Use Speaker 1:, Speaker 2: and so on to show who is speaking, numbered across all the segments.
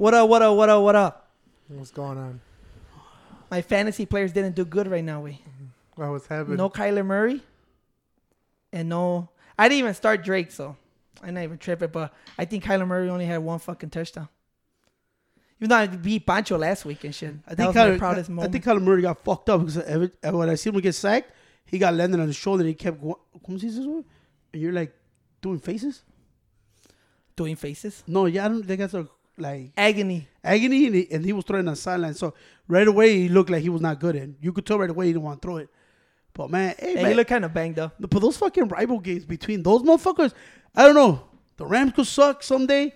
Speaker 1: What up? What up? What up? What up?
Speaker 2: What's going on?
Speaker 1: My fantasy players didn't do good right now. We
Speaker 2: What mm-hmm. was happening?
Speaker 1: no Kyler Murray, and no. I didn't even start Drake, so I'm not even tripping. But I think Kyler Murray only had one fucking touchdown. Even though I beat Pancho last week and shit.
Speaker 3: I think Kyler,
Speaker 1: proudest
Speaker 3: I, I think Kyler Murray got fucked up because every, when I see him get sacked, he got landed on his shoulder and he kept going. ¿Cómo se dice eso? And you're like doing faces?
Speaker 1: doing faces.
Speaker 3: No, yeah, I don't think that's a like
Speaker 1: Agony.
Speaker 3: agony, and he, and he was throwing on sideline. So right away, he looked like he was not good. And you could tell right away he didn't want to throw it. But man, hey,
Speaker 1: Hey,
Speaker 3: man,
Speaker 1: he looked kind of banged up.
Speaker 3: but those fucking rival games between those motherfuckers, I don't know. The Rams could suck someday.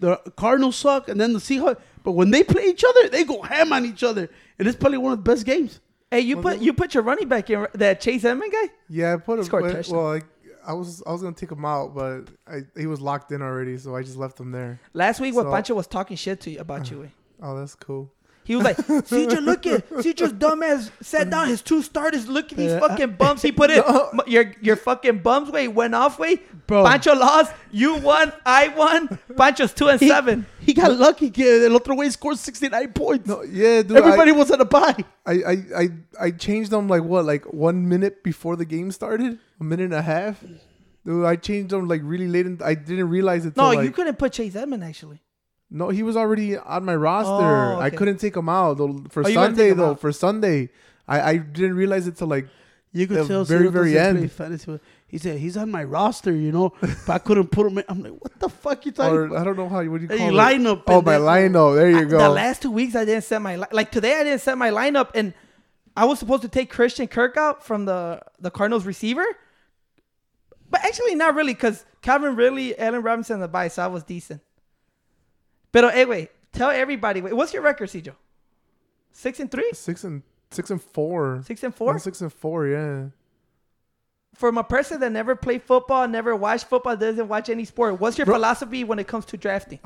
Speaker 3: The Cardinals suck, and then the Seahawks. But when they play each other, they go ham on each other, and it's probably one of the best games.
Speaker 1: Hey, you put you put your running back in that Chase Edmond guy.
Speaker 2: yeah, I put him.
Speaker 1: Scored a
Speaker 2: but- Well, like, I was I was gonna take him out, but I, he was locked in already, so I just left him there.
Speaker 1: Last week, what
Speaker 2: So-
Speaker 1: Pancho was talking shit to you about you. eh?
Speaker 2: Oh, that's cool.
Speaker 1: He was like, CJ, look at CJ's dumbass sat down his two starters. Look at these fucking bums he put in. M- Your your fucking bums way went off way.
Speaker 3: Bro.
Speaker 1: Pancho lost. You won. I won. Pancho's two and
Speaker 3: He,
Speaker 1: seven.
Speaker 3: he got lucky. que El otro way scored 69 points.
Speaker 2: No, yeah, dude.
Speaker 3: Everybody was at a bye.
Speaker 2: I, I, I, I, I changed them like what, like one minute before the game started, a minute and a half. Dude, I changed them like really late, and I didn't realize it.
Speaker 1: No,
Speaker 2: like,
Speaker 1: you couldn't put Chase Edmond actually.
Speaker 2: No, he was already on my roster.
Speaker 1: Oh,
Speaker 2: I couldn't take him out though. For
Speaker 1: Oh, you couldn't take
Speaker 2: Sunday though,
Speaker 1: out.
Speaker 2: for Sunday, I, I didn't realize it till like
Speaker 3: You could
Speaker 2: The
Speaker 3: tell
Speaker 2: very,
Speaker 3: Ciro
Speaker 2: very end.
Speaker 3: fantasy. He said he's on my roster, you know, but I couldn't put him in. I'm like, what the fuck you talking
Speaker 2: or
Speaker 3: about?
Speaker 2: I don't know how you what do you
Speaker 3: Hey,
Speaker 2: call it?
Speaker 3: lineup,
Speaker 2: Oh, my lineup. There you
Speaker 1: I-
Speaker 2: go.
Speaker 1: The last two weeks I didn't set my li- like today I didn't set my lineup and I was supposed to take Christian Kirk out from the the Cardinals receiver, but actually not really because Calvin really Allen Robinson the bye, so I was decent. But anyway, tell everybody wait, what's your record, Cijo? Six and three,
Speaker 2: six and six and four.
Speaker 1: six and four.
Speaker 2: I'm six and four. Yeah.
Speaker 1: From a person that never played football, never watched football, doesn't watch any sport, what's your
Speaker 2: Bro-
Speaker 1: philosophy when it comes to drafting?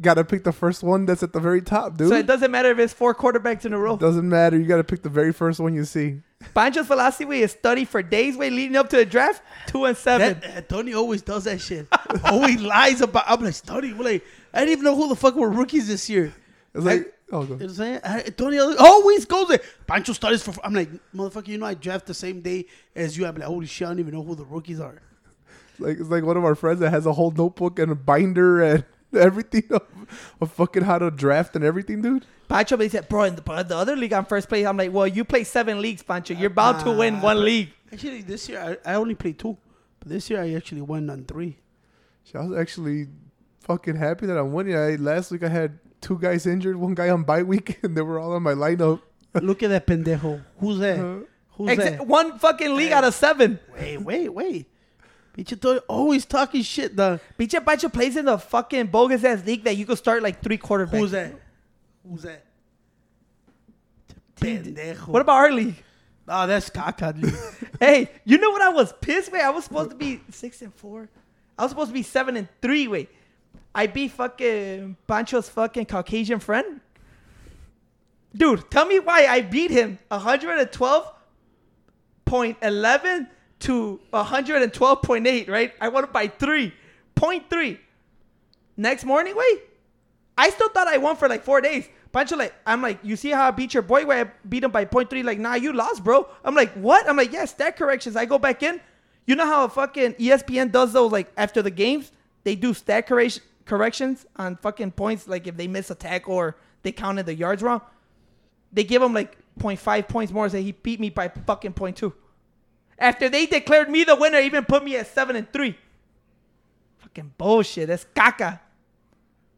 Speaker 2: Gotta pick the first one that's at the very top, dude.
Speaker 1: So it doesn't matter if it's four quarterbacks in a row.
Speaker 2: Doesn't matter. You gotta pick the very first one you see.
Speaker 1: Pancho's philosophy is study for days, way leading up to the draft, two and seven.
Speaker 3: That, uh, Tony always does that shit. always lies about. I'm like, Tony, we're like, I didn't even know who the fuck were rookies this year.
Speaker 2: It's like, oh, go.
Speaker 3: You know I'm saying? I, Tony always goes there. Pancho studies for. I'm like, motherfucker, you know, I draft the same day as you. I'm like, holy shit, I don't even know who the rookies are.
Speaker 2: like it's like one of our friends that has a whole notebook and a binder and everything of, of fucking how to draft and everything, dude.
Speaker 1: Pancho they said, bro, in the, the other league I'm first place. I'm like, well, you play seven leagues, Pancho. You're bound to win
Speaker 3: Ah,
Speaker 1: one league.
Speaker 3: Actually, this year I, I only played two, but this year I actually won on three.
Speaker 2: So I was actually fucking happy that I'm winning. I last week I had two guys injured, one guy on bye week, and they were all on my lineup.
Speaker 3: Look at that pendejo. Who's that?
Speaker 2: Uh,
Speaker 3: Who's
Speaker 1: Exa-
Speaker 3: that?
Speaker 1: one fucking league out of seven.
Speaker 3: Wait, wait, wait. Bitch, Tony always talking shit. The
Speaker 1: Pinche Pancho plays in the fucking bogus ass league that you could start like three quarterbacks.
Speaker 3: who's that? Who's that? Pendejo.
Speaker 1: What about our league?
Speaker 3: Oh, that's caca. dude.
Speaker 1: Hey, you know what I was pissed with? I was supposed to be six and four. I was supposed to be seven and three. Wait, I beat fucking Pancho's fucking Caucasian friend. Dude, tell me why I beat him 112.11 to 112.8, right? I won by three. Point three. Next morning, wait. I still thought I won for like four days. Pancho, like, I'm like, you see how I beat your boy where I beat him by point three? Like, nah, you lost, bro. I'm like, what? I'm like, yeah, stat corrections. I go back in. You know how a fucking ESPN does those, like, after the games? They do stat correction corrections on fucking points, like if they miss a tackle or they counted the yards wrong. They give him like 0.5 points more, so he beat me by fucking point two. After they declared me the winner, even put me at seven and three. Fucking bullshit. That's caca.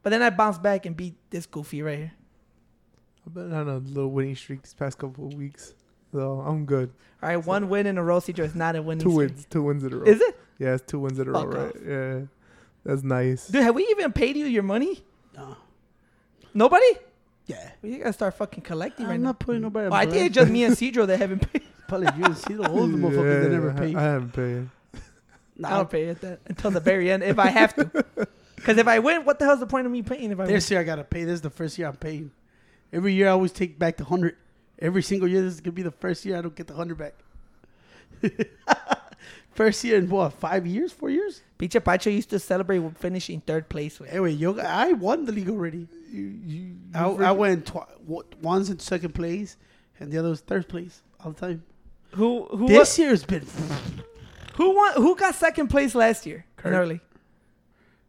Speaker 1: But then I bounced back and beat this goofy right here.
Speaker 2: I've been on a little winning streak these past couple of weeks, so I'm good.
Speaker 1: All right, one win in a row, Cedro. It's not a winning
Speaker 2: Two
Speaker 1: streak.
Speaker 2: wins, two wins in a row.
Speaker 1: Is it?
Speaker 2: Yeah, it's two wins in a row,
Speaker 1: Fuck
Speaker 2: right? Yeah, that's nice.
Speaker 1: Dude, have we even paid you your money?
Speaker 3: no.
Speaker 1: Nobody?
Speaker 3: Yeah.
Speaker 1: Well, you gotta start fucking collecting
Speaker 3: I'm
Speaker 1: right
Speaker 3: not putting nobody.
Speaker 1: Oh, I think it's just me and Cedro that haven't paid.
Speaker 3: Probably you and see the old motherfuckers that never
Speaker 2: I-
Speaker 3: pay.
Speaker 2: I haven't paid.
Speaker 1: I don't pay at that until the very end if I have to. Because if I win, what the hell's the point of me paying if I win?
Speaker 3: This year I gotta pay. This is the first year I'm paying. Every year I always take back the hundred. Every single year, this is gonna be the first year I don't get the hundred back. first year in what? Five years? Four years?
Speaker 1: Pinche Pancho used to celebrate with finishing third place. With.
Speaker 3: Anyway, yo, I won the league already.
Speaker 2: You, you,
Speaker 3: I,
Speaker 2: you
Speaker 3: I went twi- once in second place, and the other was third place all the time.
Speaker 1: Who who
Speaker 3: This year's been.
Speaker 1: who won? Who got second place last year?
Speaker 3: Kurt.
Speaker 1: In early.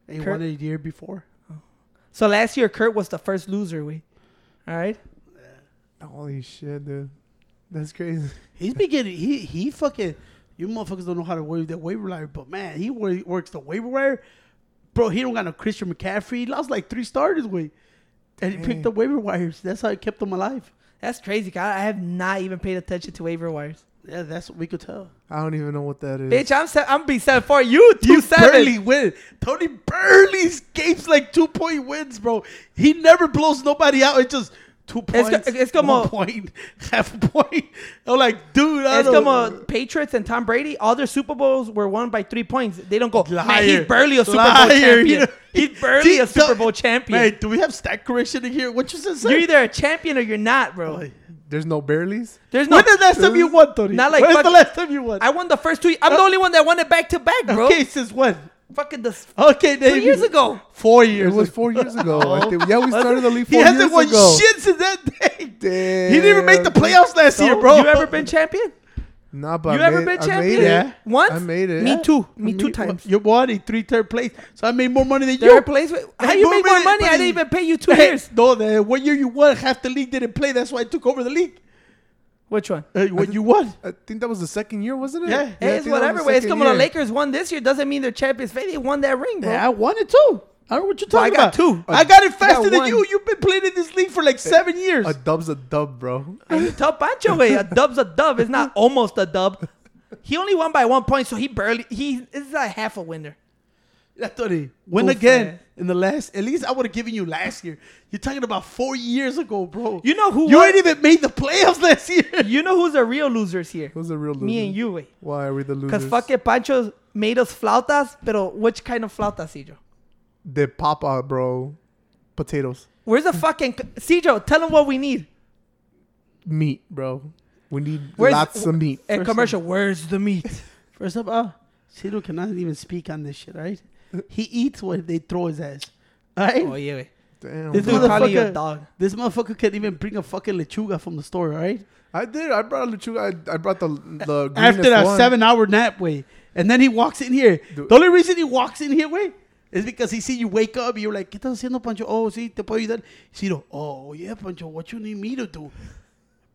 Speaker 3: They
Speaker 1: Kurt-
Speaker 3: won it a year before. Oh.
Speaker 1: So last year Kurt was the first loser. We. All right.
Speaker 2: Holy shit, dude. That's crazy.
Speaker 3: He's been getting he he fucking you motherfuckers don't know how to waive that waiver wire, but man, he works the waiver wire. Bro, he don't got no Christian McCaffrey. He lost like three starters, way. And he picked
Speaker 2: Dang.
Speaker 3: up waiver wires. That's how he kept them alive.
Speaker 1: That's crazy. I I have not even paid attention to waiver wires.
Speaker 3: Yeah, that's what we could tell.
Speaker 2: I don't even know what that is.
Speaker 1: Bitch, I'm se- I'm be seven for you. Two
Speaker 3: You
Speaker 1: seven.
Speaker 3: barely win. Tony barely escapes like two point wins, bro. He never blows nobody out. It just two points.
Speaker 1: co- it's como-
Speaker 3: one point, half a point. I'm like, dude, I
Speaker 1: It's
Speaker 3: don't
Speaker 1: como Patriots and Tom Brady. All their Super Bowls were won by three points. They don't go. Man, he's barely a Super
Speaker 3: Liar.
Speaker 1: Bowl champion.
Speaker 3: You-
Speaker 1: He's barely
Speaker 3: See,
Speaker 1: a Super
Speaker 3: don't-
Speaker 1: Bowl champion.
Speaker 3: Man, do we have stat correction in here? What you just said?
Speaker 1: You're either a champion or you're not, bro.
Speaker 3: Boy.
Speaker 2: There's no bareleys.
Speaker 1: There's no.
Speaker 3: when the last time you won, Tony?
Speaker 1: Not like
Speaker 3: When's
Speaker 1: fuck-
Speaker 3: the last time you won?
Speaker 1: I won the first two. I'm the only one that won it back to back, bro.
Speaker 3: Okay, since when?
Speaker 1: Fucking the
Speaker 3: Okay,
Speaker 1: two
Speaker 3: Navy.
Speaker 1: years ago.
Speaker 3: Four years.
Speaker 2: It
Speaker 3: was
Speaker 2: four years ago. I oh think. Yeah, we started the league four years ago.
Speaker 3: He hasn't won
Speaker 2: ago.
Speaker 3: shit since that day.
Speaker 2: Damn.
Speaker 3: He didn't even make the playoffs last
Speaker 1: So,
Speaker 3: year, bro.
Speaker 1: You ever been champion?
Speaker 2: Nah, but
Speaker 1: You
Speaker 2: I
Speaker 1: ever
Speaker 2: made,
Speaker 1: been
Speaker 2: I
Speaker 1: champion?
Speaker 2: Made it.
Speaker 3: Yeah.
Speaker 1: Once?
Speaker 2: I made it.
Speaker 1: Me
Speaker 2: Yeah.
Speaker 1: too. Me two
Speaker 3: Me-
Speaker 1: times.
Speaker 3: You won in three third place, so I made more money than
Speaker 1: Third
Speaker 3: you.
Speaker 1: place. How
Speaker 3: Hey,
Speaker 1: you
Speaker 3: but
Speaker 1: make more
Speaker 3: but-
Speaker 1: money? I didn't even pay you two years.
Speaker 3: No, the one year you won, half the league didn't play. That's why I took over the league.
Speaker 1: Which one?
Speaker 3: Uh, when you won,
Speaker 2: I think that was the second year, wasn't it?
Speaker 3: Yeah.
Speaker 2: I
Speaker 1: Hey, it's
Speaker 2: think that
Speaker 1: whatever.
Speaker 2: the
Speaker 1: way. It's
Speaker 2: second
Speaker 1: como the. Lakers won this year doesn't mean they're champions. They won that ring, bro.
Speaker 3: yeah, I won it too. I don't know what you're
Speaker 1: Well, I got
Speaker 3: about.
Speaker 1: two.
Speaker 3: I got it
Speaker 1: got
Speaker 3: faster than you. You've been playing in this league for like seven years.
Speaker 2: A dub's a dub, bro.
Speaker 1: I tell Pancho, way a dub's a dub. It's not almost a dub. He only won by one point, so he barely. He is like half a winner.
Speaker 3: Yeah, Tony, win
Speaker 1: Goof
Speaker 3: again
Speaker 1: ass.
Speaker 3: in the last. At least I would have given you last year. You're talking about four years ago, bro.
Speaker 1: You know who?
Speaker 3: You
Speaker 1: won?
Speaker 3: ain't even made the playoffs last year.
Speaker 1: You know who's the real losers here?
Speaker 2: Who's the real loser?
Speaker 1: Me and you, way.
Speaker 2: Why are we the losers?
Speaker 1: Because fucking Pancho made us flautas, pero which kind of flautas, Cedro?
Speaker 2: The papa, bro. Potatoes.
Speaker 1: Where's the fucking Cedro? Tell him what we need.
Speaker 2: Meat, bro. We need
Speaker 1: Where's-
Speaker 2: lots of meat.
Speaker 1: A
Speaker 3: First
Speaker 1: commercial. Where's the meat?
Speaker 3: First up, uh, Ciro cannot even speak on this shit, right? He eats what they throw his ass. All right?
Speaker 1: oh yeah, way.
Speaker 2: Damn.
Speaker 3: This dude
Speaker 1: call you
Speaker 3: motherfucker-
Speaker 1: dog.
Speaker 3: This motherfucker can't even bring a fucking lechuga from the store, all right?
Speaker 2: I did. I brought a lechuga. I, I brought the the
Speaker 3: After
Speaker 2: greenest
Speaker 3: that
Speaker 2: one.
Speaker 3: seven hour nap, way. And then he walks in here.
Speaker 2: Dude.
Speaker 3: The only reason he walks in here, way, is because he see you wake up. You're like, ¿Qué estás haciendo, Pancho? Oh, sí, te puedo ayudar. Ciro, oh, yeah, Pancho, what you need me to do?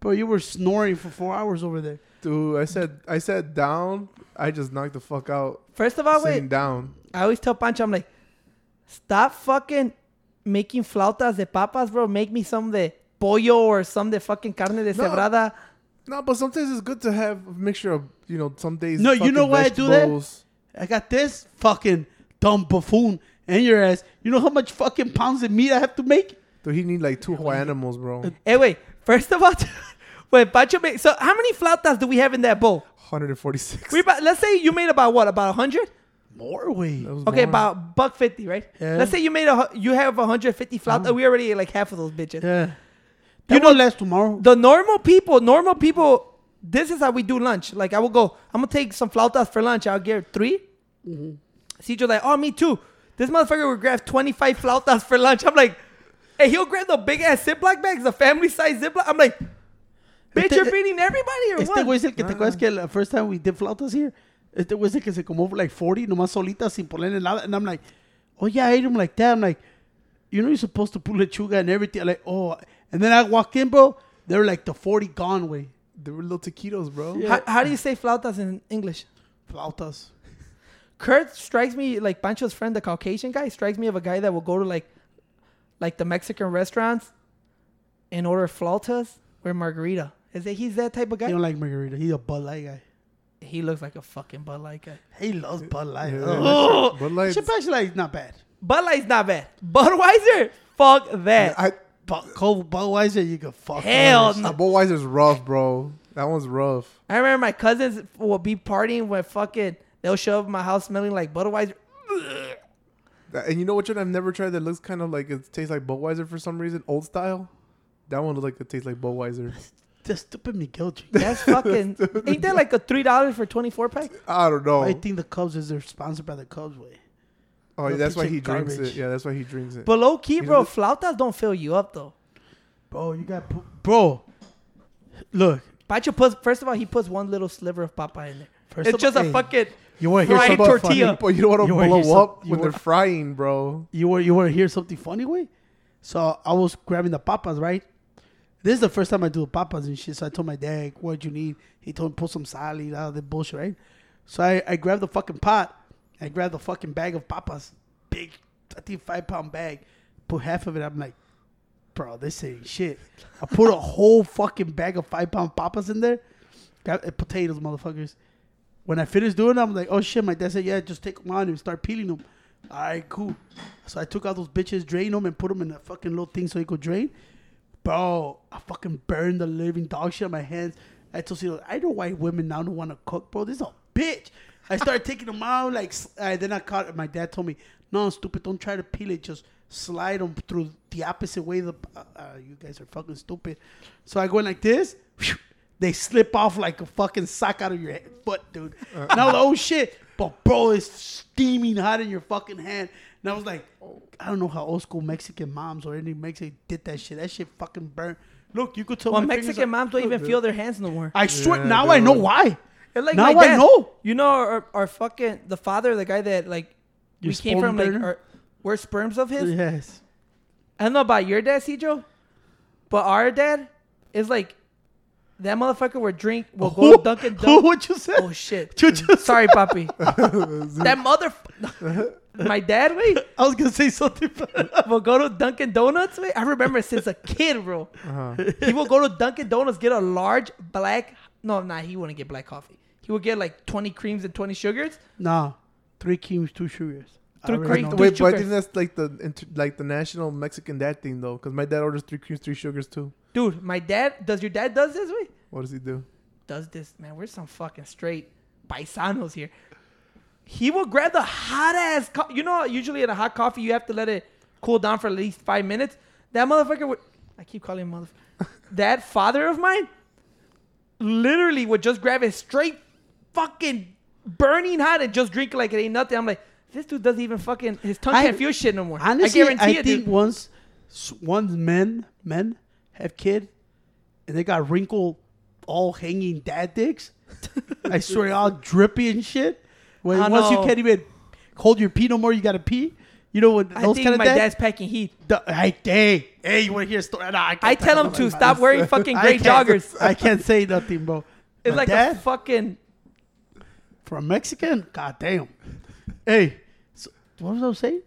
Speaker 3: Bro, you were snoring for four hours over there.
Speaker 2: Dude, I said I said down. I just knocked the fuck out.
Speaker 1: First of all, wait.
Speaker 2: down.
Speaker 1: I always tell Pancho, I'm like, stop fucking making flautas de papas, bro. Make me some de pollo or some de fucking carne de
Speaker 2: No.
Speaker 1: cebrada.
Speaker 2: No, but sometimes it's good to have a mixture of you know some days.
Speaker 3: No, you know why I do that? I got this fucking dumb buffoon and your ass. You know how much fucking pounds of meat I have to make?
Speaker 2: Dude, he need like two whole animals, bro.
Speaker 1: Hey, wait. First of all, wait, Pancho made. So how many flautas do we have in that bowl?
Speaker 2: 146.
Speaker 1: We about, let's say you made about what? About hundred?
Speaker 3: More way.
Speaker 1: Okay,
Speaker 2: more.
Speaker 1: about buck fifty, right?
Speaker 3: Yeah.
Speaker 1: Let's say you made a you have 150 flautas. We already ate like half of those bitches.
Speaker 3: Yeah.
Speaker 1: You
Speaker 3: You
Speaker 1: know-
Speaker 3: know, last tomorrow.
Speaker 1: The normal people, normal people. This is how we do lunch. Like I will go. I'm gonna take some flautas for lunch. I'll get 3
Speaker 3: Mm-hmm.
Speaker 1: CJ like, oh me too. This motherfucker will grab 25 flautas for lunch. I'm like, hey, he'll grab the big ass Ziploc bags, the family size Ziploc. I'm like, bitch, you're feeding everybody or
Speaker 3: Este
Speaker 1: what?
Speaker 3: güey es el que te acuerdas ah. que la first time we did flautas here, este güey es el que se comió like 40 nomás solitas sin ponerle nada. And I'm like, oh yeah, I ate them like that. I'm like, you know you're supposed to put lechuga and everything. I'm like, oh. And then I walk in, bro. They're like the 40 gone way.
Speaker 2: They were little taquitos, bro.
Speaker 3: Yeah.
Speaker 1: How, how do you say flautas in English?
Speaker 3: Flautas.
Speaker 1: Kurt strikes me like Pancho's friend, the Caucasian guy, strikes me of a guy that will go to like, like the Mexican restaurants, and order flautas or margarita. Is it he's that type of guy?
Speaker 3: He
Speaker 1: guy?
Speaker 3: don't like margarita. He's a Bud Light guy.
Speaker 1: He looks like a fucking Bud Light guy.
Speaker 3: He loves Bud Light.
Speaker 2: Yeah,
Speaker 3: Ugh.
Speaker 2: But like,
Speaker 3: Shit, actually, like, not bad.
Speaker 1: Bud Light's not bad. Budweiser, fuck that.
Speaker 2: I,
Speaker 3: But Cole Budweiser, you can fuck.
Speaker 1: Hell
Speaker 3: others.
Speaker 1: no.
Speaker 2: Budweiser's rough, bro. That one's rough.
Speaker 1: I remember my cousins will be partying with fucking. They'll show up at my house smelling like Budweiser.
Speaker 2: That- And you know what? I've never tried that looks kind of like it tastes like Budweiser for some reason. Old style. That one looks like it tastes like Budweiser.
Speaker 3: Just stupid Miguel drink.
Speaker 1: That's fucking. ain't that like a three dollars for twenty four pack?
Speaker 2: I don't know.
Speaker 3: I think the Cubs is they're sponsored by the Cubs way.
Speaker 2: oh,
Speaker 3: the
Speaker 2: that's why
Speaker 3: pinche
Speaker 2: he drinks it. Yeah, that's why he drinks it.
Speaker 1: But low key,
Speaker 2: You
Speaker 1: bro,
Speaker 2: know-
Speaker 1: flautas don't fill you up though.
Speaker 3: Bro, you got pu- bro. Look,
Speaker 1: Pacho puts first of all, he puts one little sliver of papa in there.
Speaker 3: first
Speaker 1: it's
Speaker 3: of
Speaker 1: just
Speaker 3: all,
Speaker 1: a
Speaker 3: hey,
Speaker 1: fucking.
Speaker 3: You want to hear
Speaker 1: fried
Speaker 3: something
Speaker 1: tortilla.
Speaker 3: funny?
Speaker 2: but you don't want to
Speaker 3: You wanna hear
Speaker 2: blow
Speaker 3: some-
Speaker 2: up
Speaker 3: you
Speaker 2: when they're frying, bro.
Speaker 3: You want you want to hear something funny, way? So I was grabbing the papas, right? This is the first time I do papas and shit. So I told my dad, "What you need?" He told me put some salad out of the bullshit, right? So I, I grabbed the fucking pot. I grabbed the fucking bag of papas, big, I think five pound bag. Put half of it. I'm like, bro, this ain't shit. I put a whole fucking bag of five pound papas in there. Got uh, potatoes, motherfuckers. When I finished doing it, I'm like, oh shit. My dad said, yeah, just take them out and start peeling them. All right, cool. So I took out those bitches, drained them, and put them in a fucking little thing so it could drain. Bro, I fucking burned the living dog shit on my hands. I told you, I know why women now don't want to cook, bro. This is a bitch. I started taking them out, like, uh, then I caught it. My dad told me, no, stupid, don't try to peel it. Just slide them through the opposite way. The uh, uh, You guys are fucking stupid. So I go in like this. They slip off like a fucking sock out of your head- foot, dude. And I was like, oh shit. But bro, it's steaming hot in your fucking hand. And I was like, I don't know how old school Mexican moms or any Mexican did that shit. That shit fucking burnt. Look, you could tell
Speaker 1: Well,
Speaker 3: my fingers
Speaker 1: Mexican
Speaker 3: are-
Speaker 1: moms don't even feel their hands no more.
Speaker 3: I swear,
Speaker 2: Yeah,
Speaker 3: now I know why.
Speaker 1: It's like
Speaker 3: now
Speaker 1: my
Speaker 3: I know.
Speaker 1: You know, our, our fucking the father, the guy that like
Speaker 3: Your
Speaker 1: we came
Speaker 3: sperm
Speaker 1: from, like our, we're sperms of his.
Speaker 3: Yes.
Speaker 1: I don't know about your dad, Cedro, but our dad is like that motherfucker would drink. Will go to Dunkin'
Speaker 3: Who?
Speaker 1: Donuts.
Speaker 3: What you said?
Speaker 1: Oh shit!
Speaker 3: You just-
Speaker 1: Sorry, papi. that mother. My dad, wait,
Speaker 3: I was gonna say something. but-
Speaker 1: will go to Dunkin' Donuts. Wait, I remember since a kid, bro.
Speaker 2: Uh-huh.
Speaker 1: He will go to Dunkin' Donuts, get a large black. No, nah, he wouldn't get black coffee. He would get like twenty creams and twenty sugars.
Speaker 3: nah, three creams, two sugars. I
Speaker 1: Three
Speaker 3: already
Speaker 1: cream-
Speaker 3: know.
Speaker 1: Two
Speaker 2: Wait, but I
Speaker 1: sugars.
Speaker 2: think that's like the inter- like the national Mexican dad thing though, because my dad orders three creams, three sugars too.
Speaker 1: Dude, my dad does. Your dad does this way.
Speaker 2: What does he do?
Speaker 1: does this, man. We're some fucking straight paisanos here. He will grab the hot ass. Co- you know, usually in a hot coffee, you have to let it cool down for at least five minutes. That motherfucker would. I keep calling him motherfucker. that father of mine, literally would just grab it straight, fucking burning hot and just drink it like it ain't nothing. I'm like, this dude doesn't even fucking. His tongue
Speaker 3: I-
Speaker 1: can't feel shit no more.
Speaker 3: Honestly,
Speaker 1: I
Speaker 3: I,
Speaker 1: guarantee it,
Speaker 3: think
Speaker 1: dude.
Speaker 3: once once men men have kid and they got wrinkled, all hanging dad dicks. I swear, all drippy and shit. When
Speaker 1: I
Speaker 3: once you can't even hold your pee no more, you gotta pee. You know what?
Speaker 1: I
Speaker 3: Those
Speaker 1: think
Speaker 3: kind of
Speaker 1: my
Speaker 3: dads.
Speaker 1: dad's packing heat.
Speaker 3: The- hey, hey, hey! You want to hear a story? Nah, I,
Speaker 1: I tell him to
Speaker 3: my-
Speaker 1: stop wearing fucking
Speaker 3: I
Speaker 1: gray
Speaker 3: can't-
Speaker 1: joggers.
Speaker 3: I can't say nothing, bro.
Speaker 1: It's
Speaker 3: My
Speaker 1: like a fucking.
Speaker 3: from Mexican. God damn. Hey, so, what was I saying?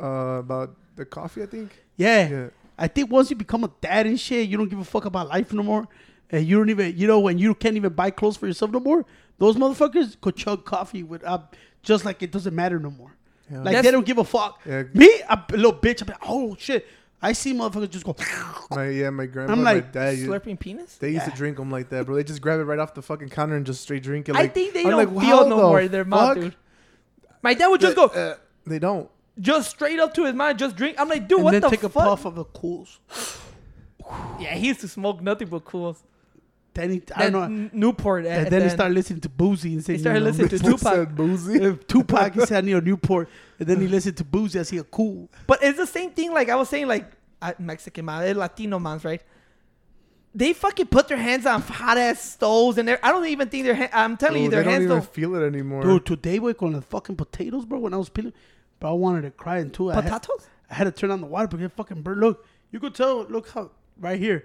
Speaker 2: Uh, about the coffee, I think.
Speaker 3: Yeah.
Speaker 2: Yeah.
Speaker 3: I think once you become a dad and shit, you don't give a fuck about life no more. And you don't even, you know, when you can't even buy clothes for yourself no more, those motherfuckers could chug coffee with, uh, just like it doesn't matter no more.
Speaker 2: Yeah.
Speaker 3: Like
Speaker 1: That's-
Speaker 3: they don't give a fuck.
Speaker 2: Yeah.
Speaker 3: Me, a little bitch, I'm like, oh shit. I see motherfuckers just go,
Speaker 2: My yeah, my grandma,
Speaker 3: I'm
Speaker 2: my
Speaker 3: like,
Speaker 2: dad. used-
Speaker 1: Slurping penis?
Speaker 2: They used
Speaker 3: Yeah.
Speaker 2: to drink them like that, bro. They just grab it right off the fucking counter and just straight drink it.
Speaker 1: I
Speaker 2: Like,
Speaker 1: think they
Speaker 2: I'm
Speaker 1: don't
Speaker 2: like,
Speaker 1: feel no more in their mouth, dude. My dad would just go,
Speaker 2: Uh, they don't.
Speaker 1: Just straight up to his mind, just drink. I'm like, dude,
Speaker 3: and
Speaker 1: what
Speaker 3: then
Speaker 1: the
Speaker 3: take a
Speaker 1: fuck?
Speaker 3: puff of the cools.
Speaker 1: Yeah, he used to smoke nothing but cools.
Speaker 3: Then he, I
Speaker 1: That
Speaker 3: don't know.
Speaker 1: Newport.
Speaker 3: And then he started listening to Boosie and saying,
Speaker 1: He started
Speaker 3: you know,
Speaker 1: listening to
Speaker 2: They
Speaker 1: Tupac.
Speaker 2: said
Speaker 3: boosie. Tupac, he said, I need a Newport. And then he listened to Boosie. I see a cool.
Speaker 1: But it's the same thing. Like I was saying, like Mexican man, eh, Latino moms, right? They fucking put their hands on hot ass stoves, and I don't even think their. Ha- I'm telling you,
Speaker 2: Dude,
Speaker 1: their
Speaker 2: they don't
Speaker 1: hands
Speaker 2: even
Speaker 1: don't.
Speaker 2: feel it anymore.
Speaker 3: Dude, today we on the fucking potatoes, bro. When I was peeling, bro, I wanted to cry in two. I had, I had to turn on the water because it fucking burned. Look, you could tell. Look how right here.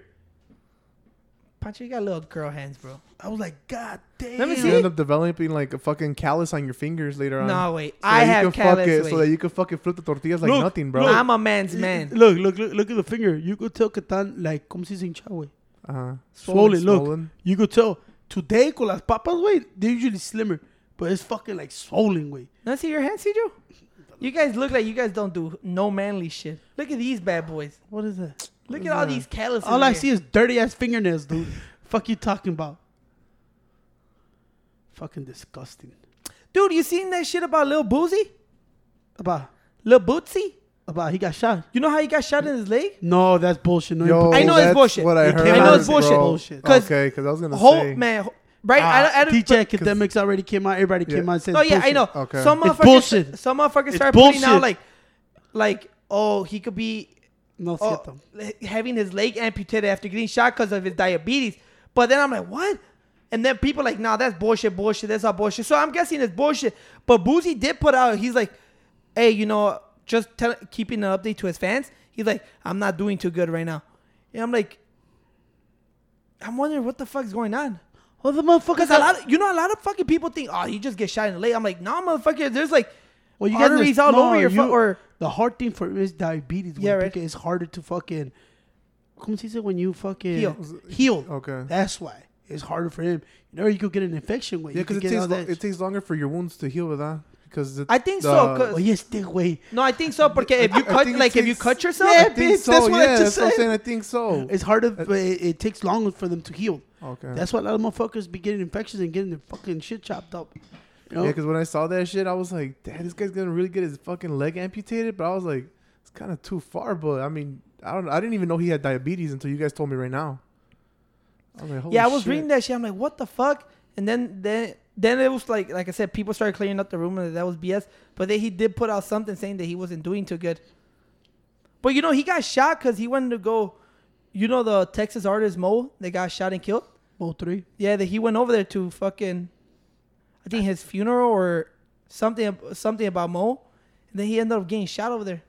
Speaker 1: Pancho, you got little girl hands, bro.
Speaker 3: I was like, God damn.
Speaker 1: Let me see.
Speaker 2: you
Speaker 1: see.
Speaker 2: end up developing like a fucking callus on your fingers later on.
Speaker 1: No, wait.
Speaker 2: So
Speaker 1: I have
Speaker 2: can fuck
Speaker 1: callus.
Speaker 2: it, so that you can fucking flip the tortillas like
Speaker 3: Look,
Speaker 2: nothing, bro.
Speaker 3: look.
Speaker 1: I'm a man's man.
Speaker 3: Look, look, look, look at the finger. You could tell que tan like, ¿cómo se dice hinchado, güey?
Speaker 2: uh-huh.
Speaker 3: Swollen. Look,
Speaker 2: Swollen.
Speaker 3: you could tell. Today, con las papas, güey, they're usually slimmer, but it's fucking like swollen, güey.
Speaker 1: Now see your hands, Cedro? You guys look like you guys don't do no manly shit. Look at these bad boys.
Speaker 3: What is that?
Speaker 1: Look
Speaker 2: What
Speaker 1: at
Speaker 2: is
Speaker 1: all these calluses.
Speaker 3: All I
Speaker 1: here.
Speaker 3: see is dirty ass fingernails, dude. Fuck you talking about? Fucking disgusting.
Speaker 1: Dude, you seen that shit about Lil Boosie?
Speaker 3: About
Speaker 1: Lil Bootsy?
Speaker 3: About he got shot.
Speaker 1: You know how he got shot in his leg?
Speaker 3: No, that's bullshit. No,
Speaker 2: Yo,
Speaker 1: I know it's
Speaker 2: that's
Speaker 1: bullshit.
Speaker 2: What I
Speaker 3: It
Speaker 2: heard.
Speaker 3: came
Speaker 1: I know it's
Speaker 3: as
Speaker 1: bullshit.
Speaker 3: bullshit.
Speaker 1: 'Cause
Speaker 2: Okay, because I was gonna
Speaker 1: Whole
Speaker 2: say.
Speaker 1: man, right?
Speaker 3: Ah,
Speaker 1: I, I,
Speaker 3: DJ
Speaker 1: but-
Speaker 3: academics already came out. Everybody came
Speaker 2: Yeah.
Speaker 3: out and said.
Speaker 1: No, yeah, I know.
Speaker 2: Okay.
Speaker 1: Some
Speaker 3: It's
Speaker 1: motherfuckers,
Speaker 3: bullshit.
Speaker 1: some motherfuckers
Speaker 3: It's
Speaker 1: start putting out like, like, oh, he could be
Speaker 3: No,
Speaker 1: oh, having his leg amputated after getting shot because of his diabetes. But then I'm like, what? And then people like, nah, that's bullshit, bullshit. That's all bullshit. So I'm guessing it's bullshit. But Boosie did put out, he's like, hey, you know, just tell, keeping an update to his fans. He's like, I'm not doing too good right now. And I'm like, I'm wondering what the fuck's going on.
Speaker 3: Well, the motherfuckers.
Speaker 1: Because a lot, of, you know, a lot of fucking people think, oh, he just gets shot in the leg. I'm like, nah, motherfucker. There's like
Speaker 3: Well, you guys
Speaker 1: arteries
Speaker 3: know-
Speaker 1: all
Speaker 3: no,
Speaker 1: over your
Speaker 3: you-
Speaker 1: foot. Or
Speaker 3: the hard thing for is diabetes.
Speaker 1: Yeah,
Speaker 3: Yeah,
Speaker 1: right.
Speaker 3: right. It's harder to fucking. ¿Cómo se dice when you fucking
Speaker 1: Heal.
Speaker 3: Heal.
Speaker 2: Okay.
Speaker 3: That's why it's harder for him. You know, you could get an infection. With
Speaker 2: Yeah, because it takes lo- it takes longer for your wounds to heal with that. Because
Speaker 1: I think
Speaker 2: the-
Speaker 1: so. 'cause-
Speaker 3: Oye, este güey.
Speaker 1: no, I think so. Because if you cut,
Speaker 2: think it
Speaker 1: like, if you cut yourself,
Speaker 3: Yeah,
Speaker 2: I think
Speaker 3: bitch,
Speaker 2: so.
Speaker 3: that's what I
Speaker 2: yeah,
Speaker 3: just
Speaker 2: that's what I'm
Speaker 3: said.
Speaker 2: saying. I think so.
Speaker 3: It's harder. Uh, but it, it takes longer for them to heal.
Speaker 2: okay.
Speaker 3: That's why a lot of motherfuckers be getting infections and getting their fucking shit chopped up. You know?
Speaker 2: Yeah, because when I saw that shit, I was like, "Damn, this guy's gonna really get his fucking leg amputated." But I was like, "It's kind of too far." But I mean, I don't. I didn't even know he had diabetes until you guys told me right now. I was like, Holy
Speaker 1: yeah, I was
Speaker 2: shit.
Speaker 1: reading that shit. I'm like, what the fuck? And then then then it was like like I said, people started clearing up the rumor that that was BS. But then he did put out something saying that he wasn't doing too good. But you know, he got shot because he wanted to go. You know the Texas artist Mo that got shot and killed.
Speaker 3: Mo3.
Speaker 1: Yeah, that he went over there to fucking, I think his funeral or something something about Mo, and then he ended up getting shot over there,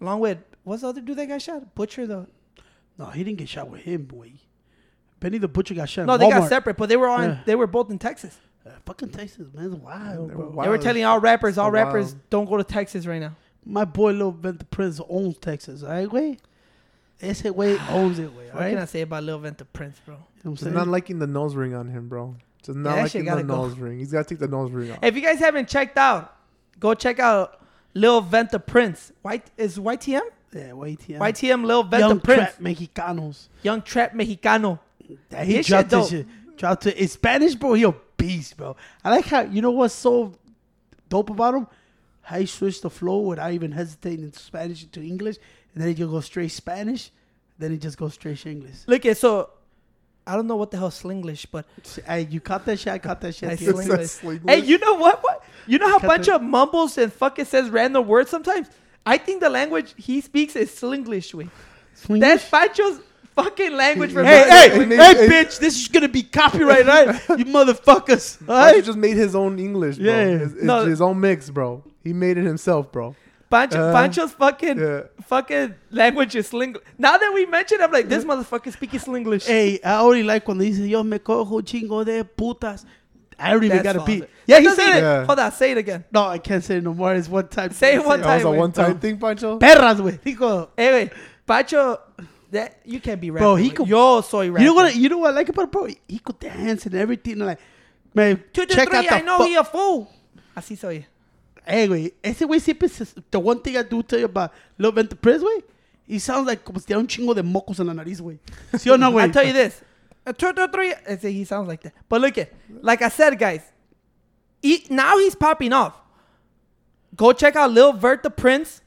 Speaker 1: along with what's the other dude that got shot? Butcher though.
Speaker 3: No, he didn't get shot with him, boy. Benny the Butcher got shot.
Speaker 1: No, they got separate, but they were on.
Speaker 3: Yeah.
Speaker 1: They were both in Texas.
Speaker 3: Uh, fucking Texas, man, it's wild,
Speaker 2: They
Speaker 3: bro.
Speaker 2: were
Speaker 1: They were telling all rappers, all rappers,
Speaker 2: wild.
Speaker 1: don't go to Texas right now.
Speaker 3: My boy Lil Vent the Prince owns Texas, alright, güey. Ese güey owns it, güey,
Speaker 1: What can I say about Lil Vent the Prince, bro?
Speaker 3: You know I'm
Speaker 2: Just
Speaker 3: saying?
Speaker 2: not liking the nose ring on him, bro. Just not
Speaker 1: Yeah,
Speaker 2: liking the
Speaker 1: go.
Speaker 2: nose ring. He's got to take the nose ring off.
Speaker 1: If you guys haven't checked out, go check out Lil Vent the Prince. White is YTM?
Speaker 3: yeah, YTM.
Speaker 1: YTM Lil Vent
Speaker 3: Young
Speaker 1: the Prince.
Speaker 3: trap Mexicanos.
Speaker 1: Young Trap Mexicano.
Speaker 3: Yeah, he
Speaker 1: His shit
Speaker 3: dropped this shit. Dropped it in Spanish, bro. He a beast, bro. I like how you know what's so dope about him? How he switched the flow without even hesitating into Spanish into English, and then he just go straight Spanish, then he just goes straight English.
Speaker 1: Look at so. I don't know what the hell Slinglish, but
Speaker 3: Hey, you caught that shit? I caught that shit.
Speaker 1: I.
Speaker 2: Slinglish.
Speaker 1: hey, you know what? What you know how
Speaker 3: Cut
Speaker 1: bunch
Speaker 3: the-
Speaker 1: of mumbles and fucking says random words sometimes. I think the language he speaks is Slinglish. Way
Speaker 3: Swing
Speaker 1: that's? Pancho's fucking language for
Speaker 3: Hey,
Speaker 2: Hey,
Speaker 3: hey,
Speaker 2: hey,
Speaker 3: bitch! This is gonna be copyright, right? you motherfuckers.
Speaker 2: Pancho
Speaker 3: Alright?
Speaker 2: just made his own English, bro.
Speaker 3: Yeah.
Speaker 2: His, his,
Speaker 1: No.
Speaker 2: his own mix, bro. He made it himself, bro.
Speaker 1: Pancho,
Speaker 2: Uh,
Speaker 1: Pancho's fucking
Speaker 2: yeah.
Speaker 1: fucking language is Slinglish. Now that we mentioned, I'm like, this motherfucker speaking Slinglish.
Speaker 3: Hey, I already like cuando dice yo me cojo chingo de putas. I don't even
Speaker 1: That's
Speaker 3: got a beat. Yeah, he
Speaker 1: That
Speaker 3: said
Speaker 1: doesn't-
Speaker 3: it.
Speaker 2: Yeah.
Speaker 1: Hold on, say it again.
Speaker 3: No, I can't say it no more. It's one time.
Speaker 1: Say it one
Speaker 2: That was
Speaker 1: time,
Speaker 2: a one-time thing, Pancho.
Speaker 3: Perras, güey. Dijo.
Speaker 1: Hey, wait, Pancho, that you can't be rapping.
Speaker 3: Bro, he could-
Speaker 1: Yo soy rapper.
Speaker 3: You know what? You know what I like about it, bro? He could dance and everything. Like, man,
Speaker 1: Two to
Speaker 3: check
Speaker 1: three,
Speaker 3: out the
Speaker 1: I know
Speaker 3: fu-
Speaker 1: he a fool. Así soy.
Speaker 3: Hey, güey, ese güey siempre se, the one thing I do tell you about Lil Vent the Prince, güey, he sounds like como si tuviera un chingo de mocos en la nariz, güey. ¿Sí o no, güey?
Speaker 1: I tell you this. A two three. I say he sounds like that. But look at, like I said, guys. He, now he's popping off. Go check out Lil Vert the Prince.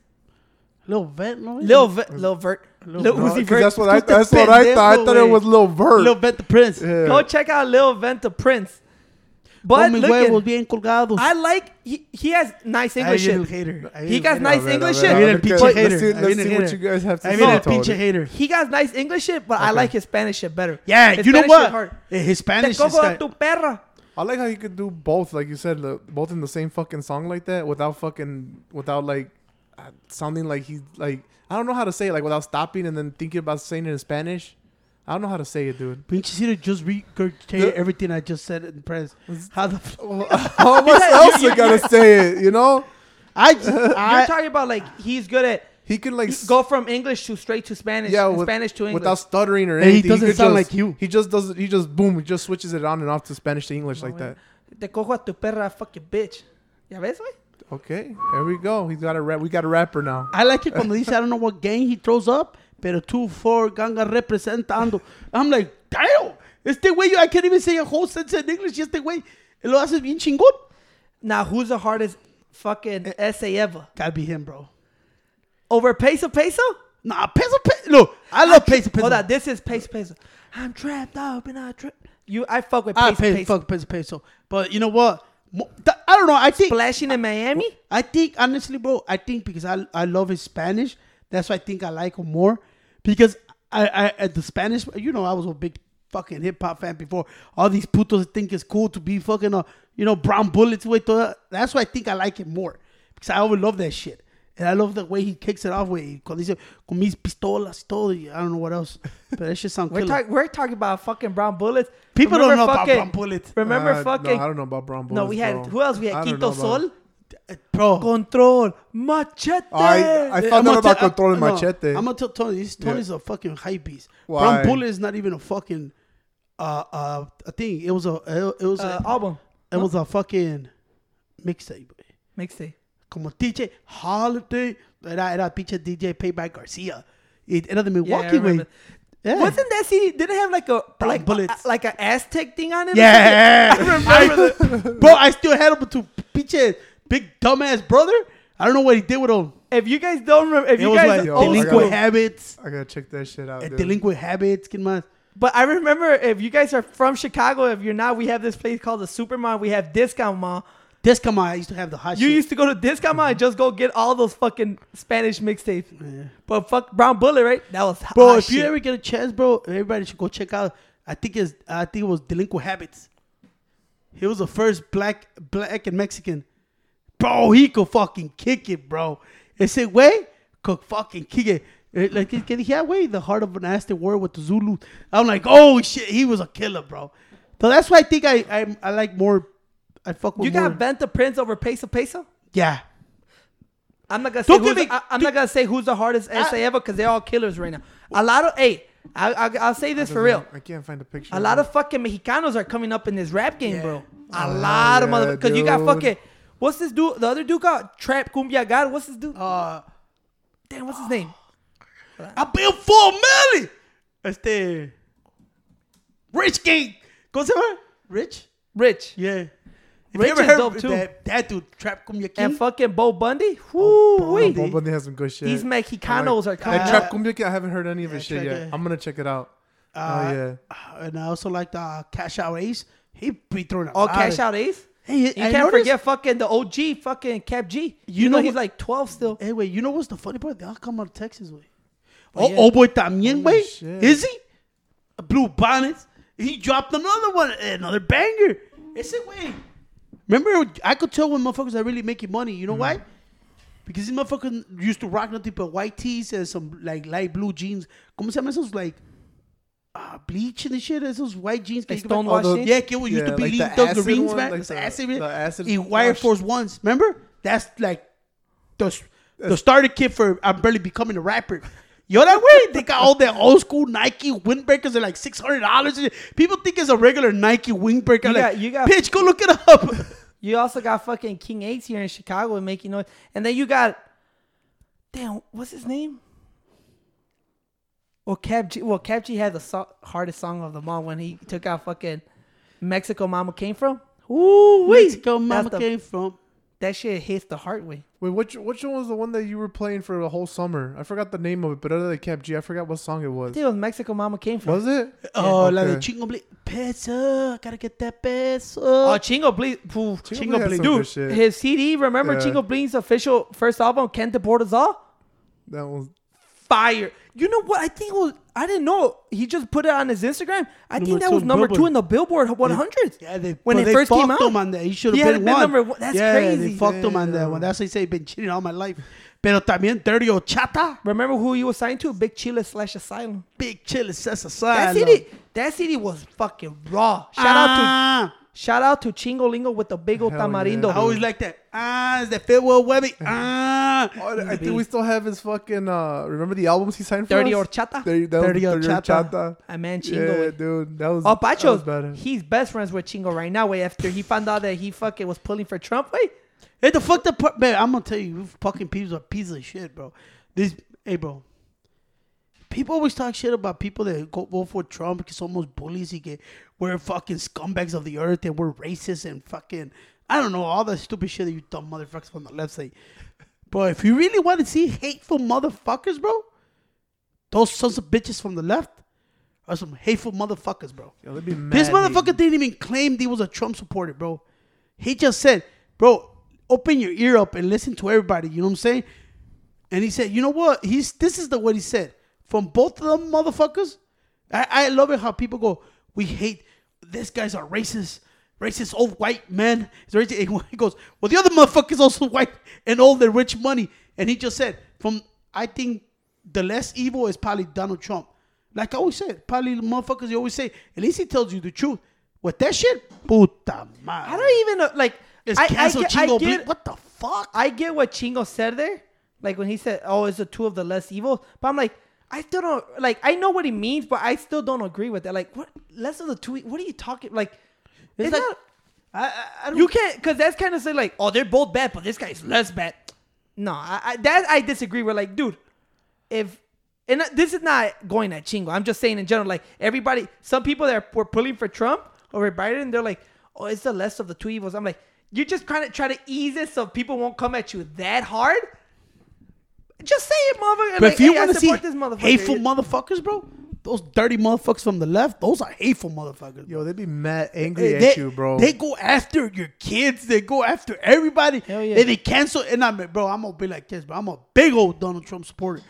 Speaker 3: Lil Vent, no?
Speaker 1: Lil Vert. Lil Vert.
Speaker 3: Lil
Speaker 1: Lil
Speaker 2: No,
Speaker 1: Uzi
Speaker 2: 'cause
Speaker 1: Vert.
Speaker 2: that's what I.
Speaker 3: Usted
Speaker 2: That's what I thought. I thought it was Lil Vert.
Speaker 3: Lil Vent the Prince.
Speaker 2: Yeah.
Speaker 1: Go check out Lil Vent the Prince. But
Speaker 3: Con mis
Speaker 1: look
Speaker 3: huevos
Speaker 1: at,
Speaker 3: bien colgados.
Speaker 1: I like he, he has nice English
Speaker 3: viene el
Speaker 1: shit.
Speaker 3: hater.
Speaker 1: He got
Speaker 3: hater.
Speaker 1: nice
Speaker 2: A
Speaker 1: English shit.
Speaker 2: a
Speaker 3: Ahí viene
Speaker 2: ver,
Speaker 3: el
Speaker 2: ¿qué-
Speaker 3: pinche
Speaker 2: let's
Speaker 3: hater.
Speaker 2: see-
Speaker 3: Ahí
Speaker 2: Let's see what
Speaker 3: hater.
Speaker 2: you guys have to
Speaker 3: Ahí
Speaker 2: say.
Speaker 3: viene el
Speaker 2: Tony.
Speaker 3: pinche hater.
Speaker 1: He got nice English shit, but I like his Spanish shit better.
Speaker 3: Yeah,
Speaker 1: His
Speaker 3: you know
Speaker 1: Spanish shit
Speaker 3: what? His Spanish is
Speaker 1: cojo a
Speaker 3: got-
Speaker 1: tu perra.
Speaker 2: I like how you could do both, like you said, both in the same fucking song like that, without fucking, without like uh, sounding like he's like I don't know how to say it, like without stopping and then thinking about saying it in Spanish. I don't know how to say it, dude.
Speaker 3: Pinche Cito just regurgitate
Speaker 2: The-
Speaker 3: everything I just said in press. How the f-
Speaker 2: How much else you gotta say it? You know,
Speaker 3: I just
Speaker 1: You're talking about like he's good at
Speaker 2: he can like
Speaker 1: he
Speaker 2: s-
Speaker 1: go from English to straight to Spanish,
Speaker 2: yeah, with-
Speaker 1: Spanish to English.
Speaker 2: without stuttering or
Speaker 3: And he doesn't
Speaker 2: could
Speaker 3: sound
Speaker 2: just-
Speaker 3: like you.
Speaker 2: He just doesn't. He just boom. He just switches it on and off to Spanish to English like
Speaker 1: güey.
Speaker 2: that.
Speaker 1: Te cojo a tu perra, fuck your bitch. ¿Ya ves, güey?
Speaker 2: Okay, there we go. He's got a rap. We got a rapper now.
Speaker 3: I like it cuando dice I don't know what gang he throws up, pero two four ganga representando. I'm like, damn, este güey I can't even say a whole sentence in English. Y este güey lo hace bien chingón.
Speaker 1: Now, who's the hardest fucking
Speaker 2: Eh.
Speaker 1: essay ever?
Speaker 3: Gotta be him, bro.
Speaker 1: Over peso peso?
Speaker 3: Nah, peso peso. Look, I love peso peso.
Speaker 1: Hold on, this is peso peso. I'm trapped up in a trap. You, I fuck with
Speaker 3: I
Speaker 1: peso
Speaker 3: pay
Speaker 1: peso.
Speaker 3: fuck peso peso. But you know what? I don't know. I think
Speaker 1: Splashing in Miami.
Speaker 3: I think honestly, bro, I think because I I love his Spanish, that's why I think I like him more. Because I I at the Spanish, you know, I was a big fucking hip hop fan before. All these putos think it's cool to be fucking uh, you know, brown bullets with. That's why I think I like him more because I always love that shit. And I love the way he kicks it off with cuando dice con mis pistolas y todo. y I don't know what else, but that shit sound
Speaker 1: We're,
Speaker 3: killer.
Speaker 1: talk, we're talking about fucking brown bullets.
Speaker 3: People
Speaker 1: Remember
Speaker 3: don't know
Speaker 1: fucking-
Speaker 3: about brown bullets,
Speaker 1: Remember
Speaker 2: Uh,
Speaker 1: fucking.
Speaker 2: No, I don't know about brown bullets.
Speaker 1: No, we had
Speaker 2: bro.
Speaker 1: who else? We had
Speaker 2: don't
Speaker 1: Quinto Sol,
Speaker 3: bro.
Speaker 1: Control, Machete.
Speaker 2: Oh, I, I
Speaker 3: I'm
Speaker 2: found
Speaker 3: gonna
Speaker 2: out about
Speaker 3: tell-
Speaker 2: control and
Speaker 3: no,
Speaker 2: machete.
Speaker 3: I'm gonna tell Tony. This Tony's a fucking hype beast.
Speaker 2: Why?
Speaker 3: Brown Bullet is not even a fucking uh uh a thing. It was a it was
Speaker 1: uh,
Speaker 3: a,
Speaker 1: album.
Speaker 3: it was a fucking mixtape.
Speaker 1: Mixtape.
Speaker 3: Como DJ Holiday, era era pinche DJ Payback Garcia. It era de
Speaker 1: Yeah, I
Speaker 3: Milwaukee, güey.
Speaker 1: remember.
Speaker 3: Yeah.
Speaker 1: Wasn't that CD? Did it have like a
Speaker 3: Brown
Speaker 1: like
Speaker 3: bullets.
Speaker 1: a, like an Aztec thing on it?
Speaker 3: Yeah,
Speaker 1: something? I remember that.
Speaker 3: bro. I still had him to pinche big dumbass brother. I don't know what he did with him.
Speaker 1: If you guys don't remember, if
Speaker 3: It
Speaker 1: you
Speaker 3: was
Speaker 1: guys
Speaker 3: like
Speaker 2: Yo,
Speaker 1: old
Speaker 2: I
Speaker 3: delinquent
Speaker 2: gotta-
Speaker 1: school,
Speaker 3: habits.
Speaker 2: I gotta check that shit out. dude.
Speaker 3: Delinquent habits, ¿qué más?
Speaker 1: But I remember if you guys are from Chicago, if you're not, we have this place called the Supermall. We have Discount Mall.
Speaker 3: On, I used to have the hot
Speaker 1: You
Speaker 3: shit.
Speaker 1: used to go to Discount Mall and just go get all those fucking Spanish mixtapes.
Speaker 3: Yeah.
Speaker 1: But fuck Brown Bullet, right? That was hot
Speaker 3: Bro,
Speaker 1: hot
Speaker 3: if you ever get a chance, bro, everybody should go check out. I think it's I think it was Delinquent Habits. He was the first black black and Mexican. Bro, he could fucking kick it, bro. Ese güey could fucking kick it. Eh, Like que dije, güey, the heart of an Aztec war with the Zulu. I'm like, oh shit, he was a killer, bro. So that's why I think I I, I like more. I fuck with
Speaker 1: you
Speaker 3: more.
Speaker 1: got Benta Prince over Peso Peso.
Speaker 3: yeah.
Speaker 1: I'm not gonna say
Speaker 3: Don't
Speaker 1: who's
Speaker 3: give
Speaker 1: the,
Speaker 3: me-
Speaker 1: I, am not gonna say who's the hardest essay ever because they're all killers right now. A lot of hey, I, I, I'll say this for real.
Speaker 2: I can't find a picture.
Speaker 1: A lot of fucking Mexicanos are coming up in this rap game,
Speaker 3: Yeah.
Speaker 1: bro. A
Speaker 2: Oh,
Speaker 1: lot of
Speaker 2: yeah,
Speaker 1: mother because you got
Speaker 2: dude.
Speaker 1: fucking what's this dude? The other dude got Trap Cumbia God. What's this dude?
Speaker 3: Uh,
Speaker 1: Damn, what's his name?
Speaker 3: I built four million. Este. Rich King. ¿Cómo se llama? Rich?
Speaker 1: Rich
Speaker 3: Yeah. If
Speaker 1: Rich
Speaker 3: you ever
Speaker 1: is
Speaker 3: heard
Speaker 1: dope, too.
Speaker 3: That, that dude, Trap Cumbia King.
Speaker 1: and fucking Bo Bundy. Whoo
Speaker 3: Bo
Speaker 1: wee.
Speaker 3: Bundy.
Speaker 2: Bob Bundy has some good shit.
Speaker 1: These
Speaker 2: I
Speaker 1: Mexicanos are
Speaker 2: like-
Speaker 1: coming.
Speaker 2: That
Speaker 3: Uh,
Speaker 2: Trap Cumbia Kid, I haven't heard any of his
Speaker 3: yeah,
Speaker 2: shit yet.
Speaker 3: it.
Speaker 2: I'm gonna check it out.
Speaker 3: Uh,
Speaker 2: oh yeah.
Speaker 3: And I also like the uh, Cash Out Ace. He be throwing a
Speaker 1: Oh,
Speaker 3: lot
Speaker 1: Cash
Speaker 3: of-
Speaker 1: Out Ace.
Speaker 3: Hey,
Speaker 1: You
Speaker 3: I
Speaker 1: can't
Speaker 3: noticed-
Speaker 1: forget fucking the OG, fucking Kap G. You,
Speaker 3: You
Speaker 1: know,
Speaker 3: know
Speaker 1: he's like 12 still.
Speaker 3: Hey, wait, you know what's the funny part? They all come out of Texas, way.
Speaker 1: Oh,
Speaker 3: Oh,
Speaker 1: yeah.
Speaker 3: oh boy, también,
Speaker 2: Holy
Speaker 3: way. Is he? A blue Bonnets. He dropped another one, another banger. Ese way. Remember, I could tell when motherfuckers are really making money. You know
Speaker 2: Mm-hmm.
Speaker 3: why? Because these motherfuckers used to rock nothing but white tees and some like light blue jeans. ¿Cómo se llama esos? Like uh, bleach and the shit. Esos white jeans.
Speaker 1: Like stonewashed
Speaker 2: Oh.
Speaker 3: Yeah, que used
Speaker 2: Yeah,
Speaker 3: to be
Speaker 2: like the
Speaker 3: the,
Speaker 2: one,
Speaker 3: man.
Speaker 2: like the-
Speaker 3: acid,
Speaker 2: the acid
Speaker 3: Y Wire. Force Ones. Remember? That's like the, the starter kit for I'm barely becoming a rapper. Yo, that way they got all that old school Nike windbreakers. They're like six hundred dollars. People think it's a regular Nike windbreaker.
Speaker 1: You
Speaker 3: like,
Speaker 1: got- you got-
Speaker 3: bitch, go look it up.
Speaker 1: You also got fucking King Eights here in Chicago and making noise. And then you got, damn, what's his name? Well, Kap G, well, Kap G had the so- hardest song of them all when he took out fucking Mexico Mama Came From. Ooh, wee.
Speaker 3: Mexico mama
Speaker 1: the-
Speaker 3: came from.
Speaker 1: That shit hits the heart way.
Speaker 2: Wait, which which one was the one that you were playing for the whole summer? I forgot the name of it, but other than Kap G, I forgot what song it
Speaker 1: I
Speaker 2: was.
Speaker 1: think it was Mexico Mama Came From.
Speaker 2: Was it?
Speaker 3: Oh, la de
Speaker 2: Okay.
Speaker 3: chingo ble- peso. Gotta get that peso.
Speaker 1: Oh, Chingo Bling.
Speaker 2: Chingo
Speaker 3: Chingo
Speaker 2: had Bling.
Speaker 1: Dude, his CD, remember
Speaker 2: Yeah.
Speaker 1: Chingo Bling's official first album, Can't Deport Us All?
Speaker 2: That was
Speaker 1: Fire. You know what? I think it was, I didn't know. He just put it on his Instagram. I
Speaker 3: Number
Speaker 1: think that
Speaker 3: two
Speaker 1: was
Speaker 3: in
Speaker 1: number two in the Billboard 100.
Speaker 3: Yeah, they,
Speaker 1: When
Speaker 3: but
Speaker 1: it
Speaker 3: they
Speaker 1: first came out.
Speaker 3: him on that. He should
Speaker 1: He
Speaker 3: have been,
Speaker 1: been
Speaker 3: one.
Speaker 1: number one. That's
Speaker 3: yeah,
Speaker 1: crazy.
Speaker 3: they fucked him on that one. That's why I say They've been cheating all my life. Pero también Dirty Horchata,
Speaker 1: Remember who he was signed to? Big Chile slash Asylum.
Speaker 3: Big Chile Says
Speaker 1: That
Speaker 3: Asylum.
Speaker 1: CD, that CD was fucking raw. Shout out to
Speaker 3: ah,
Speaker 1: shout out to Chingo Bling with the big old
Speaker 2: Hell
Speaker 1: tamarindo.
Speaker 2: yeah.
Speaker 3: I always like that. Ah, is that Fitwell Webby? Ah.
Speaker 2: Oh, I think we still have his fucking. uh Remember the albums he signed for
Speaker 1: Dirty
Speaker 2: us?
Speaker 1: Horchata.
Speaker 2: Dirty, that was
Speaker 3: Dirty
Speaker 2: Dirty
Speaker 3: Horchata.
Speaker 2: Horchata.
Speaker 1: I man Chingo.
Speaker 2: Yeah,
Speaker 1: way.
Speaker 2: dude, that was.
Speaker 1: Oh,
Speaker 2: that was
Speaker 1: Pacho,
Speaker 2: better.
Speaker 1: he's best friends with Chingo right now. Way after he found out that he fucking was pulling for Trump. Wait,
Speaker 3: Hey, the fuck the part, man. I'm gonna tell you, you fucking people are pieces of shit, bro. This, hey, bro. People always talk shit about people that go vote for Trump because almost bullies. He get we're fucking scumbags of the earth and we're racist and fucking I don't know all that stupid shit that you dumb motherfuckers from the left say. But if you really want to see hateful motherfuckers, bro, those sons of bitches from the left are some hateful motherfuckers, bro.
Speaker 2: Yo,
Speaker 3: This motherfucker
Speaker 2: hating.
Speaker 3: didn't even claim he was a Trump supporter, bro. He just said, bro, open your ear up and listen to everybody. You know what I'm saying? And he said, you know what? He's this is the what he said. From both of them motherfuckers, I, I love it how people go, we hate this guy's a racist, racist old white man. He's racist. And He goes, well, the other motherfucker's also white and old and rich money. And he just said, from I think the less evil is probably Donald Trump. Like I always said, probably the motherfuckers you always say, at least he tells you the truth. With that shit, puta madre.
Speaker 1: I don't even know. Like,
Speaker 3: It's
Speaker 1: I, I,
Speaker 3: cancel
Speaker 1: get, I,
Speaker 3: Chingo
Speaker 1: get,
Speaker 3: What the fuck?
Speaker 1: I get what Chingo said there. Like when he said, "Oh, it's the two of the less evil," but I'm like, I still don't like. I know what he means, but I still don't agree with that. Like, what less of the two? What are you talking? Like,
Speaker 3: It's
Speaker 1: it's
Speaker 3: like-
Speaker 1: not.
Speaker 3: I, I, don't,
Speaker 1: You can't because that's kind of say like, oh, they're both bad, but this guy's less bad. No, I, I that I disagree with. Like, dude, if and this is not going at Chingo. I'm just saying in general. Like everybody, some people that were pulling for Trump over Biden, they're like, oh, it's the less of the two evils. I'm like, you're just trying to try to ease it so people won't come at you that hard. Just say it, motherfucker.
Speaker 3: But
Speaker 1: like,
Speaker 3: if you
Speaker 1: hey,
Speaker 3: want to see
Speaker 1: support this motherfucker.
Speaker 3: hateful
Speaker 1: You-
Speaker 3: motherfuckers, bro, those dirty motherfuckers from the left, those are hateful motherfuckers.
Speaker 2: Yo, they'd be mad angry
Speaker 3: They,
Speaker 2: at you, bro.
Speaker 3: they go after your kids. They go after everybody.
Speaker 1: Hell yeah.
Speaker 3: And they cancel. And I'm, bro, I'm gonna be like this, bro. I'm a big old Donald Trump supporter.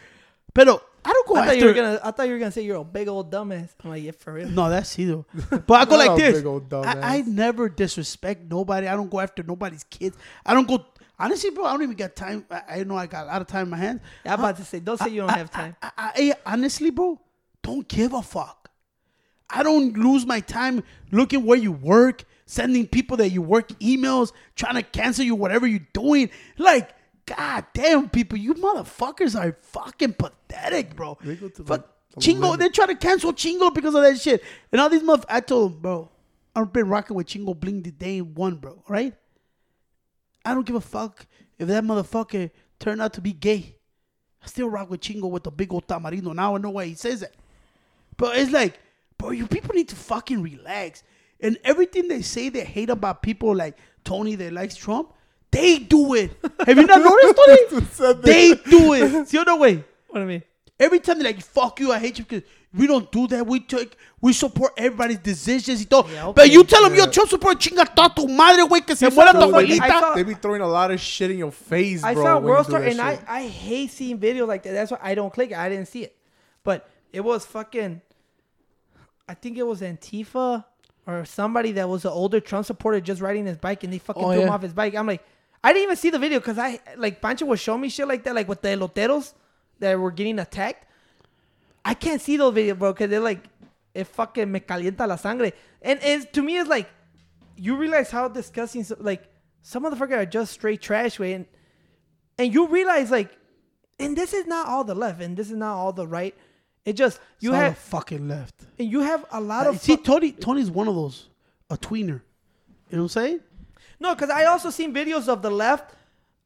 Speaker 3: But I don't go
Speaker 1: I
Speaker 3: after.
Speaker 1: thought you were gonna. I thought you were gonna say you're a big old dumbass. I'm like, yeah, for real.
Speaker 3: No, that's either. But I go like this.
Speaker 2: big old dumbass.
Speaker 3: I, I never disrespect nobody. I don't go after nobody's kids. I don't go. Honestly, bro, I don't even got time. I, I know I got a lot of time in my hands.
Speaker 1: Yeah, I'm about to say, don't say you don't have time.
Speaker 3: I, I, I- honestly, bro, don't give a fuck. I don't lose my time looking where you work, sending people that you work emails, trying to cancel you whatever you're doing. Like, god damn, people, you motherfuckers are fucking pathetic, bro.
Speaker 2: They go to,
Speaker 3: Fuck,
Speaker 2: the
Speaker 3: Chingo, they try to cancel Chingo because of that shit. And all these motherf I told him, bro, I've been rocking with Chingo Bling the day one, bro, right? I don't give a fuck if that motherfucker turned out to be gay. I still rock with Chingo with the big old tamarindo. Now I know why he says that. But it's like, bro, you people need to fucking relax. And everything they say they hate about people like Tony that likes Trump, they do it. Have you not noticed, Tony?
Speaker 2: Said that.
Speaker 3: they do it. See other way.
Speaker 1: What do I mean?
Speaker 3: Every time they're like, fuck you, I hate you because we don't do that. We take, we support everybody's decisions y todo.
Speaker 1: Yeah, okay.
Speaker 3: But you tell them, yo,
Speaker 2: Yeah.
Speaker 3: Trump support chinga toda tu madre, güey, que se muera tu
Speaker 1: the fucking- I
Speaker 3: abuelita.
Speaker 2: They be throwing a lot of shit in your face,
Speaker 1: I
Speaker 2: bro.
Speaker 1: saw
Speaker 2: when
Speaker 1: World Star, and I,
Speaker 2: shit.
Speaker 1: I hate seeing videos like that. That's why I don't click it. I didn't see it, but it was fucking. I think it was Antifa or somebody that was an older Trump supporter just riding his bike, and they fucking
Speaker 3: Oh,
Speaker 1: threw him off his bike. I'm like, I didn't even see the video because I like Pancho was showing me shit like that, like with the eloteros that were getting attacked. I can't see those videos, bro, because they're like, it fucking me calienta la sangre, and it's to me it's like, you realize how disgusting, like some motherfuckers are just straight trash, way, and and you realize like, and this is not all the left, and this is not all the right. It just you have
Speaker 3: the fucking left.
Speaker 1: and you have a lot
Speaker 3: Uh,
Speaker 1: of
Speaker 3: see,
Speaker 1: fu-
Speaker 3: Tony, Tony's one of those, a tweener. You know what I'm saying?
Speaker 1: no, because I also seen videos of the left,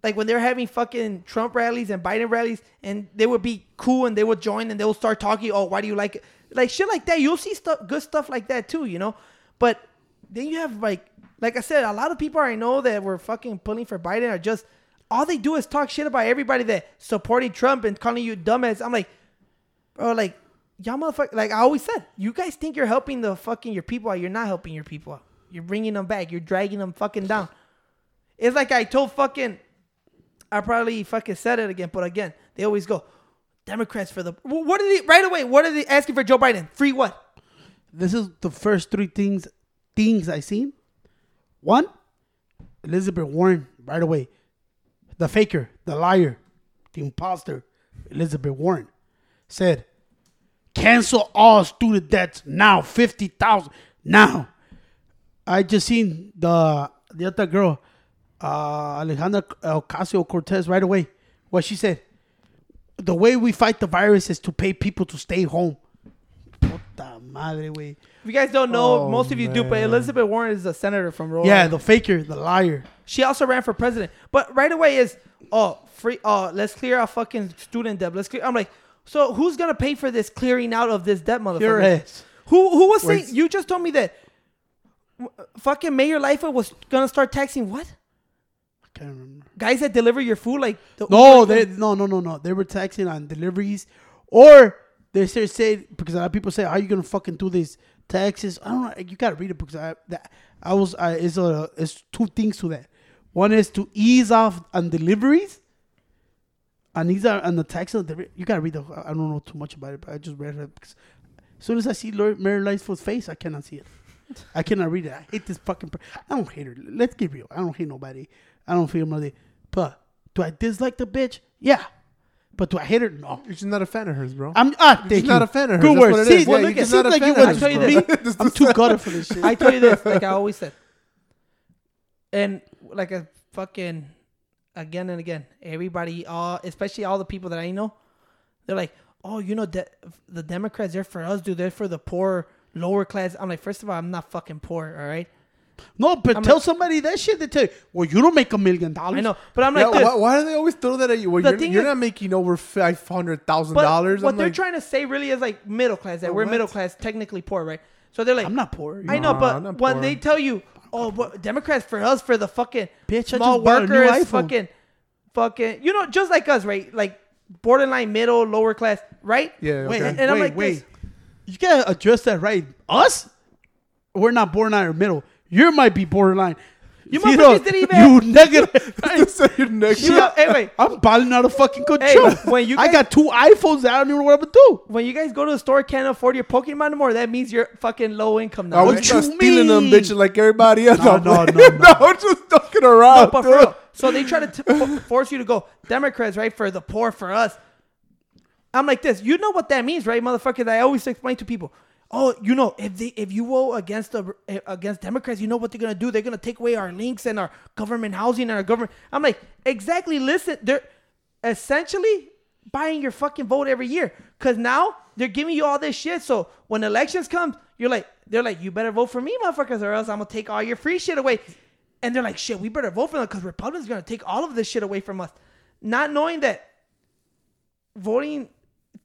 Speaker 1: like when they're having fucking Trump rallies and Biden rallies, and they would be cool and they would join and they will start talking. Oh, why do you like it? Like shit like that. You'll see stuff, good stuff like that too, you know. But then you have like, like I said, a lot of people I know that were fucking pulling for Biden are just all they do is talk shit about everybody that supporting Trump and calling you dumbass. I'm like, bro, like y'all motherfucker. Like I always said, you guys think you're helping the fucking your people out. You're not helping your people out. You're bringing them back. You're dragging them fucking down. It's like I told fucking. I probably fucking said it again, but again, they always go, Democrats for the. What are they right away? What are they asking for Joe Biden? Free what?
Speaker 3: This is the first three things things I seen. One, Elizabeth Warren right away. The faker, the liar, the imposter, Elizabeth Warren said, cancel all student debts now, fifty thousand now. I just seen the the other girl, uh, Alejandra Ocasio Cortez right away. What she said, the way we fight the virus is to pay people to stay home. Puta madre, güey.
Speaker 1: If you guys don't know,
Speaker 2: Oh,
Speaker 1: most of you do, but. Elizabeth Warren is a senator from Rhode
Speaker 3: Yeah, the faker, the liar.
Speaker 1: She also ran for president. But right away is, oh, free. Oh, let's clear our fucking student debt. Let's clear. I'm like, so who's gonna pay for this clearing out of this debt, motherfucker?
Speaker 3: Your ass.
Speaker 1: Who who was
Speaker 2: Where's-
Speaker 1: saying? You just told me that. Fucking Mayor Lightfoot was gonna start taxing what?
Speaker 3: Can't remember.
Speaker 1: guys that deliver your food, like the
Speaker 3: No,
Speaker 1: Uber-
Speaker 3: they no no no no. They were taxing on deliveries, or they say because a lot of people say, "How you gonna fucking do this taxes?" I don't know. You gotta read it because I that I was I it's a it's two things to that. One is to ease off on deliveries, and these are on the taxes. You gotta read the. I don't know too much about it, but I just read it because as soon as I see Mary Lightfoot's face, I cannot see it. I cannot read it. I hate this fucking. Per- I don't hate her. Let's get real. I don't hate nobody. I don't feel nobody. But do I dislike the bitch? Yeah. But do I hate her? No.
Speaker 2: You're just not a fan of hers, bro.
Speaker 3: I'm ah,
Speaker 2: You're just
Speaker 3: you.
Speaker 2: not a fan of hers.
Speaker 3: Good
Speaker 2: That's
Speaker 3: words.
Speaker 2: what it
Speaker 3: See,
Speaker 2: is.
Speaker 3: well,
Speaker 2: Yeah,
Speaker 3: look,
Speaker 2: you're
Speaker 3: it
Speaker 2: just not
Speaker 3: seems
Speaker 2: a
Speaker 3: like you
Speaker 2: fan
Speaker 3: want
Speaker 2: of
Speaker 1: tell you
Speaker 2: hers,
Speaker 1: this.
Speaker 2: bro.
Speaker 3: I'm too gutted for this shit.
Speaker 1: I tell you this, like I always said, and like a fucking again and again, everybody, all especially all the people that I know, they're like, oh, you know, de- the Democrats, they're for us, dude. They're for the poor, lower class. I'm like, first of all, I'm not fucking poor, all right.
Speaker 3: No, but
Speaker 1: I'm
Speaker 3: tell
Speaker 1: like-
Speaker 3: somebody that shit. They tell you, well, you don't make a million dollars.
Speaker 1: I know, but I'm like, this.
Speaker 2: why, why do they always throw that at you? Well,
Speaker 1: The
Speaker 2: you're, you're
Speaker 1: is-
Speaker 2: not making over five hundred thousand dollars.
Speaker 1: what
Speaker 2: I'm
Speaker 1: they're
Speaker 2: like,
Speaker 1: trying to say really is like middle class. That
Speaker 2: Oh,
Speaker 1: we're
Speaker 2: what?
Speaker 1: middle class, technically poor, right? So they're like,
Speaker 3: I'm not poor.
Speaker 1: I know,
Speaker 2: Nah,
Speaker 1: but when they tell you, oh, what, Democrats for us for the fucking
Speaker 3: Bitch,
Speaker 1: small
Speaker 3: just bought a new
Speaker 1: workers, fucking, fucking, you know, just like us, right? Like borderline middle, lower class, right?
Speaker 2: yeah,
Speaker 3: Wait,
Speaker 2: okay.
Speaker 1: and I'm like
Speaker 3: wait.
Speaker 1: this.
Speaker 3: You gotta address that right. Us, we're not borderline or middle. You might be borderline.
Speaker 1: You
Speaker 3: See,
Speaker 1: motherfuckers didn't even-
Speaker 3: You negative.
Speaker 2: So you're next.
Speaker 1: You know, anyway,
Speaker 3: I'm balling out of fucking
Speaker 1: Hey,
Speaker 3: control.
Speaker 1: when you
Speaker 3: I got two iPhones. I don't even know what I'm gonna do.
Speaker 1: when you guys go to the store, can't afford your Pokemon anymore. That means you're fucking low income now.
Speaker 2: I was
Speaker 3: What
Speaker 2: just stealing them
Speaker 3: mean?
Speaker 2: bitches like everybody else.
Speaker 3: No,
Speaker 2: I'm
Speaker 3: no, no, no.
Speaker 2: I'm just fucking
Speaker 1: No,
Speaker 2: around.
Speaker 1: but for real. So they try to t- force you to go Democrats, right? For the poor, for us. I'm like this. You know what that means, right, motherfucker? That I always explain to people. Oh, you know, if they if you vote against the against Democrats, you know what they're gonna do? They're gonna take away our links and our government housing and our government. I'm like, exactly. Listen, they're essentially buying your fucking vote every year because now they're giving you all this shit. So when elections come, you're like, they're like, you better vote for me, motherfuckers, or else I'm gonna take all your free shit away. And they're like, shit, we better vote for them because Republicans are gonna take all of this shit away from us, not knowing that voting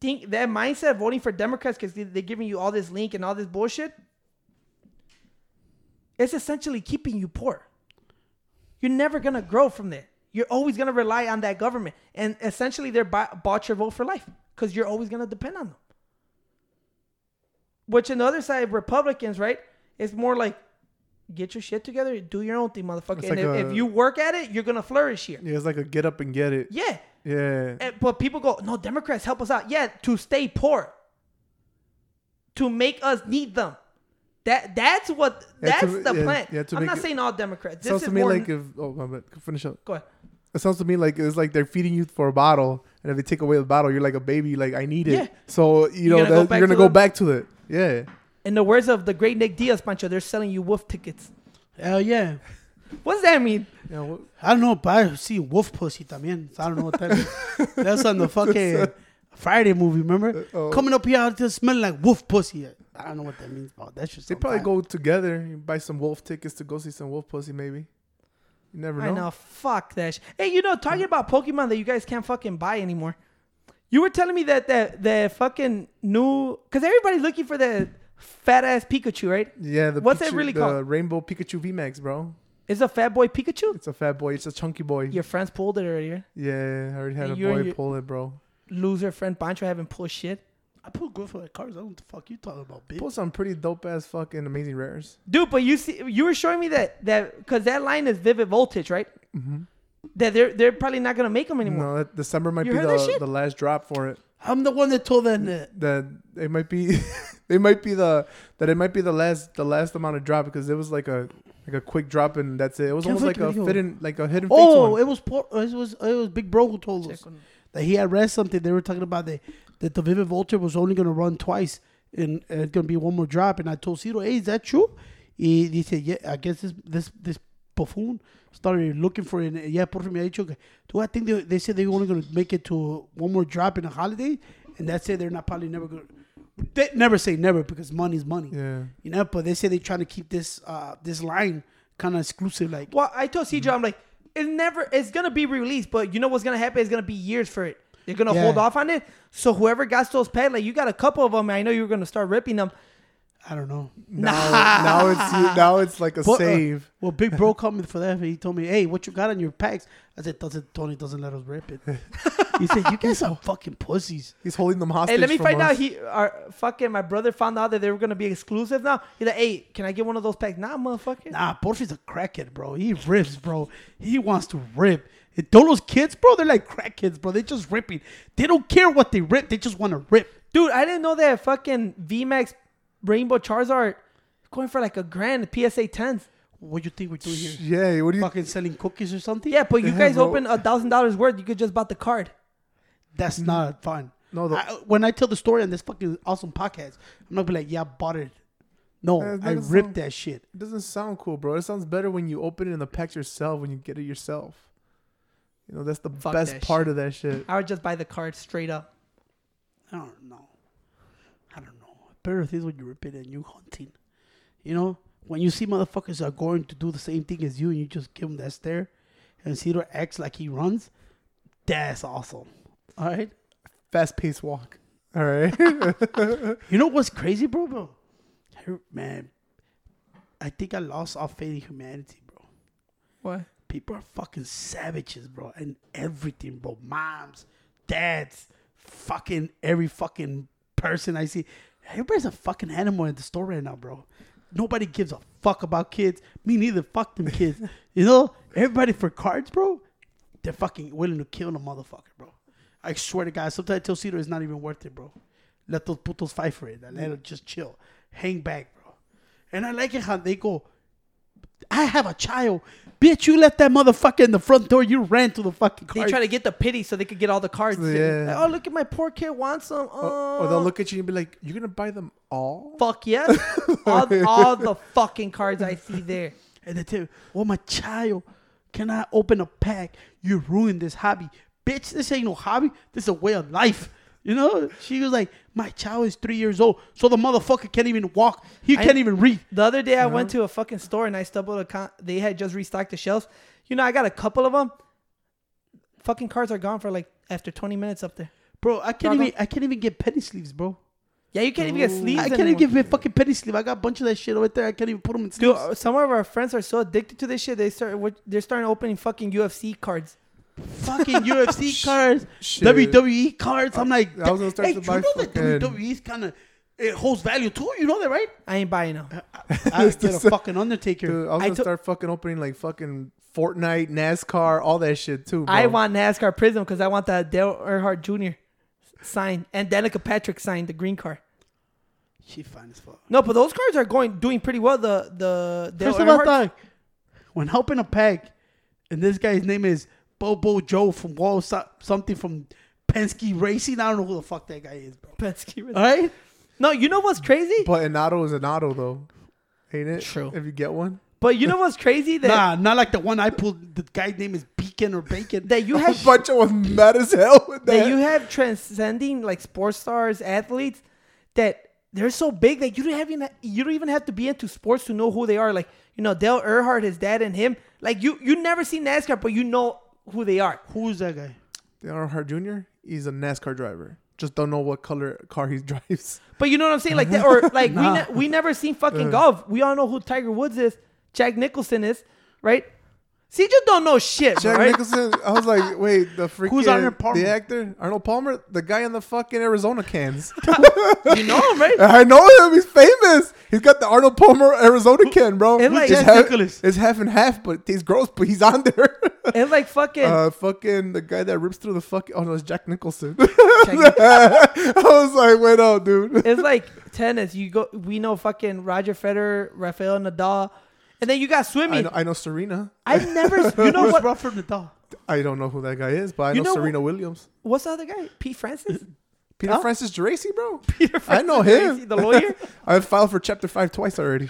Speaker 1: think that mindset of voting for Democrats because they, they're giving you all this link and all this bullshit. It's essentially keeping you poor. You're never gonna grow from there. You're always gonna rely on that government, and essentially they're bought your vote for life because you're always gonna depend on them. Which on the other side, Republicans, right? It's more like get your shit together, do your own thing, motherfucker.
Speaker 2: It's
Speaker 1: and
Speaker 2: like
Speaker 1: if,
Speaker 2: a-
Speaker 1: if you work at it, you're gonna flourish here.
Speaker 2: Yeah, it's like a get up and get it.
Speaker 1: Yeah.
Speaker 2: Yeah.
Speaker 1: And- but people go, no, Democrats help us out. Yeah, to stay poor, to make us need them. That that's what
Speaker 2: Yeah,
Speaker 1: that's
Speaker 2: to-
Speaker 1: the
Speaker 2: yeah,
Speaker 1: plan.
Speaker 2: yeah, to
Speaker 1: I'm
Speaker 2: make
Speaker 1: not
Speaker 2: it-
Speaker 1: saying all Democrats. This
Speaker 2: sounds
Speaker 1: is
Speaker 2: to me
Speaker 1: more.
Speaker 2: like if oh my bad, finish up.
Speaker 1: go ahead.
Speaker 2: It sounds to me like it's like they're feeding you for a bottle, and if they take away the bottle, you're like a baby. Like I need it.
Speaker 1: Yeah.
Speaker 2: So you
Speaker 1: You're
Speaker 2: know
Speaker 1: gonna go
Speaker 2: that,
Speaker 1: back
Speaker 2: you're gonna
Speaker 1: to
Speaker 2: go
Speaker 1: them?
Speaker 2: back to it. Yeah.
Speaker 1: In the words of the great Nick Diaz, Pancho, they're selling you wolf tickets.
Speaker 3: Hell yeah.
Speaker 1: What does that mean?
Speaker 2: Yeah. Well,
Speaker 3: I don't know, but I see wolf pussy también. So I don't know what that is. That's on the fucking Friday movie, remember?
Speaker 2: Uh, oh.
Speaker 3: Coming up here out there smelling like wolf pussy. I don't know what that means, bro. That's just
Speaker 2: they probably go together. You buy some wolf tickets to go see some wolf pussy. Maybe. You never know.
Speaker 1: I know. Fuck that. Sh- hey, you know, talking about Pokemon that you guys can't fucking buy anymore. You were telling me that that the fucking new because everybody's looking for the fat ass Pikachu, right?
Speaker 2: Yeah. The
Speaker 1: What's it
Speaker 2: Pikachu-
Speaker 1: really
Speaker 2: the
Speaker 1: called?
Speaker 2: Rainbow Pikachu VMAX, bro.
Speaker 1: Is a fat boy Pikachu?
Speaker 2: It's a fat boy. It's a chunky boy.
Speaker 1: Your friends pulled it earlier.
Speaker 2: Yeah. I already had
Speaker 1: And
Speaker 2: a boy pull it, bro.
Speaker 1: Loser friend Pancho haven't pulled shit.
Speaker 3: I put good for the cars. I don't know what the fuck you talking about, bitch.
Speaker 2: Pull some pretty dope ass fucking amazing rares.
Speaker 1: Dude, but you see, you were showing me that that because that line is Vivid Voltage, right?
Speaker 2: Mm-hmm.
Speaker 1: That they're they're probably not gonna make them anymore.
Speaker 2: No, that December might
Speaker 1: You
Speaker 2: be the, the last drop for it.
Speaker 3: I'm the one that told them that.
Speaker 2: that it might be they might be the that it might be the last the last amount of drop because it was like a like a quick drop and that's it. It was almost like a
Speaker 3: video.
Speaker 2: hidden like a hidden face
Speaker 3: Oh,
Speaker 2: one.
Speaker 3: it was por- it was it was Big Bro who told us
Speaker 1: on-
Speaker 3: that he had read something. They were talking about the, that the Vivid Voltage was only going to run twice and uh, it's going to be one more drop. And I told Ciro, hey, is that true? He, he said, yeah, I guess this this this buffoon started looking for it. And, yeah, por fin me ha dicho que, do I think they, they said they were only going to make it to one more drop in a holiday? And that's it. They're not probably never going to. They never say never because money's money.
Speaker 2: yeah.
Speaker 3: You know, but they say they're trying to keep this uh this line kind of exclusive. Like,
Speaker 1: Well, I told CJ, I'm like, it's never, it's gonna be released, but you know what's gonna happen? It's gonna be years for it. They're gonna
Speaker 3: Yeah.
Speaker 1: hold off on it. So whoever got those pets, like you got a couple of them. I know you were gonna start ripping them.
Speaker 3: I don't know.
Speaker 2: Now,
Speaker 1: Nah.
Speaker 2: now it's now it's like a
Speaker 3: But, uh,
Speaker 2: save.
Speaker 3: Well, Big Bro called me for that. He told me, "Hey, what you got on your packs?" I said, "Doesn't Tony doesn't let us rip it." he said, "You guys are fucking pussies."
Speaker 2: He's holding them hostage.
Speaker 1: Hey, let me find
Speaker 2: us.
Speaker 1: out. He, our fucking, my brother found out that they were gonna be exclusive now. He's like, hey, can I get one of those packs? Nah, motherfucker.
Speaker 3: Nah, Porfi's a crackhead, bro. He rips, bro. He wants to rip. And those kids, bro, they're like crackheads, bro. They're just ripping. They don't care what they rip. They just want to rip.
Speaker 1: Dude, I didn't know that fucking VMAX Rainbow Charizard going for like a grand PSA 10s.
Speaker 3: What do you think we're doing here?
Speaker 2: Yeah, what are you?
Speaker 3: Fucking selling cookies or something?
Speaker 1: Yeah, but you
Speaker 2: Yeah,
Speaker 1: guys
Speaker 2: bro.
Speaker 1: open a thousand dollars worth. You could just bought the card.
Speaker 3: That's mm-hmm. not fun.
Speaker 2: No, the-
Speaker 3: I, when I tell the story on this fucking awesome podcast, I'm not gonna be like, yeah, I bought it. No,
Speaker 2: Yeah,
Speaker 3: I ripped
Speaker 2: song.
Speaker 3: that shit.
Speaker 2: It doesn't sound cool, bro. It sounds better when you open it in the packs yourself. When you get it yourself. You know that's the
Speaker 1: Fuck
Speaker 2: best
Speaker 1: that
Speaker 2: part
Speaker 1: shit.
Speaker 2: of that shit.
Speaker 1: I would just buy the card straight up.
Speaker 3: I don't know. I don't know. Better things when you rip it and you hunting. You know, when you see motherfuckers are going to do the same thing as you and you just give them that stare and see their acts like he runs, that's awesome. All right.
Speaker 2: Fast paced walk. All right.
Speaker 3: You know what's crazy, bro, bro? Man, I think I lost all faith in humanity, bro.
Speaker 1: What?
Speaker 3: People are fucking savages, bro, and everything, bro. Moms, dads, fucking every fucking person I see. Everybody's a fucking animal in the store right now, bro. Nobody gives a fuck about kids. Me neither. Fuck them kids. you know, everybody for cards, bro. They're fucking willing to kill the motherfucker, bro. I swear to God, sometimes I tell Cedar it's not even worth it, bro. Let those putos fight for it. Let them just chill. Hang back, bro. And I like it how they go, I have a child. Bitch, you left that motherfucker in the front door. You ran to the fucking car.
Speaker 1: They try to get the pity so they could get all the cards.
Speaker 2: Yeah.
Speaker 1: Like, oh, look at my poor kid wants some.
Speaker 2: or,
Speaker 1: Oh.
Speaker 2: or they'll uh. look at you and be like, "You're gonna buy them all?"
Speaker 1: Fuck yes. all, all the fucking cards I see there.
Speaker 3: and they tell you, oh, my child, can I open a pack? You ruined this hobby. Bitch, this ain't no hobby. This is a way of life. You know? She was like, my child is three years old. So the motherfucker can't even walk. He
Speaker 1: I-
Speaker 3: can't even read.
Speaker 1: The other day I went to a fucking store and I stumbled upon they had just restocked the shelves. You know, I got a couple of them. Fucking cards are gone for like after 20 minutes up there.
Speaker 3: Bro, I can't even I can't even get penny sleeves, bro.
Speaker 1: Yeah, you can't even get sleeves.
Speaker 3: I can't
Speaker 1: anymore.
Speaker 3: even get me a fucking penny sleeve. I got a bunch of that shit right there. I can't even put them in
Speaker 1: Dude,
Speaker 3: sleeves.
Speaker 1: some of our friends are so addicted to this shit. They start. They're starting opening fucking UFC cards.
Speaker 3: Fucking UFC cards,
Speaker 2: Shit.
Speaker 3: WWE cards. I'm like,
Speaker 2: I was gonna start
Speaker 3: hey,
Speaker 2: to
Speaker 3: you
Speaker 2: buy
Speaker 3: know that
Speaker 2: fucking-
Speaker 3: WWE's kind of it holds value too. You know that, right?
Speaker 1: I ain't buying them.
Speaker 3: I get a fucking Undertaker.
Speaker 2: Dude, I was
Speaker 1: I
Speaker 2: gonna
Speaker 1: took-
Speaker 2: start fucking opening like fucking Fortnite, NASCAR, all that shit too. Bro.
Speaker 1: I want NASCAR Prism because I want that Dale Earnhardt Jr. sign and Danica Patrick sign the green card.
Speaker 3: She fine as fuck.
Speaker 1: No, but those cards are going doing pretty well. The the Dale
Speaker 3: First of all,
Speaker 1: Earnhardt-
Speaker 3: dog, when helping a pack, and this guy's name is Bobo Joe from Wall so- something from Penske Racing. I don't know who the fuck that guy is, bro.
Speaker 1: Penske. Racing.
Speaker 3: All right,
Speaker 1: No, you know what's crazy?
Speaker 2: But an auto is an auto though, ain't it?
Speaker 1: True.
Speaker 2: If you get one,
Speaker 1: But you know what's crazy that
Speaker 3: nah, not like the one I pulled. The guy's name is Beacon or Bacon.
Speaker 1: that you have
Speaker 2: a
Speaker 1: have
Speaker 2: bunch of them mad as hell with that.
Speaker 1: that you have transcending like sports stars, athletes that they're so big that you don't have even you don't even have to be into sports to know who they are. Like you know Dale Earnhardt, his dad, and him. Like you you never see NASCAR, but you know who they are.
Speaker 3: Who's that guy?
Speaker 2: Dale Earnhardt Jr. He's a NASCAR driver. Just don't know what color car he drives.
Speaker 1: But you know what I'm saying? Like that, or like
Speaker 3: Nah.
Speaker 1: we ne- we never seen fucking uh. golf. We all know who Tiger Woods is, Jack Nicholson is, right? See, you just don't know shit,
Speaker 2: Jack
Speaker 1: right?
Speaker 2: Nicholson. I was like, wait, the freaking
Speaker 3: Who's Arnold Palmer?
Speaker 2: the actor Arnold Palmer, the guy in the fucking Arizona cans.
Speaker 1: You know him, right?
Speaker 2: I know him. He's famous. He's got the Arnold Palmer Arizona can, bro.
Speaker 1: And like-
Speaker 2: it's, half,
Speaker 3: Nicholas?
Speaker 2: it's half and half, but he's gross. But he's on there.
Speaker 1: And like fucking
Speaker 2: uh, fucking the guy that rips through the fucking. Oh no, it's Jack Nicholson.
Speaker 1: Jack-
Speaker 2: I was like, wait up, dude.
Speaker 1: it's like tennis. You go, we know fucking Roger Federer, Rafael Nadal, and then you got
Speaker 2: I
Speaker 1: swimming.
Speaker 2: know, I know Serena.
Speaker 1: I've never, you know
Speaker 3: Who's
Speaker 1: what?
Speaker 3: Rufford Nadal?
Speaker 2: I don't know who that guy is, but I
Speaker 1: You
Speaker 2: know,
Speaker 1: know
Speaker 2: Serena Williams.
Speaker 1: What's the other guy? Pete Francis.
Speaker 2: Peter
Speaker 1: Huh?
Speaker 2: Francis Geraci, bro.
Speaker 1: Peter Francis
Speaker 2: I
Speaker 1: Francis
Speaker 2: know
Speaker 1: Tracy,
Speaker 2: him.
Speaker 1: the lawyer.
Speaker 2: I've filed for Chapter Five twice already.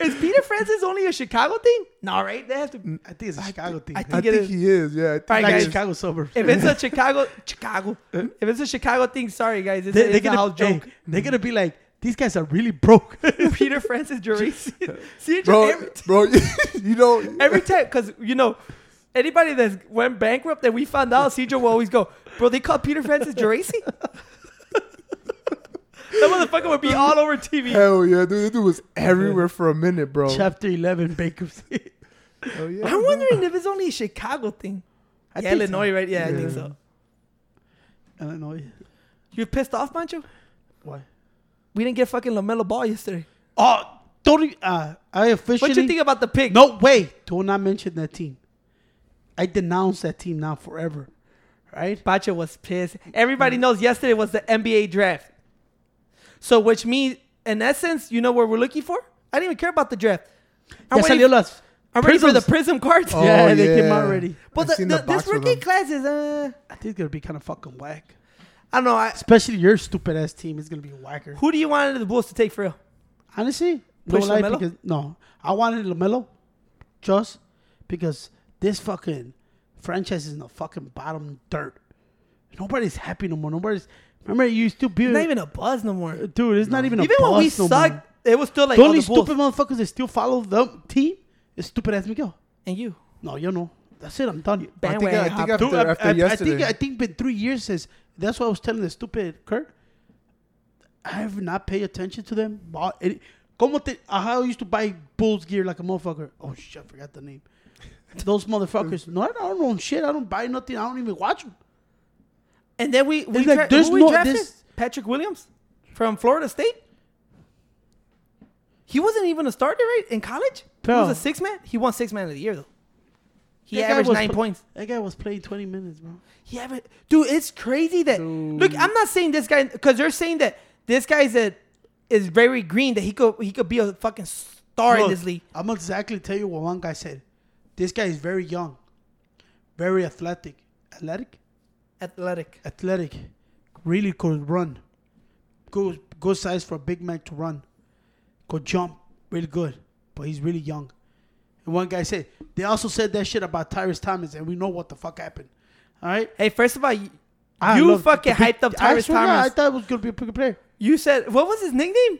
Speaker 1: Is Peter Francis only a Chicago thing? No, right? They have to.
Speaker 3: I think it's a Chicago thing.
Speaker 1: I
Speaker 2: I
Speaker 1: think
Speaker 2: think
Speaker 1: it is.
Speaker 2: he is. Yeah, I think
Speaker 1: Right,
Speaker 2: he
Speaker 3: like
Speaker 1: guys.
Speaker 3: Chicago suburbs.
Speaker 1: If it's a Chicago, Chicago. If it's a Chicago thing, sorry guys, it's,
Speaker 3: they,
Speaker 1: a,
Speaker 3: they're
Speaker 1: a
Speaker 3: gonna
Speaker 1: house joke.
Speaker 3: hey, they're gonna be like, these guys are really broke.
Speaker 1: Peter Francis Geraci. See, uh,
Speaker 2: bro,
Speaker 1: every,
Speaker 2: bro, you know,
Speaker 1: every time, because you know, anybody that went bankrupt that we found out, Cedro will always go, bro. They call Peter Francis Geraci. That motherfucker would be all over TV.
Speaker 2: Hell yeah, dude. This dude was everywhere for a minute, bro.
Speaker 3: Chapter 11 bankruptcy.
Speaker 2: Hell oh, yeah.
Speaker 1: I'm wondering if it's only a Chicago thing.
Speaker 3: I
Speaker 1: yeah,
Speaker 3: think so.
Speaker 1: Illinois, right? Yeah, I think
Speaker 2: Yeah.
Speaker 1: so.
Speaker 3: Illinois.
Speaker 1: You pissed off, Pancho?
Speaker 3: Why?
Speaker 1: We didn't get fucking LaMelo Ball yesterday.
Speaker 3: Oh, don't. Uh, I officially.
Speaker 1: What you think about the pick?
Speaker 3: No, way. Do not not mention that team. I denounce that team now forever. Right?
Speaker 1: Pancho was pissed. Everybody knows yesterday was the NBA draft. So, which means, in essence, you know what we're looking for? I didn't even care about the draft. I'm,
Speaker 3: Ya
Speaker 1: waiting,
Speaker 3: salió las.
Speaker 1: I'm ready for the prism cards.
Speaker 2: Oh,
Speaker 3: yeah, they came out already.
Speaker 1: But
Speaker 2: I've
Speaker 1: the, the,
Speaker 2: the
Speaker 1: this
Speaker 2: for
Speaker 1: rookie class is, uh,
Speaker 3: I think it's gonna be kind of fucking whack.
Speaker 1: I don't know. I,
Speaker 3: Especially your stupid ass team is gonna be whacker.
Speaker 1: who do you want the Bulls to take for real?
Speaker 3: Honestly, no
Speaker 1: Push
Speaker 3: lie,
Speaker 1: LaMelo?
Speaker 3: because no, I wanted LaMelo, just because this fucking franchise is in the fucking bottom dirt. Nobody's happy no more. Nobody's. Remember, you used to be.
Speaker 1: It's not even a buzz no more.
Speaker 3: Uh, dude, it's not even a
Speaker 1: Even when we
Speaker 3: buzz no
Speaker 1: sucked, it was still like
Speaker 3: the only
Speaker 1: the Bulls
Speaker 3: stupid motherfuckers that still follow the team is stupid ass Miguel.
Speaker 1: and you.
Speaker 3: No, you know. That's it. I'm done.
Speaker 2: I think,
Speaker 1: Bandwagon
Speaker 2: I think after,
Speaker 3: I,
Speaker 2: after
Speaker 3: I- I
Speaker 2: yesterday.
Speaker 3: think I think been three years since. That's what I was telling the stupid Kurt. I have not paid attention to them. Como te, how I used to buy Bulls gear like a motherfucker. Oh shit, I forgot the name. Those motherfuckers. No, I don't own shit. I don't buy nothing. I don't even watch them.
Speaker 1: And then we we,
Speaker 3: like, there's no-
Speaker 1: drafted
Speaker 3: this-
Speaker 1: Patrick Williams from Florida State. He wasn't even a starter, right, in college. He was a six man. He won six man of the year though. He
Speaker 3: That
Speaker 1: averaged
Speaker 3: was
Speaker 1: nine
Speaker 3: pl-
Speaker 1: points.
Speaker 3: That guy was playing 20 minutes, bro.
Speaker 1: He averaged, dude. It's crazy that look. I'm not saying this guy because they're saying that this guy's a is very green that he could he could be a fucking star in this league.
Speaker 3: I'm gonna exactly tell you what one guy said. This guy is very young, very athletic, athletic,
Speaker 1: Athletic.
Speaker 3: athletic, really could run. Good, good size for a big man to run. Could jump, really good, but he's really young. And one guy said they also said that shit about Tyrus Thomas, and we know what the fuck happened. All right,
Speaker 1: Hey, first of all, you,
Speaker 3: I
Speaker 1: you fucking
Speaker 3: big-
Speaker 1: hyped up
Speaker 3: I
Speaker 1: Tyrus
Speaker 3: swear to God, I thought it was gonna be a big player.
Speaker 1: You said what was his nickname?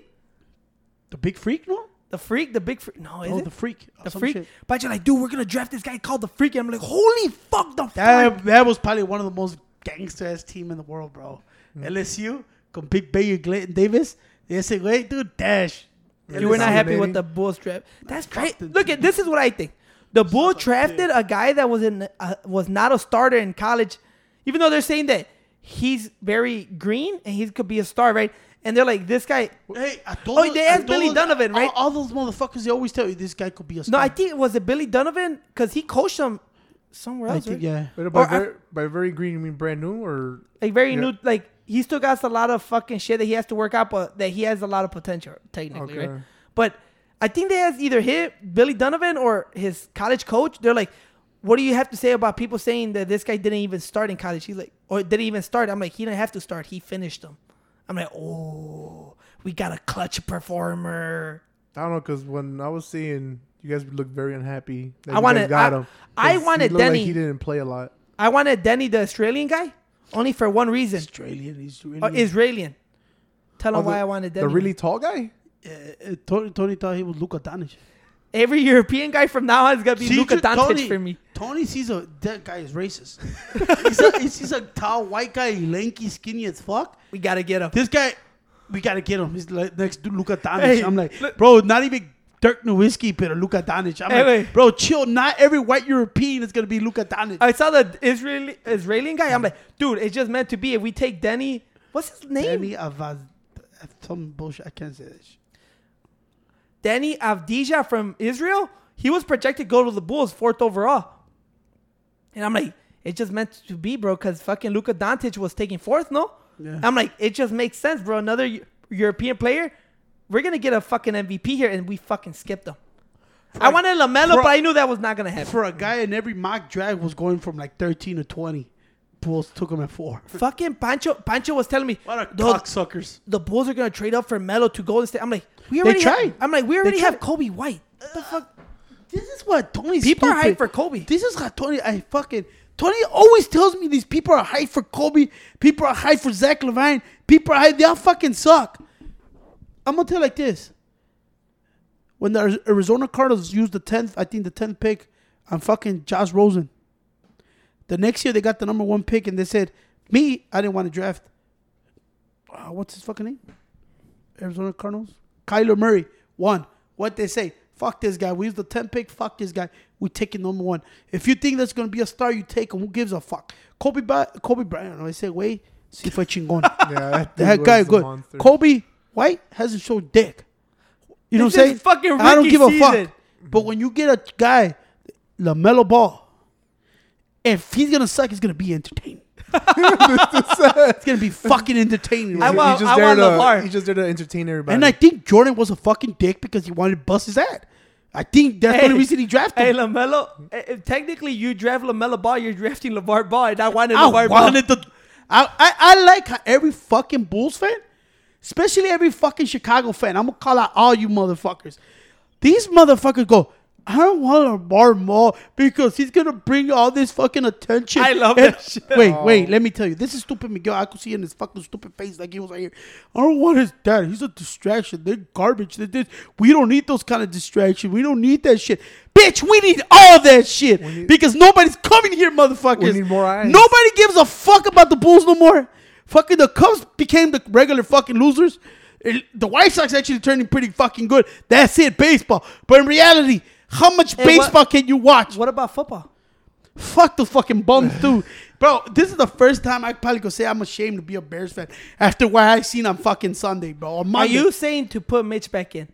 Speaker 3: The big freak, no?
Speaker 1: The freak, the big freak. No, is
Speaker 3: oh,
Speaker 1: it
Speaker 3: the freak,
Speaker 1: the freak?
Speaker 3: shit.
Speaker 1: But you're like, dude, we're gonna draft this guy called the freak. And I'm like, holy fuck, the freak.
Speaker 3: That, that was probably one of the most gangster ass team in the world, bro. Mm. LSU con Big Clayton Davis. They Ese güey, dude, dash.
Speaker 1: You were not happy with the Bulls draft. That's
Speaker 3: Fuck
Speaker 1: crazy. Look at this is what I think. The Bulls drafted a guy that was in uh, was not a starter in college, even though they're saying that he's very green and he could be a star, right? And they're like, this guy.
Speaker 3: Hey, I told
Speaker 1: Oh, they asked Billy Donovan, right?
Speaker 3: All, all those motherfuckers, they always tell you this guy could be a star. No.
Speaker 1: I think it was it Billy Donovan because he coached them somewhere
Speaker 3: I
Speaker 1: else,
Speaker 3: think,
Speaker 1: right?
Speaker 3: yeah.
Speaker 2: Wait, by,
Speaker 1: Or I-
Speaker 2: very, by very green, you mean brand new or?
Speaker 1: Like very
Speaker 2: Yeah.
Speaker 1: new. Like he still got a lot of fucking shit that he has to work out, but that he has a lot of potential technically,
Speaker 2: Okay.
Speaker 1: right? But I think they has either hit Billy Donovan or his college coach. They're like, "What do you have to say about people saying that this guy didn't even start in college?" He's like, "Or didn't even start?" I'm like, "He didn't have to start. He finished them." I'm like, "Oh, we got a clutch performer."
Speaker 2: I don't know, cause when I was seeing you guys look very unhappy.
Speaker 1: I
Speaker 2: you
Speaker 1: wanted-
Speaker 2: got
Speaker 1: I-
Speaker 2: him.
Speaker 1: I wanted
Speaker 2: looked like
Speaker 1: Denny.
Speaker 2: he didn't play a lot.
Speaker 1: I wanted Denny, the Australian guy, only for one reason.
Speaker 3: Australian, he's really.
Speaker 1: Uh, Israelian. Tell him
Speaker 2: Oh, the-
Speaker 1: why I wanted Denny.
Speaker 2: The really tall guy.
Speaker 3: uh, uh, Tony, Tony thought he was Luka Doncic.
Speaker 1: Every European guy from now on is gonna be
Speaker 3: See,
Speaker 1: Luka
Speaker 3: Tony-
Speaker 1: for me.
Speaker 3: Tony sees a that guy is racist. he's a, he sees a tall white guy, lanky, skinny as fuck.
Speaker 1: We gotta get him.
Speaker 3: This guy, we gotta get him. He's like next to Luka Doncic.
Speaker 1: Hey,
Speaker 3: I'm like,
Speaker 1: look-
Speaker 3: bro, not even Dirk Nowitzki, but Luka Doncic. I'm
Speaker 1: Hey,
Speaker 3: like,
Speaker 1: wait.
Speaker 3: bro, chill. Not every white European is gonna be Luka Doncic.
Speaker 1: I saw the Israeli Israeli guy. I'm like, dude, it's just meant to be. If we take Denny, what's his name?
Speaker 3: Danny Avaz, some bullshit. I can't say this.
Speaker 1: Danny Avdija from Israel. He was projected to go to the Bulls fourth overall. And I'm like, it's just meant to be, bro, because fucking Luka Doncic was taking fourth, no?
Speaker 3: Yeah.
Speaker 1: I'm like, it just makes sense, bro. Another European player. We're gonna get a fucking MVP here, and we fucking skipped him. I wanted LaMelo, but I knew that was not gonna happen.
Speaker 3: For a guy in every mock draft was going from like 13 to 20. Bulls took him at four.
Speaker 1: fucking Pancho, Pancho was telling me,
Speaker 3: What a
Speaker 1: "Dog,
Speaker 3: cocksuckers.
Speaker 1: the Bulls are gonna trade up for Melo to Golden State. I'm like, we
Speaker 3: They
Speaker 1: already
Speaker 3: tried.
Speaker 1: Have, I'm like, we already have Coby White. What the uh, fuck?
Speaker 3: This is what Tony.
Speaker 1: People are
Speaker 3: stupid.
Speaker 1: hyped for Coby.
Speaker 3: This is what Tony. I fucking Tony always tells me these people are hyped for Coby. People are hyped for Zach LaVine. People are hyped. They all fucking suck. I'm gonna tell you like this. When the Arizona Cardinals used the tenth, I think the tenth pick on fucking Josh Rosen. The next year they got the number one pick and they said, "Me, I didn't want to draft. Uh, what's his fucking name? Arizona Cardinals. Kyler Murray won. What they say? Fuck this guy. We use the 10 pick. Fuck this guy. We taking number one. If you think that's gonna be a star, you take him. Who gives a fuck? Kobe, ba- Kobe Bryant. I say, wait, si fue chingón.
Speaker 2: Yeah, that,
Speaker 3: that guy good.
Speaker 2: monster.
Speaker 3: Coby White hasn't showed dick. You know
Speaker 1: This
Speaker 3: what I'm saying?
Speaker 1: is fucking
Speaker 3: I don't
Speaker 1: rookie
Speaker 3: give a
Speaker 1: season.
Speaker 3: fuck. But when you get a guy, LaMelo Ball, if he's gonna suck, he's gonna be entertaining. it's gonna be fucking entertaining.
Speaker 1: I
Speaker 3: right?
Speaker 1: want-
Speaker 2: He's just
Speaker 1: I
Speaker 2: there
Speaker 1: want
Speaker 2: to,
Speaker 1: LeVar.
Speaker 2: He's just there to entertain everybody.
Speaker 3: And I think Jordan was a fucking dick because he wanted to bust his ass. I think that's the only reason he drafted
Speaker 1: Hey. LaMelo. eh, eh, Technically, you draft LaMelo Ball. You're drafting LeVar Ball, and I wanted
Speaker 3: I
Speaker 1: LeVar Ball.
Speaker 3: wanted the. I, I, I like how every fucking Bulls fan, especially every fucking Chicago fan, I'm gonna call out all you motherfuckers. These motherfuckers go, I don't want Lamar Ball because he's gonna bring all this fucking attention.
Speaker 1: I love
Speaker 3: And-
Speaker 1: that shit.
Speaker 3: Wait, oh. wait, let me tell you, this is stupid Miguel. I could see in his fucking stupid face like he was right here. I don't want his dad. He's a distraction. They're garbage. They're this. We don't need those kind of distractions. We don't need that shit. Bitch, we need all that shit
Speaker 2: need-
Speaker 3: because nobody's coming here, motherfuckers.
Speaker 2: We need more eyes.
Speaker 3: Nobody gives a fuck about the Bulls no more. Fucking the Cubs became the regular fucking losers. It- the White Sox actually turning pretty fucking good. That's it, baseball. But in reality, how much
Speaker 1: Hey, what-
Speaker 3: baseball can you watch?
Speaker 1: What about football?
Speaker 3: Fuck the fucking bums, dude. Bro, this is the first time I probably could say I'm ashamed to be a Bears fan after what I seen on fucking Sunday, bro. On
Speaker 1: Are you saying to put Mitch back in?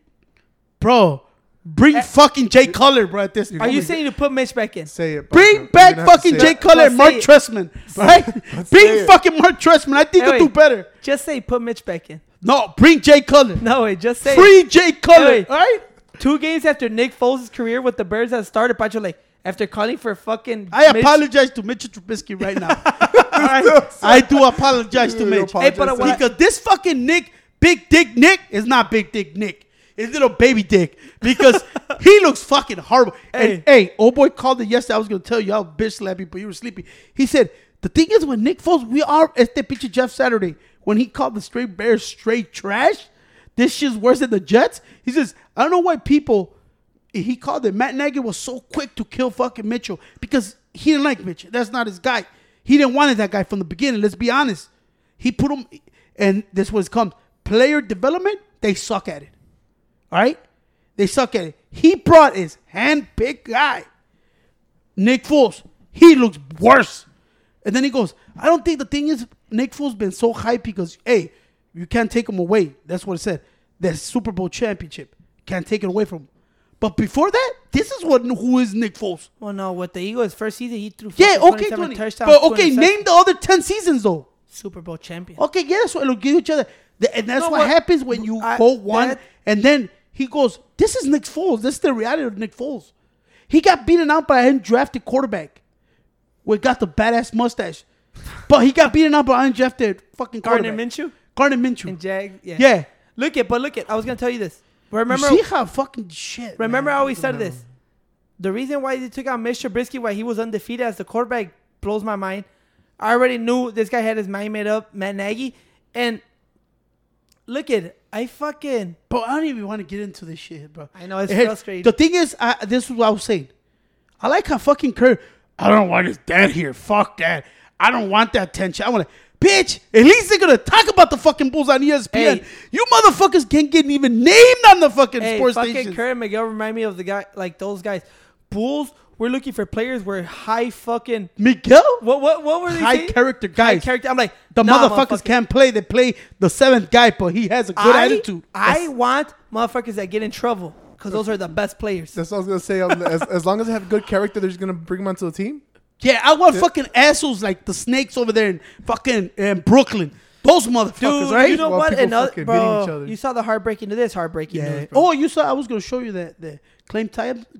Speaker 3: bro? Bring eh. fucking Jay Cutler, bro. At this,
Speaker 1: Are
Speaker 3: point.
Speaker 1: you saying to put Mitch back in?
Speaker 2: say it.
Speaker 3: Bring
Speaker 2: Pancho.
Speaker 3: back
Speaker 2: You're gonna have to
Speaker 3: fucking Jay
Speaker 2: it.
Speaker 3: Cutler and Mark
Speaker 1: say.
Speaker 3: Trestman, right? Bring fucking Mark Trestman. I think
Speaker 1: Hey,
Speaker 3: he'll do better.
Speaker 1: Just say put Mitch back in.
Speaker 3: No, bring Jay Cutler.
Speaker 1: No, wait, just say
Speaker 3: Free Jay Cutler,
Speaker 1: Hey,
Speaker 3: all right?
Speaker 1: two games after Nick Foles' career with the Bears has started. Pancho like after calling for fucking.
Speaker 3: I
Speaker 1: Mitch-
Speaker 3: apologize to Mitchell Trubisky right now. All right? I do apologize to
Speaker 2: You
Speaker 3: Mitch.
Speaker 2: apologize
Speaker 1: Hey, but
Speaker 2: to
Speaker 1: what
Speaker 3: because this fucking Nick, Big Dick Nick, is not Big Dick Nick. It's little baby dick because he looks fucking horrible. And hey, old boy called it yesterday. I was gonna tell you I was bitch slapping, but you were sleepy. He said the thing is with Nick Foles, we are este pinche Jeff Saturday when he called the straight Bears straight trash. This shit's worse than the Jets. He says I don't know why people. He called it. Matt Nagy was so quick to kill fucking Mitchell because he didn't like Mitchell. That's not his guy. He didn't want that guy from the beginning. Let's be honest. He put him, and this was comes player development. They suck at it. All right, they suck at it. He brought his hand-picked guy, Nick Foles. He looks worse. And then he goes, I don't think the thing is Nick Foles been so hyped because hey, you can't take him away. That's what it said. The Super Bowl championship can't take it away from him. But before that, this is what who is Nick Foles.
Speaker 1: Well, no, with the Eagles first season, he threw
Speaker 3: Yeah, okay, 20.
Speaker 1: touchdowns,
Speaker 3: But okay, name the other ten seasons though.
Speaker 1: Super Bowl champion.
Speaker 3: Okay, yeah, what it'll give each other. The- And that's
Speaker 1: No,
Speaker 3: what
Speaker 1: what-
Speaker 3: happens when you
Speaker 1: I-
Speaker 3: go one
Speaker 1: that-
Speaker 3: and then he goes, This is Nick Foles. This is the reality of Nick Foles. He got beaten out by an undrafted quarterback. We got the badass mustache. But he got beaten out by an undrafted fucking
Speaker 1: Gardner. Minshew
Speaker 3: Gardner Minshew.
Speaker 1: and Jag. Yeah.
Speaker 3: yeah.
Speaker 1: Look it, but look it. I was gonna tell you this. Remember,
Speaker 3: you see how fucking shit.
Speaker 1: remember, I
Speaker 3: man.
Speaker 1: always said this. The reason why they took out Mr. Brisky, why he was undefeated as the quarterback, blows my mind. I already knew this guy had his mind made up, Matt Nagy, and look at it. I fucking
Speaker 3: But I don't even want to get into this shit, bro.
Speaker 1: I know, it's
Speaker 3: Hey,
Speaker 1: frustrating.
Speaker 3: The thing is, I, this is what I was saying. I like how fucking Kurt. I don't want his dad here. Fuck that. I don't want that tension. I want to. Bitch, at least they're gonna talk about the fucking Bulls on ESPN.
Speaker 1: Hey.
Speaker 3: You motherfuckers can't get even named on the fucking
Speaker 1: hey,
Speaker 3: sports
Speaker 1: fucking
Speaker 3: stations.
Speaker 1: Kurt and Miguel remind me of the guy like those guys. Bulls. We're looking for players. We're high fucking.
Speaker 3: Miguel,
Speaker 1: What what what were they
Speaker 3: high
Speaker 1: saying?
Speaker 3: character
Speaker 1: High
Speaker 3: guys.
Speaker 1: character. I'm like
Speaker 3: the
Speaker 1: nah,
Speaker 3: motherfuckers
Speaker 1: motherfucker.
Speaker 3: can't play. They play the seventh guy, but he has a good
Speaker 1: I,
Speaker 3: attitude.
Speaker 1: I want motherfuckers that get in trouble because those are the best players.
Speaker 2: That's what I was gonna say. Um, as, as long as they have good character, they're just gonna bring them onto the team.
Speaker 3: Yeah, I want fucking assholes like the snakes over there in fucking in Brooklyn. Those motherfuckers,
Speaker 1: Dude,
Speaker 3: right?
Speaker 1: you know
Speaker 2: While
Speaker 1: what? Another, bro,
Speaker 2: each other.
Speaker 1: you saw the heartbreaking to this heartbreaking
Speaker 3: yeah.
Speaker 1: news, bro.
Speaker 3: Oh, you saw? I was gonna show you that the Klay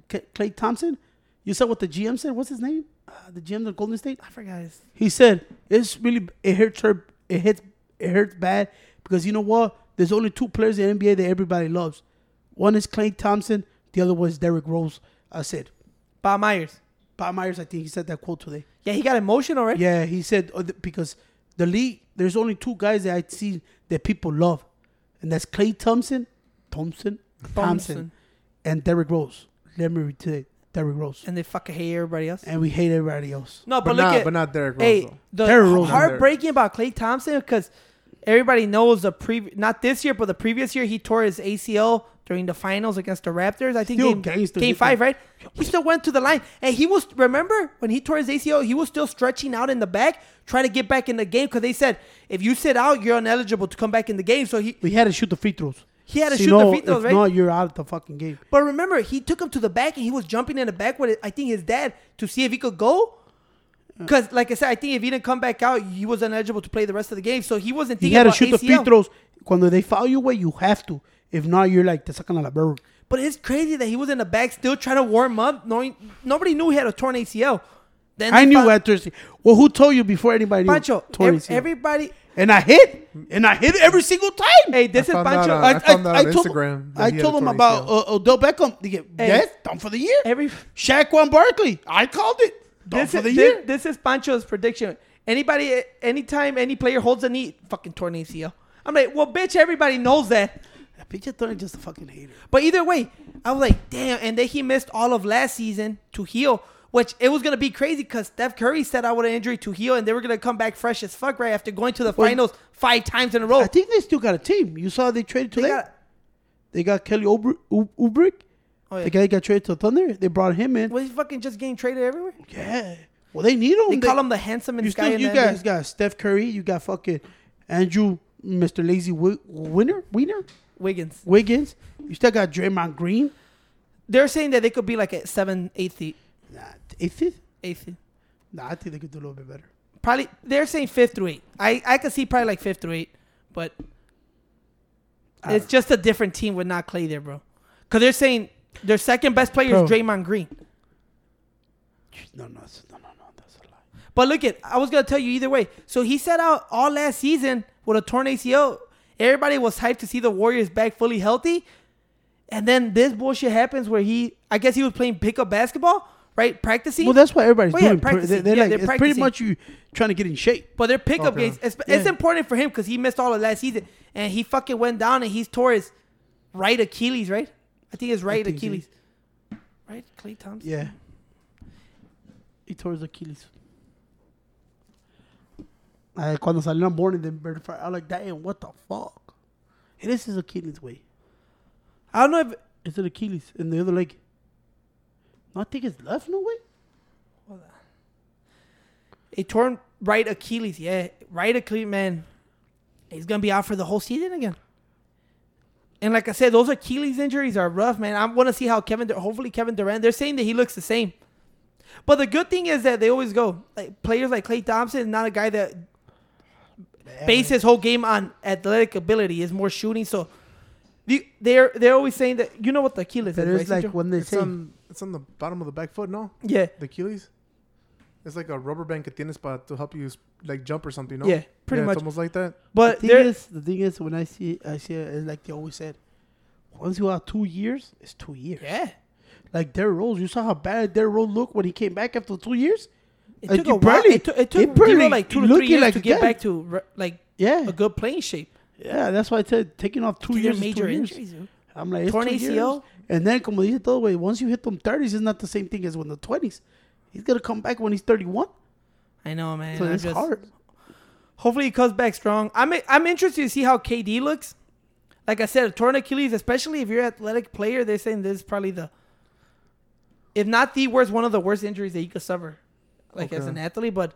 Speaker 3: Klay Thompson. You saw what the GM said. What's his name? Uh, the GM of Golden State.
Speaker 1: I forgot his.
Speaker 3: He said it's really it hurts her. It hits. It hurts bad because you know what? There's only two players in the NBA that everybody loves. One is Klay Thompson. The other one is Derrick Rose. I said.
Speaker 1: Bob Myers.
Speaker 3: Bob Myers, I think he said that quote today.
Speaker 1: Yeah, he got emotional, right?
Speaker 3: Yeah, he said th- because the league, there's only two guys that I see that people love, and that's Klay Thompson, Thompson, Thompson,
Speaker 1: Thompson.
Speaker 3: and Derrick Rose. Let me repeat Derrick Rose,
Speaker 1: And they fucking hate everybody else.
Speaker 3: and we hate everybody else.
Speaker 1: No, but,
Speaker 2: But
Speaker 1: look
Speaker 2: not,
Speaker 1: at
Speaker 2: but not Derrick Rose.
Speaker 1: hey,
Speaker 2: though.
Speaker 1: the
Speaker 3: Derrick Rose.
Speaker 1: heartbreaking about Klay Thompson because everybody knows the pre not this year, but the previous year he tore his ACL during the finals against the Raptors. I think
Speaker 3: Still
Speaker 1: game,
Speaker 3: gangster,
Speaker 1: game five, right? He still went to the line, and he was remember when he tore his ACL, he was still stretching out in the back, trying to get back in the game because they said if you sit out, you're ineligible to come back in the game. So he
Speaker 3: We had to shoot the free throws.
Speaker 1: He had to
Speaker 3: So,
Speaker 1: shoot
Speaker 3: know,
Speaker 1: the free throws,
Speaker 3: if
Speaker 1: right?
Speaker 3: not, you're out of the fucking game.
Speaker 1: But remember, he took him to the back and he was jumping in the back with I think his dad to see if he could go. Uh. Because, like I said, I think if he didn't come back out, he was ineligible to play the rest of the game. So he wasn't
Speaker 3: He
Speaker 1: thinking
Speaker 3: had to
Speaker 1: about
Speaker 3: shoot the free
Speaker 1: ACL.
Speaker 3: throws. Cuando they foul you away, you have to. If not, you're like te sacan a la verga.
Speaker 1: But it's crazy that he was in the back still trying to warm up, knowing nobody knew he had a torn ACL. Then
Speaker 3: I knew
Speaker 1: found-
Speaker 3: Thursday. Well, who told you before anybody?
Speaker 1: Pancho,
Speaker 3: Torn
Speaker 1: ev- everybody.
Speaker 3: and I hit, and I hit every single time.
Speaker 1: Hey, this
Speaker 2: I
Speaker 1: is
Speaker 2: found
Speaker 1: Pancho.
Speaker 2: out, uh, I found out on
Speaker 3: told,
Speaker 2: Instagram that
Speaker 3: I
Speaker 2: he had
Speaker 3: told him about uh, Odell Beckham. They get,
Speaker 1: Hey.
Speaker 3: yes, done for the year.
Speaker 1: every
Speaker 3: Saquon Barkley. I called it. Done
Speaker 1: this
Speaker 3: for
Speaker 1: is,
Speaker 3: the
Speaker 1: this,
Speaker 3: year.
Speaker 1: this is Pancho's prediction. Anybody, anytime any player holds a knee, fucking torn ACL. I'm like, well, bitch, everybody knows that.
Speaker 3: Pinche Tony just a fucking hater.
Speaker 1: But either way, I was like, damn. And then he missed all of last season to heal, which it was gonna be crazy because Steph Curry set out with an injury to heal, and they were gonna come back fresh as fuck right after going to the
Speaker 3: Well,
Speaker 1: finals five times in a row.
Speaker 3: I think they still got a team. You saw they traded
Speaker 1: They
Speaker 3: today.
Speaker 1: got-
Speaker 3: They got Kelly Oubre- U-
Speaker 1: oh, yeah.
Speaker 3: The guy got traded to Thunder. They brought him in.
Speaker 1: was he fucking just getting traded everywhere?
Speaker 3: Yeah. Well, they need him.
Speaker 1: They call him the handsomest
Speaker 3: You,
Speaker 1: guy.
Speaker 3: still, you guys got Steph Curry. You got fucking Andrew, Mr. Lazy Wi- Winner, Winner,
Speaker 1: Wiggins.
Speaker 3: Wiggins. You still got Draymond Green.
Speaker 1: They're saying that they could be like a seven, eighth, seed-
Speaker 3: Eighth.
Speaker 1: eighth.
Speaker 3: Nah, I think they could do a little bit better.
Speaker 1: Probably they're saying fifth through eight. I I could see probably like fifth through eight, but it's
Speaker 3: don't
Speaker 1: just a different team with not Klay there, bro. Because they're saying their second best player
Speaker 3: Bro.
Speaker 1: is Draymond Green.
Speaker 3: No, no, no, no, no. That's a lie.
Speaker 1: But look at, I was gonna tell you either way. So he set out all last season with a torn ACL. Everybody was hyped to see the Warriors back fully healthy, and then this bullshit happens where he, I guess he was playing pickup basketball, right, practicing.
Speaker 3: Well, that's what everybody's
Speaker 1: Well, yeah,
Speaker 3: doing. They're,
Speaker 1: practicing.
Speaker 3: they're
Speaker 1: Yeah,
Speaker 3: like,
Speaker 1: they're
Speaker 3: it's
Speaker 1: practicing.
Speaker 3: pretty much you trying to get in shape.
Speaker 1: but they're pickup
Speaker 2: Okay.
Speaker 1: games. It's, it's important for him because he missed all of last season, and he fucking went down and he's tore his right Achilles, right? I think his right
Speaker 3: think.
Speaker 1: Achilles. Right, Klay Thompson.
Speaker 3: Yeah. He tore his Achilles. Uh, cuando salieron morning, they verified. I was like, damn, what the fuck? It is his Achilles, way.
Speaker 1: I don't know if
Speaker 3: It's an Achilles in the other leg. No, I think it's left, no way.
Speaker 1: a torn right Achilles. Yeah, right Achilles, man. He's gonna be out for the whole season again. And like I said, those Achilles injuries are rough, man. I want to see how Kevin. Hopefully, Kevin Durant. They're saying that he looks the same. But the good thing is that they always go like players like Klay Thompson is not a guy that base his whole game on athletic ability. Is more shooting. So the, they're they're always saying that you know what the Achilles
Speaker 3: But
Speaker 1: is,
Speaker 3: it's
Speaker 1: right?
Speaker 3: like when they say,
Speaker 2: on, it's on the bottom of the back foot, no?
Speaker 1: yeah,
Speaker 2: The Achilles? It's like a rubber band que tienes para to help you like jump or something, no?
Speaker 1: yeah, pretty
Speaker 2: Yeah,
Speaker 1: much.
Speaker 2: It's almost like that.
Speaker 1: But
Speaker 3: the thing is, the thing is, when I see, I see it, it's like they always said, once you have two years, it's two years.
Speaker 1: yeah,
Speaker 3: Like Derrick Rose, you saw how bad Derrick Rose looked when he came back after two years.
Speaker 1: it
Speaker 3: Uh,
Speaker 1: took
Speaker 3: you
Speaker 1: a while.
Speaker 3: barely-
Speaker 1: it took, it
Speaker 3: you
Speaker 1: took
Speaker 3: barely
Speaker 1: like two to
Speaker 3: looking
Speaker 1: three years
Speaker 3: like
Speaker 1: to get
Speaker 3: that.
Speaker 1: back to re- like
Speaker 3: Yeah,
Speaker 1: a good playing shape.
Speaker 3: yeah, that's why I said taking off two
Speaker 1: They're
Speaker 3: years, is
Speaker 1: major
Speaker 3: two years.
Speaker 1: injuries. dude.
Speaker 3: I'm like, it's
Speaker 1: Torn
Speaker 3: two
Speaker 1: ACL?
Speaker 3: And then, como dice todo, way, once you hit them 30s, it's not the same thing as when the 20s. He's gonna come back when he's 31.
Speaker 1: I know, man.
Speaker 3: so it's
Speaker 1: just-
Speaker 3: hard.
Speaker 1: Hopefully, he comes back strong. I'm I'm interested to see how KD looks. Like I said, a torn Achilles, especially if you're an athletic player, they're saying this is probably the, if not the worst, one of the worst injuries that you could suffer, like as an athlete. But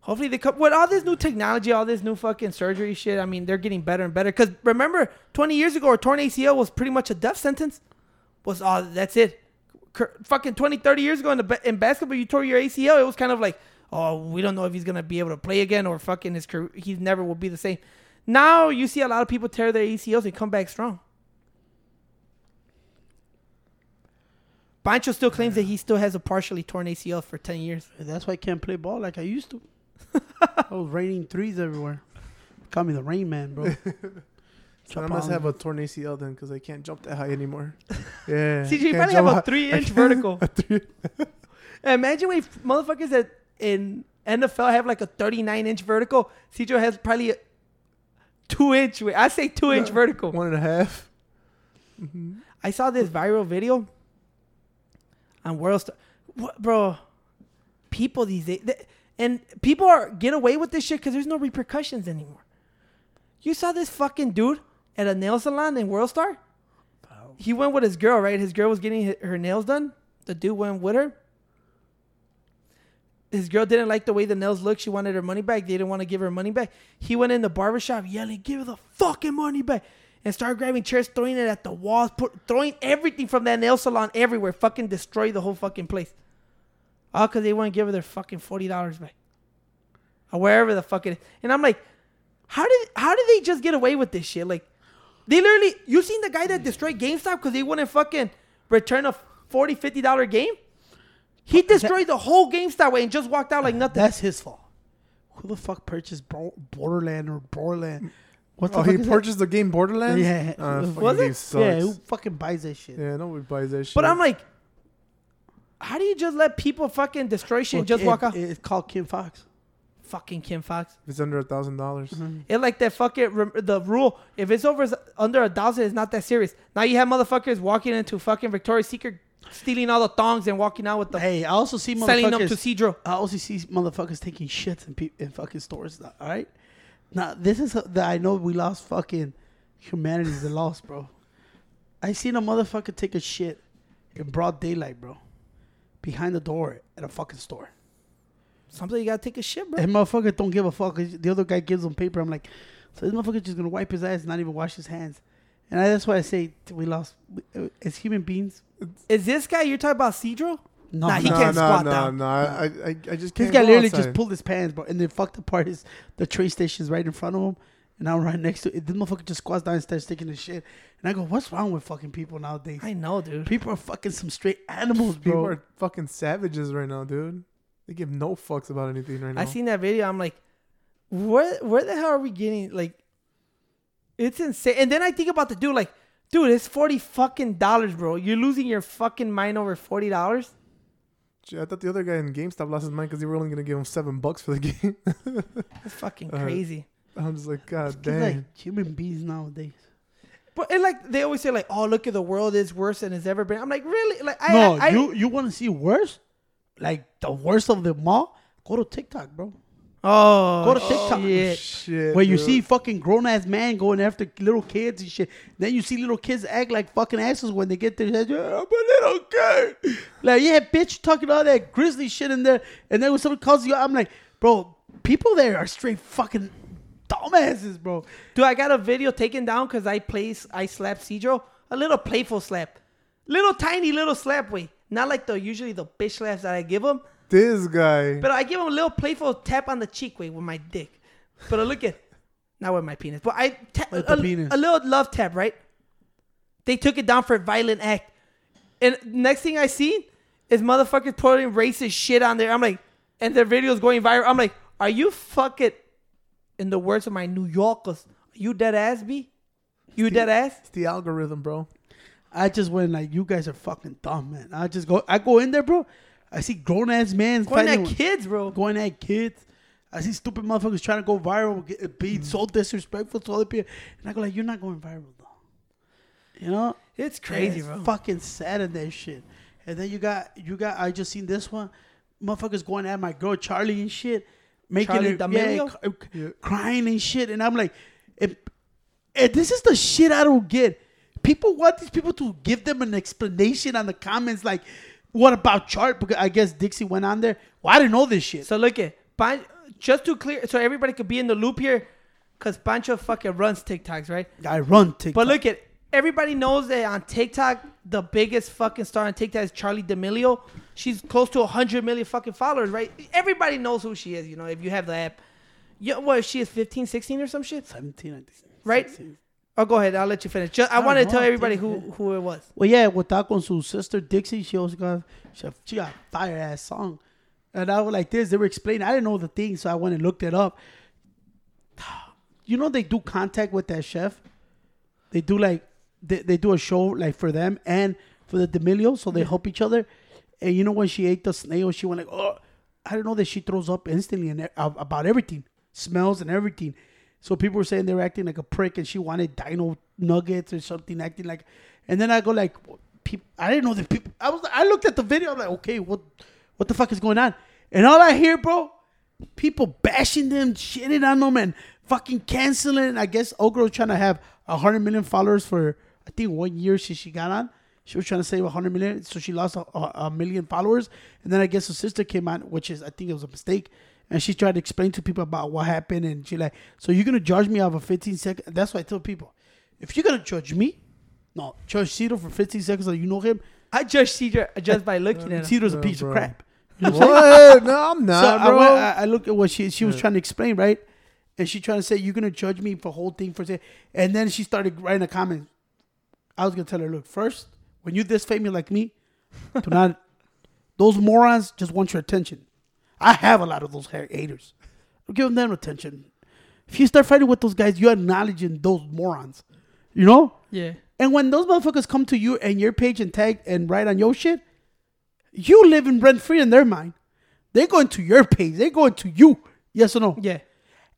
Speaker 1: hopefully, they come with all this new technology, all this new fucking surgery shit. I mean, they're getting better and better. Because remember, 20 years ago, a torn ACL was pretty much a death sentence. Was oh, that's it. Cur- fucking 20, 30 years ago in the ba- in basketball, you tore your ACL. It was kind of like, oh, we don't know if he's gonna be able to play again or fucking his career. He never will be the same. Now you see a lot of people tear their ACLs and come back strong. Pancho still claims that he still has a partially torn ACL for 10 years.
Speaker 3: That's why I can't play ball like I used to. I was raining threes everywhere. Call me the Rain Man, bro.
Speaker 2: So I must have a torn ACL then because I can't jump that high anymore. Yeah.
Speaker 1: CJ, you probably have a
Speaker 2: three-inch
Speaker 1: vertical.
Speaker 2: a three-
Speaker 1: Imagine when motherfuckers that in NFL have like a 39 inch vertical. CJ has probably a two inch. I say two inch
Speaker 2: No.
Speaker 1: vertical.
Speaker 2: One and a half. Mm-hmm.
Speaker 1: I saw this viral video on World Star. What, bro? People these days, th- and people are get away with this shit because there's no repercussions anymore. You saw this fucking dude at a nail salon in World Star? He went with his girl, right? His girl was getting her nails done. The dude went with her. His girl didn't like the way the nails looked. She wanted her money back. They didn't want to give her money back. He went in the barbershop yelling, Give her the fucking money back. And started grabbing chairs, throwing it at the walls, put, throwing everything from that nail salon everywhere. Fucking destroy the whole fucking place. All because they to give her their fucking $40 back. Or wherever the fuck it is. And I'm like, how did how did they just get away with this shit? Like, they literally, you seen the guy that destroyed GameStop because they wouldn't fucking return a 40 50 dollar game? He destroyed the whole GameStop way and just walked out like nothing.
Speaker 3: That's his fault. Who the fuck purchased Bo- Borderland or Borderland? What the
Speaker 2: Oh,
Speaker 3: fuck
Speaker 2: he
Speaker 3: is
Speaker 2: purchased the game Borderlands.
Speaker 3: Yeah.
Speaker 2: uh, fucking
Speaker 1: Was it?
Speaker 2: sucks.
Speaker 3: Yeah, who fucking buys that shit?
Speaker 2: Yeah, nobody buys that shit.
Speaker 1: but I'm like, how do you just let people fucking destroy shit and just
Speaker 3: it-
Speaker 1: walk out?
Speaker 3: It's called Kim Foxx.
Speaker 1: Fucking Kim Foxx.
Speaker 2: if it's under a thousand dollars.
Speaker 3: Mm-hmm.
Speaker 1: It like that fucking rem- the rule. If it's over under a thousand, it's not that serious. Now you have motherfuckers walking into fucking Victoria's Secret, stealing all the thongs and walking out with them,
Speaker 3: Hey, I also see
Speaker 1: selling them to
Speaker 3: motherfuckers.
Speaker 1: Cedro.
Speaker 3: I also see motherfuckers taking shits in, pe- in fucking stores. All right. Now this is that I know we lost fucking humanity's the lost, bro. I seen a motherfucker take a shit in broad daylight, bro, behind the door at a fucking store.
Speaker 1: Something you gotta take a shit, bro.
Speaker 3: And motherfucker don't give a fuck. The other guy gives him paper. I'm like, so this motherfucker just gonna wipe his ass, and not even wash his hands. And I, that's why I say we lost uh, as human beings.
Speaker 1: Is this guy you're talking about Cedro?
Speaker 3: No,
Speaker 1: Nah, he
Speaker 3: no.
Speaker 1: can't
Speaker 2: no,
Speaker 1: squat
Speaker 2: no,
Speaker 1: down.
Speaker 2: no, I, I, I just
Speaker 3: This
Speaker 2: can't.
Speaker 3: This guy
Speaker 2: go
Speaker 3: literally
Speaker 2: outside.
Speaker 3: just pulled his pants, bro, and the fucked part is the train station's right in front of him, and I'm right next to it. This motherfucker just squats down and starts taking his shit, and I go, "What's wrong with fucking people nowadays?
Speaker 1: I know, dude.
Speaker 3: People are fucking some straight animals, bro.
Speaker 2: People are fucking savages right now, dude. They give no fucks about anything right now.
Speaker 1: I seen that video. I'm like, where where the hell are we getting? Like, it's insane. And then I think about the dude. Like, dude, it's forty fucking dollars, bro. You're losing your fucking mind over forty dollars.
Speaker 2: I thought the other guy in GameStop lost his mind because they were only gonna give him seven bucks for the game.
Speaker 1: That's fucking
Speaker 2: Uh,
Speaker 1: crazy.
Speaker 2: I'm just like, God
Speaker 3: It's
Speaker 2: damn.
Speaker 3: like human beings nowadays.
Speaker 1: But and like they always say, like, oh, look at the world is worse than it's ever been. I'm like, really? Like, I,
Speaker 3: no,
Speaker 1: I,
Speaker 3: you you want to see worse? Like the worst of them all? Go to TikTok, bro.
Speaker 1: oh,
Speaker 3: Go to TikTok.
Speaker 1: shit.
Speaker 2: Shit.
Speaker 3: Where you
Speaker 2: dude.
Speaker 3: see fucking grown ass man going after little kids and shit. Then you see little kids act like fucking asses when they get their heads. Yeah, I'm a little kid. Like, yeah, bitch, talking all that grizzly shit in there. And then when someone calls you I'm like, bro, people there are straight fucking dumbasses, bro.
Speaker 1: Dude, I got a video taken down because I place I slap Cedro. A little playful slap. Little tiny little slap way. Not like the usually the bitch laughs that I give him.
Speaker 2: this guy.
Speaker 1: But I give him a little playful tap on the cheek way with my dick. But I look at not with my penis. But I tap
Speaker 3: With
Speaker 1: a,
Speaker 3: the penis.
Speaker 1: a little love tap, right? They took it down for a violent act. And next thing I see is motherfuckers putting racist shit on there. I'm like, and their videos going viral. I'm like, are you fucking in the words of my New Yorkers, you dead ass B? You dead ass?
Speaker 2: it's the algorithm, bro.
Speaker 3: I just went like, you guys are fucking dumb, man. I just go, I go in there, bro. I see grown ass men
Speaker 1: Going at
Speaker 3: with-
Speaker 1: kids, bro.
Speaker 3: going at kids. I see stupid motherfuckers trying to go viral, get, be so disrespectful to other people, and I go like, "You're not going viral, though." You know,
Speaker 1: It's crazy,
Speaker 3: It's
Speaker 1: bro.
Speaker 3: Fucking sad in that shit. And then you got, you got. I just seen this one, motherfuckers going at my girl Charli and shit, making it, yeah?
Speaker 2: Yeah.
Speaker 3: crying and shit, and I'm like, if, if this is the shit I don't get. People want these people to give them an explanation on the comments, like, what about Chart? Because I guess Dixie went on there. Well, I didn't know this shit.
Speaker 1: So look at Pan- just to clear, so everybody could be in the loop here, because Pancho fucking runs TikToks, right?
Speaker 3: I run TikTok.
Speaker 1: But look at everybody knows that on TikTok, the biggest fucking star on TikTok is Charli D'Amelio. She's close to 100 million fucking followers, right? Everybody knows who she is, you know, if you have the app. Yeah, what, she is 15, 16 or some shit?
Speaker 3: 17, I think.
Speaker 1: Right?
Speaker 3: 16.
Speaker 1: Oh, go ahead. I'll let you finish. Just, I, wanted to tell everybody who, who it was.
Speaker 3: Well, yeah, without con su sister Dixie, she also got she, she got fire ass song, and I was like this. They were explaining. I didn't know the thing, so I went and looked it up. You know they do contact with that chef. They do like they, they do a show like for them and for the D'Amelio, so they help each other. And you know when she ate the snail, she went like, "Oh, I didn't know that she throws up instantly and e- about everything, smells and everything." So people were saying they were acting like a prick, and she wanted dino nuggets or something, acting like. And then I go like, peop I didn't know that people. I was I looked at the video. I'm like, okay, what what the fuck is going on? And all I hear, bro, people bashing them, shitting on them, and fucking canceling. I guess was trying to have hundred million followers for I think one year she she got on. She was trying to save a hundred million, so she lost a, a million followers. And then I guess her sister came on, which is I think it was a mistake. And she tried to explain to people about what happened, and she like, so you're gonna judge me off of 15 seconds? That's why I tell people, if you're gonna judge me, no, judge Cito for 15 seconds, or you know him,
Speaker 1: I judge Cedar just by uh, looking at him.
Speaker 3: Cito's a piece
Speaker 2: bro.
Speaker 3: of crap.
Speaker 2: what? No, I'm not,
Speaker 3: so I,
Speaker 2: bro.
Speaker 3: went, I, I looked at what she she was
Speaker 2: Yeah.
Speaker 3: trying to explain, right? And she trying to say you're gonna judge me for whole thing for say, and then she started writing a comment. I was gonna tell her, look, first, when you this famous like me, do not those morons just want your attention. I have a lot of those haters. I'm giving them attention. If you start fighting with those guys, you're acknowledging those morons. You know?
Speaker 1: Yeah.
Speaker 3: And when those motherfuckers come to you and your page and tag and write on your shit, you live in rent free in their mind. They're going to your page. They're going to you. Yes or no?
Speaker 1: Yeah.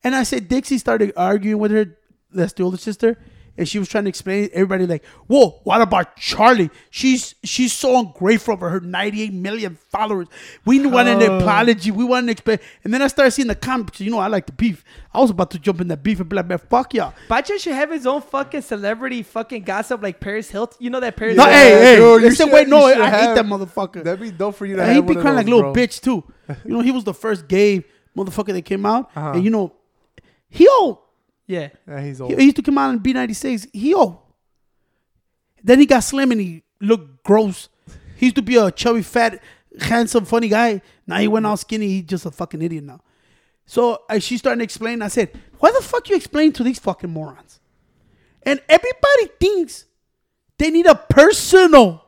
Speaker 3: And I said Dixie started arguing with her. That's the older sister. And she was trying to explain everybody like, whoa, what about Charli? She's she's so ungrateful for her 98 million followers. We wanted an
Speaker 2: Oh.
Speaker 3: apology. We wanted to explain. And then I started seeing the comments. You know, I like the beef. I was about to jump in that beef and be like, man, fuck y'all.
Speaker 1: Bacha should have his own fucking celebrity fucking gossip like Perez Hilton. You know that Perez
Speaker 3: No,
Speaker 2: Yeah,
Speaker 3: hey, hey.
Speaker 2: dude, you
Speaker 3: listen,
Speaker 2: should-
Speaker 3: wait, no,
Speaker 2: you should
Speaker 3: I hate that motherfucker.
Speaker 2: That'd be dope for you to
Speaker 3: Yeah,
Speaker 2: have.
Speaker 3: he'd be
Speaker 2: one of
Speaker 3: crying like a
Speaker 2: those,
Speaker 3: little
Speaker 2: bro.
Speaker 3: bitch too. You know, he was the first gay motherfucker that came out,
Speaker 2: Uh-huh.
Speaker 3: and you know, he old.
Speaker 1: Yeah.
Speaker 2: Yeah, he's
Speaker 3: He,
Speaker 2: old.
Speaker 3: he used to come out in B ninety six. He old. Then he got slim and he looked gross. He used to be a chubby, fat, handsome, funny guy. Now he went all skinny. He's just a fucking idiot now. So as she started to explain, I said, "Why the fuck you explain to these fucking morons?" And everybody thinks they need a personal,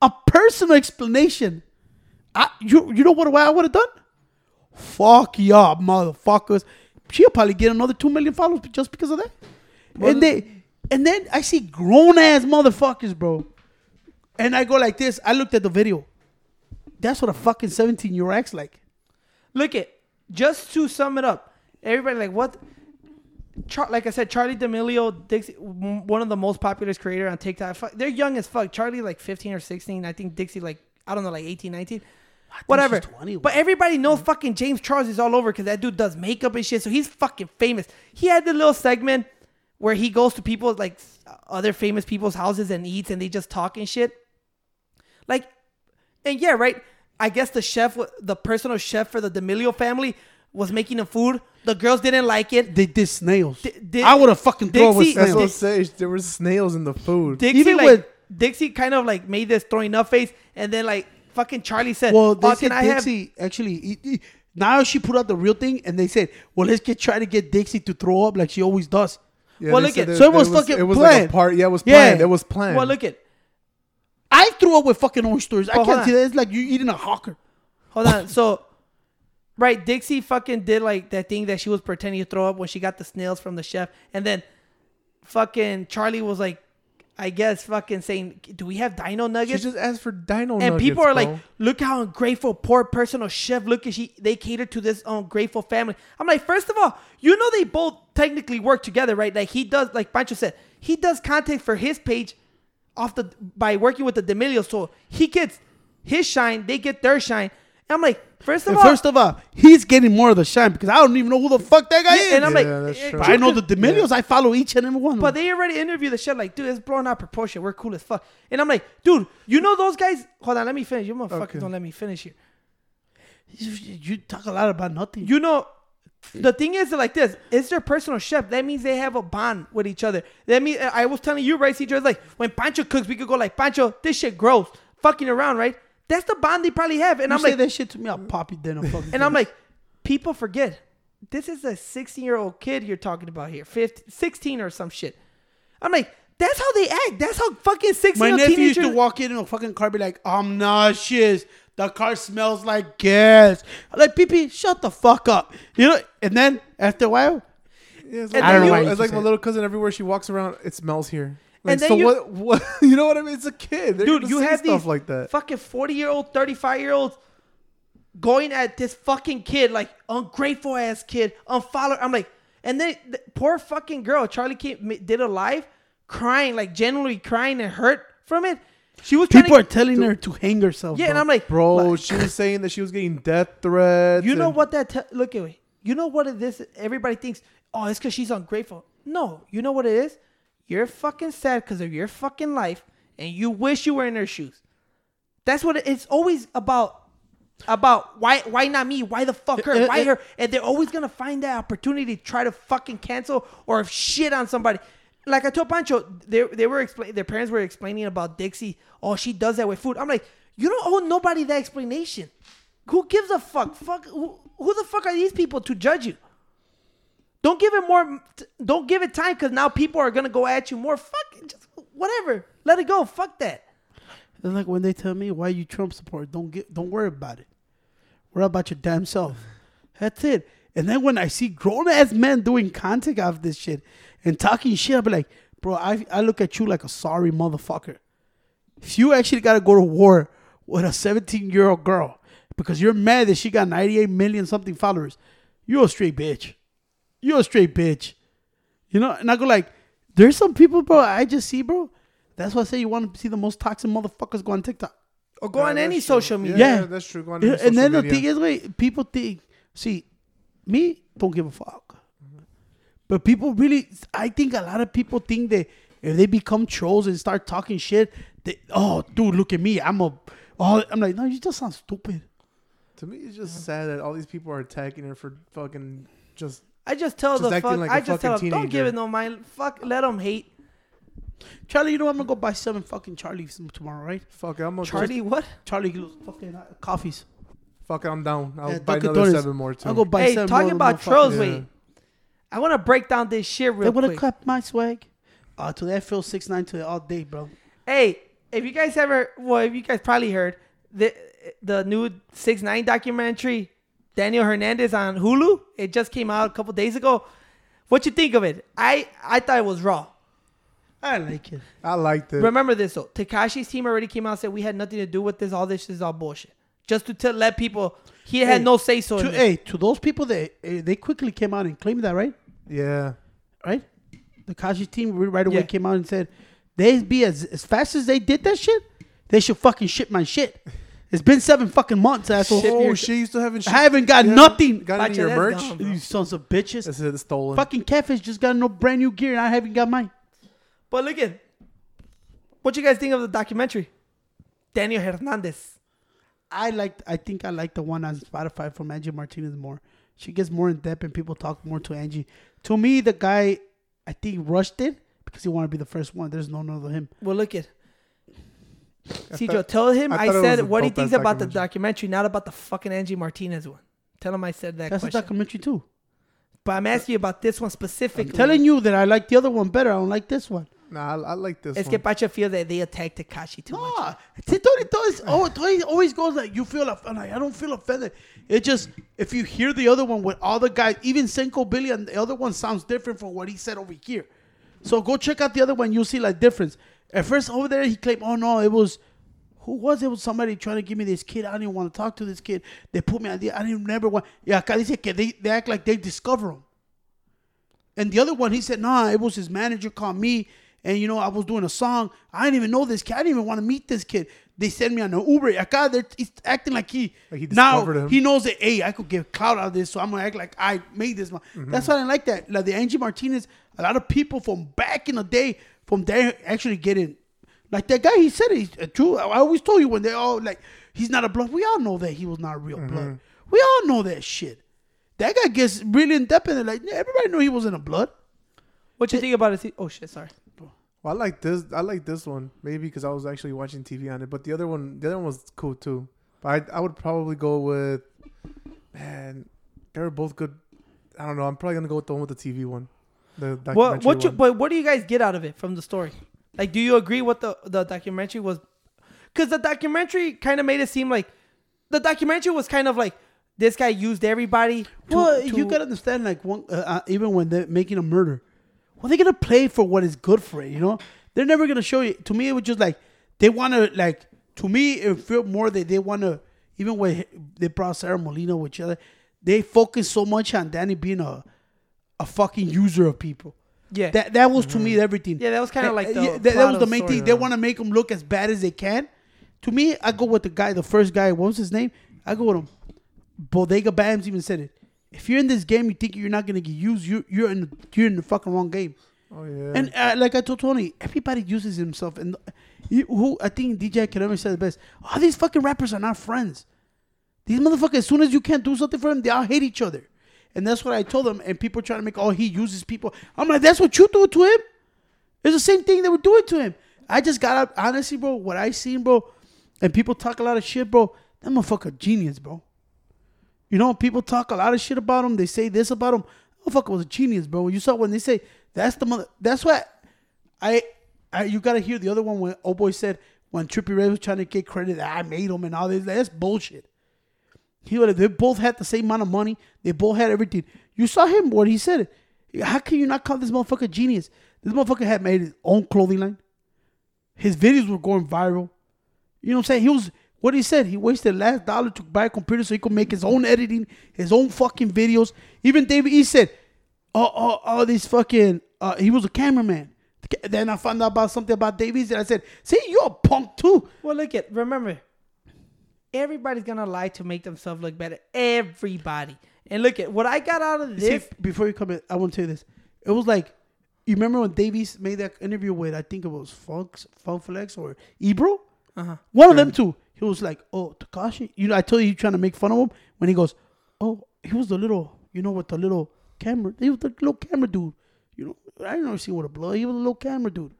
Speaker 3: a personal explanation. I, you, you know what I would have done? Fuck y'all, motherfuckers. She'll probably get another two million followers just because of that. and they, and then I see grown ass motherfuckers, bro. And I go like this. I looked at the video. That's what a fucking seventeen year old acts like.
Speaker 1: Look it. Just to sum it up, everybody like what? Char- like I said, Charli D'Amelio, Dixie, one of the most popular creator on TikTok. Fuck, they're young as fuck. Charli like 15 or 16. I think Dixie like I don't know, like 18, 19. Whatever.
Speaker 3: she's 20.
Speaker 1: But everybody knows fucking James Charles is all over because that dude does makeup and shit. So he's fucking famous. He had the little segment where he goes to people like uh, other famous people's houses and eats and they just talk and shit. Like, and yeah, right. I guess the chef, the personal chef for the D'Amelio family, was making the food. The girls didn't like it.
Speaker 3: They did snails.
Speaker 1: Di- di-
Speaker 3: I would have fucking thrown with
Speaker 1: Dixie-
Speaker 2: That's what I'm There was snails in the food.
Speaker 1: Dixie
Speaker 3: Even
Speaker 1: like
Speaker 3: with-
Speaker 1: Dixie kind of like made this throwing up face, and then like fucking Charli said,
Speaker 3: Well, they
Speaker 1: "Oh,
Speaker 3: said
Speaker 1: can I have?"
Speaker 3: Dixie actually. he- he- now she put out the real thing, and they said, "Well, let's get try to get Dixie to throw up like she always does."
Speaker 2: Yeah,
Speaker 1: Well, look at-
Speaker 3: so it was
Speaker 2: there
Speaker 3: fucking
Speaker 2: It was like
Speaker 3: planned.
Speaker 2: a part. Yeah, it was
Speaker 3: Yeah.
Speaker 2: planned. It was planned.
Speaker 1: Well, look at.
Speaker 3: I threw up with fucking oysters. I
Speaker 1: Well, hold
Speaker 3: can't see that. It's like you eating a hawker.
Speaker 1: Hold on. So, right, Dixie fucking did like that thing that she was pretending to throw up when she got the snails from the chef, and then fucking Charli was like, I guess fucking saying, "Do we have Dino
Speaker 2: she
Speaker 1: nuggets?"
Speaker 2: just asked for dino
Speaker 1: and
Speaker 2: nuggets, and
Speaker 1: people are
Speaker 2: bro.
Speaker 1: like, "Look how ungrateful, poor personal chef. Look at she. They cater to this ungrateful family." I'm like, first of all, you know they both technically work together, right? Like he does, like Pancho said, he does content for his page off the by working with the D'Amelio, so he gets his shine, they get their shine. And I'm like, first of
Speaker 3: And
Speaker 1: all,
Speaker 3: first of all, he's getting more of the shine because I don't even know who the fuck that guy
Speaker 1: Yeah,
Speaker 3: is.
Speaker 1: and I'm like,
Speaker 2: Yeah, that's
Speaker 1: eh,
Speaker 2: true.
Speaker 3: But I know the D'Amelios. I follow each and every one.
Speaker 1: But they already interviewed the chef like, dude, it's blown out proportion. We're cool as fuck. And I'm like, dude, you know those guys? Hold on, let me finish. You motherfuckers
Speaker 2: Okay.
Speaker 1: don't let me finish here.
Speaker 3: you, you talk a lot about nothing.
Speaker 1: You know, the thing is like this: it's their personal chef. That means they have a bond with each other. That means I was telling you, right, CJ, it's like when Pancho cooks, we could go like, Pancho, this shit gross, fucking around, right? That's the bond they probably have. And
Speaker 3: you
Speaker 1: I'm
Speaker 3: say
Speaker 1: like,
Speaker 3: that shit to me, I'll pop you then. fucking
Speaker 1: and I'm like, people forget. This is a 16 year old kid you're talking about here, 15, 16 or some shit. I'm like, that's how they act. That's how fucking 16
Speaker 3: My
Speaker 1: year old
Speaker 3: nephew used to walk in in a fucking car, be like, "I'm nauseous. The car smells like gas." I'm like, "Pee shut the fuck up." You know. And then after a while,
Speaker 2: Yeah, it's
Speaker 1: And
Speaker 2: like,
Speaker 1: then you-
Speaker 2: it's like my little cousin. Everywhere she walks around, it smells here. Like,
Speaker 1: And then
Speaker 2: so
Speaker 1: you-
Speaker 2: what? What? You know what I mean? It's a kid. They're
Speaker 1: Dude, you have
Speaker 2: stuff
Speaker 1: these
Speaker 2: like that.
Speaker 1: fucking 40 year old, 35 year olds going at this fucking kid, like ungrateful ass kid, unfollow. I'm like, and then the poor fucking girl, Charli did a live crying, like genuinely crying and hurt from it. She was
Speaker 3: people
Speaker 1: to,
Speaker 3: are telling her to hang herself.
Speaker 1: yeah,
Speaker 3: bro.
Speaker 1: and I'm like,
Speaker 2: Bro,
Speaker 1: like,
Speaker 2: she was saying that she was getting death threats.
Speaker 1: you know what that, te- look at me. You know what it is? Everybody thinks, oh, it's because she's ungrateful. No, you know what it is? You're fucking sad because of your fucking life, and you wish you were in their shoes. That's what it, it's always about. About why why not me? Why the fuck her? Why her? And they're always gonna find that opportunity to try to fucking cancel or shit on somebody. Like I told Pancho, they they were explaining. Their parents were explaining about Dixie. Oh, she does that with food. I'm like, you don't owe nobody that explanation. Who gives a fuck? Fuck. Who, who the fuck are these people to judge you? Don't give it more. Don't give it time because now people are gonna go at you more. Fuck. it, Just whatever. Let it go. Fuck that.
Speaker 3: It's like when they tell me why you Trump support. Don't get. Don't worry about it. Worry about your damn self. That's it. And then when I see grown ass men doing content of this shit and talking shit, I'll be like, bro, I I look at you like a sorry motherfucker. If you actually got to go to war with a 17 year old girl because you're mad that she got 98 million something followers, you're a straight bitch. You're a straight bitch. You know, and I go like, there's some people, bro. I just see, bro. That's why I say you want to see the most toxic motherfuckers go on TikTok.
Speaker 1: Or go
Speaker 2: Yeah,
Speaker 1: on any
Speaker 2: true.
Speaker 1: social media.
Speaker 3: Yeah.
Speaker 2: that's true. Go on
Speaker 3: Yeah,
Speaker 2: any
Speaker 3: and then
Speaker 2: social
Speaker 3: the thing is, wait, people think, see, me don't give a fuck. But people really, I think a lot of people think that if they become trolls and start talking shit, they, oh, dude, look at me, I'm a, oh, I'm like, no, you just sound stupid.
Speaker 2: To me, it's just sad that all these people are attacking her for fucking just.
Speaker 1: I just tell
Speaker 2: Just
Speaker 1: the fuck.
Speaker 2: like
Speaker 1: I
Speaker 2: a
Speaker 1: just tell them, don't give it no mind. Fuck. Let them hate.
Speaker 3: Charli, you know I'm gonna go buy seven fucking Charlis tomorrow, right?
Speaker 2: Fuck it, I'm gonna
Speaker 1: Charli, what?
Speaker 3: Charli fucking uh, coffees.
Speaker 2: Fuck it, I'm down. I'll
Speaker 3: Yeah,
Speaker 2: buy another
Speaker 3: Donuts.
Speaker 2: seven more too.
Speaker 3: I'll go buy
Speaker 1: Hey,
Speaker 3: seven
Speaker 1: talking
Speaker 3: more
Speaker 1: about
Speaker 3: motherfuckers.
Speaker 1: trolls,
Speaker 2: Yeah.
Speaker 1: wait. I want to break down this shit
Speaker 3: They
Speaker 1: real
Speaker 3: wanna
Speaker 1: quick.
Speaker 3: clap my swag. Uh, to that Phil six nine to all day, bro.
Speaker 1: Hey, if you guys ever, well, if you guys probably heard the the new Six Nine documentary, Daniel Hernandez on Hulu. It just came out a couple days ago. What you think of it? I I thought it was raw.
Speaker 3: I like it.
Speaker 2: I liked it.
Speaker 1: Remember this though. Tekashi's team already came out and said we had nothing to do with this. All this is all bullshit. Just to tell, let people he had
Speaker 3: Hey,
Speaker 1: no say so.
Speaker 3: To,
Speaker 1: in
Speaker 3: hey, to those people that eh, they quickly came out and claimed that, right?
Speaker 2: yeah,
Speaker 3: Right? The Kashi team right away
Speaker 1: Yeah.
Speaker 3: came out and said they be as as fast as they did that shit. They should fucking ship my shit. It's been seven fucking months, asshole.
Speaker 1: Ship
Speaker 2: oh
Speaker 1: your-
Speaker 2: shit, you still haven't.
Speaker 3: I haven't got
Speaker 2: you
Speaker 3: nothing.
Speaker 2: Got any of your merch?
Speaker 1: dumb, bro.
Speaker 3: You sons of bitches.
Speaker 2: This is stolen.
Speaker 3: Fucking catfish just got no brand new gear and I haven't got mine.
Speaker 1: But look at what you guys think of the documentary. Daniel Hernandez.
Speaker 3: I like. I think I like the one on Spotify from Angie Martinez more. She gets more in depth and people talk more to Angie. To me, the guy, I think rushed it because he wanted to be the first one. There's no other him.
Speaker 1: Well, look at. Cedro,
Speaker 2: thought-
Speaker 1: tell him
Speaker 2: I
Speaker 1: I,
Speaker 2: thought it was
Speaker 1: said what he thinks about the
Speaker 2: documentary.
Speaker 1: documentary, not about the fucking Angie Martinez one. Tell him I said that
Speaker 3: That's a
Speaker 1: question.
Speaker 3: documentary too.
Speaker 1: but I'm asking you about this one specifically.
Speaker 3: I'm telling you that I like the other one better. I don't like this one.
Speaker 2: Nah, I, I like this
Speaker 1: Es
Speaker 2: one.
Speaker 1: que Pacha feel that they attacked Tekashi too much.
Speaker 3: No, Tito always, oh, Tito always goes like you feel offended. Like, I don't feel offended. It just if you hear the other one with all the guys, even Seqo Billy and the other one sounds different from what he said over here. So go check out the other one. You'll see like difference. At first over there he claimed, oh no, it was who was it? was somebody trying to give me this kid. I didn't want to talk to this kid. They put me on the. I didn't never want. Yeah, acá dice que they, they act like they discover him. And the other one, he said, nah, it was his manager called me. And, you know, I was doing a song. I didn't even know this kid. I didn't even want to meet this kid. They send me on the Uber. Acá, they're, he's acting like he,
Speaker 2: Like he
Speaker 3: now
Speaker 2: him.
Speaker 3: he knows that, hey, I could get clout out of this. So I'm going to act like I made this. one.
Speaker 2: Mm-hmm.
Speaker 3: That's why I like that. Like the Angie Martinez, a lot of people from back in the day, from there, actually getting, like that guy, he said it. He's uh, true. I always told you when they all, like, he's not a blood. We all know that he was not real
Speaker 2: Mm-hmm.
Speaker 3: blood. We all know that shit. That guy gets really in depth and like, everybody knew he wasn't a blood.
Speaker 1: What you think about it? Oh shit, sorry.
Speaker 2: Well, I like this. I like this one maybe because I was actually watching TV on it. But the other one, the other one was cool too. But I, I would probably go with, man, they were both good. I don't know. I'm probably gonna go with the one with the TV one. The
Speaker 1: What what you but what do you guys get out of it from the story? Like, do you agree what the the documentary was? Because the documentary kind of made it seem like the documentary was kind of like this guy used everybody. To,
Speaker 3: well,
Speaker 1: to-
Speaker 3: you gotta understand, like, one, uh, uh, even when they're making a murder, well, they're gonna play for what is good for it. You know, they're never gonna show you. To me, it was just like they want to, like, to me, it felt more that they want to. Even when they brought Sara Molina with each other, they focus so much on Danny being a a fucking user of people.
Speaker 1: yeah.
Speaker 3: That that was to me everything.
Speaker 1: Yeah, that was kinda
Speaker 3: Uh,
Speaker 1: like the
Speaker 3: yeah, that, that was the
Speaker 1: the
Speaker 3: main
Speaker 1: story.
Speaker 3: thing. They want to make them look as bad as they can. To me, I go with the guy, the first guy. What was his name? I go with him. Bodega Bamz even said it. If you're in this game, you think you're not gonna get used. You you're in you're in the fucking wrong game.
Speaker 2: Oh yeah.
Speaker 3: And uh, like I told Tony, everybody uses himself, and you, who I think DJ Akademiks said the best. All these fucking rappers are not friends. These motherfuckers, as soon as you can't do something for them, they all hate each other, and that's what I told them. And people trying to make, oh, he uses people. I'm like, that's what you do to him. It's the same thing they were doing to him. I just got up, honestly, bro. What I seen, bro, and people talk a lot of shit, bro. That motherfucker genius, bro. You know, people talk a lot of shit about him. They say this about him. Motherfucker was a genius, bro. You saw when they say that's the mother, that's what I, I you gotta hear the other one when old boy said when Trippie Redd was trying to get credit that I made him and all this. That's bullshit. He would. They both had the same amount of money. They both had everything. You saw him what he said. How can you not call this motherfucker genius? This motherfucker had made his own clothing line. His videos were going viral. You know what I'm saying? He was what he said. He wasted the last dollar to buy a computer so he could make his own editing, his own fucking videos. Even David E said, "Oh, all, all these fucking." Uh, he was a cameraman. Then I found out about something about Dave East, and I said, "See, you're a punk too."
Speaker 1: Well, look at remember, everybody's gonna lie to make themselves look better. Everybody. And look at what I got out of
Speaker 3: See,
Speaker 1: this.
Speaker 3: before you come in, I want to tell you this. It was like, you remember when Dave East made that interview with I think it was Funks, Funk Flex or Ebro?
Speaker 1: Uh-huh.
Speaker 3: One of them two. He was like, "Oh, Tekashi." You know, I told you, you trying to make fun of him when he goes, "Oh, he was the little, you know, with the little camera. He was the little camera dude. You know, I never seen with a blood. He was a little camera dude.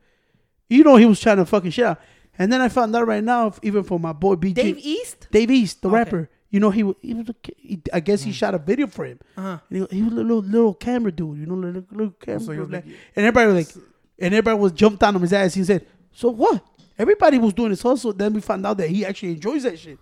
Speaker 3: You know, he was trying to fucking shit out. And then I found out right now, even for my boy BG,
Speaker 1: Dave East.
Speaker 3: Dave East, the
Speaker 1: Okay.
Speaker 3: rapper. You know, he he was. A, he, I guess he shot a video for him.
Speaker 1: Uh-huh.
Speaker 3: And he, he was a little little camera dude. You know, little little camera.
Speaker 2: So he was
Speaker 3: dude, like-
Speaker 2: like-
Speaker 3: and everybody was like, and everybody was jumped on him his ass. He said, "So what?" Everybody was doing this hustle. Then we found out that he actually enjoys that shit.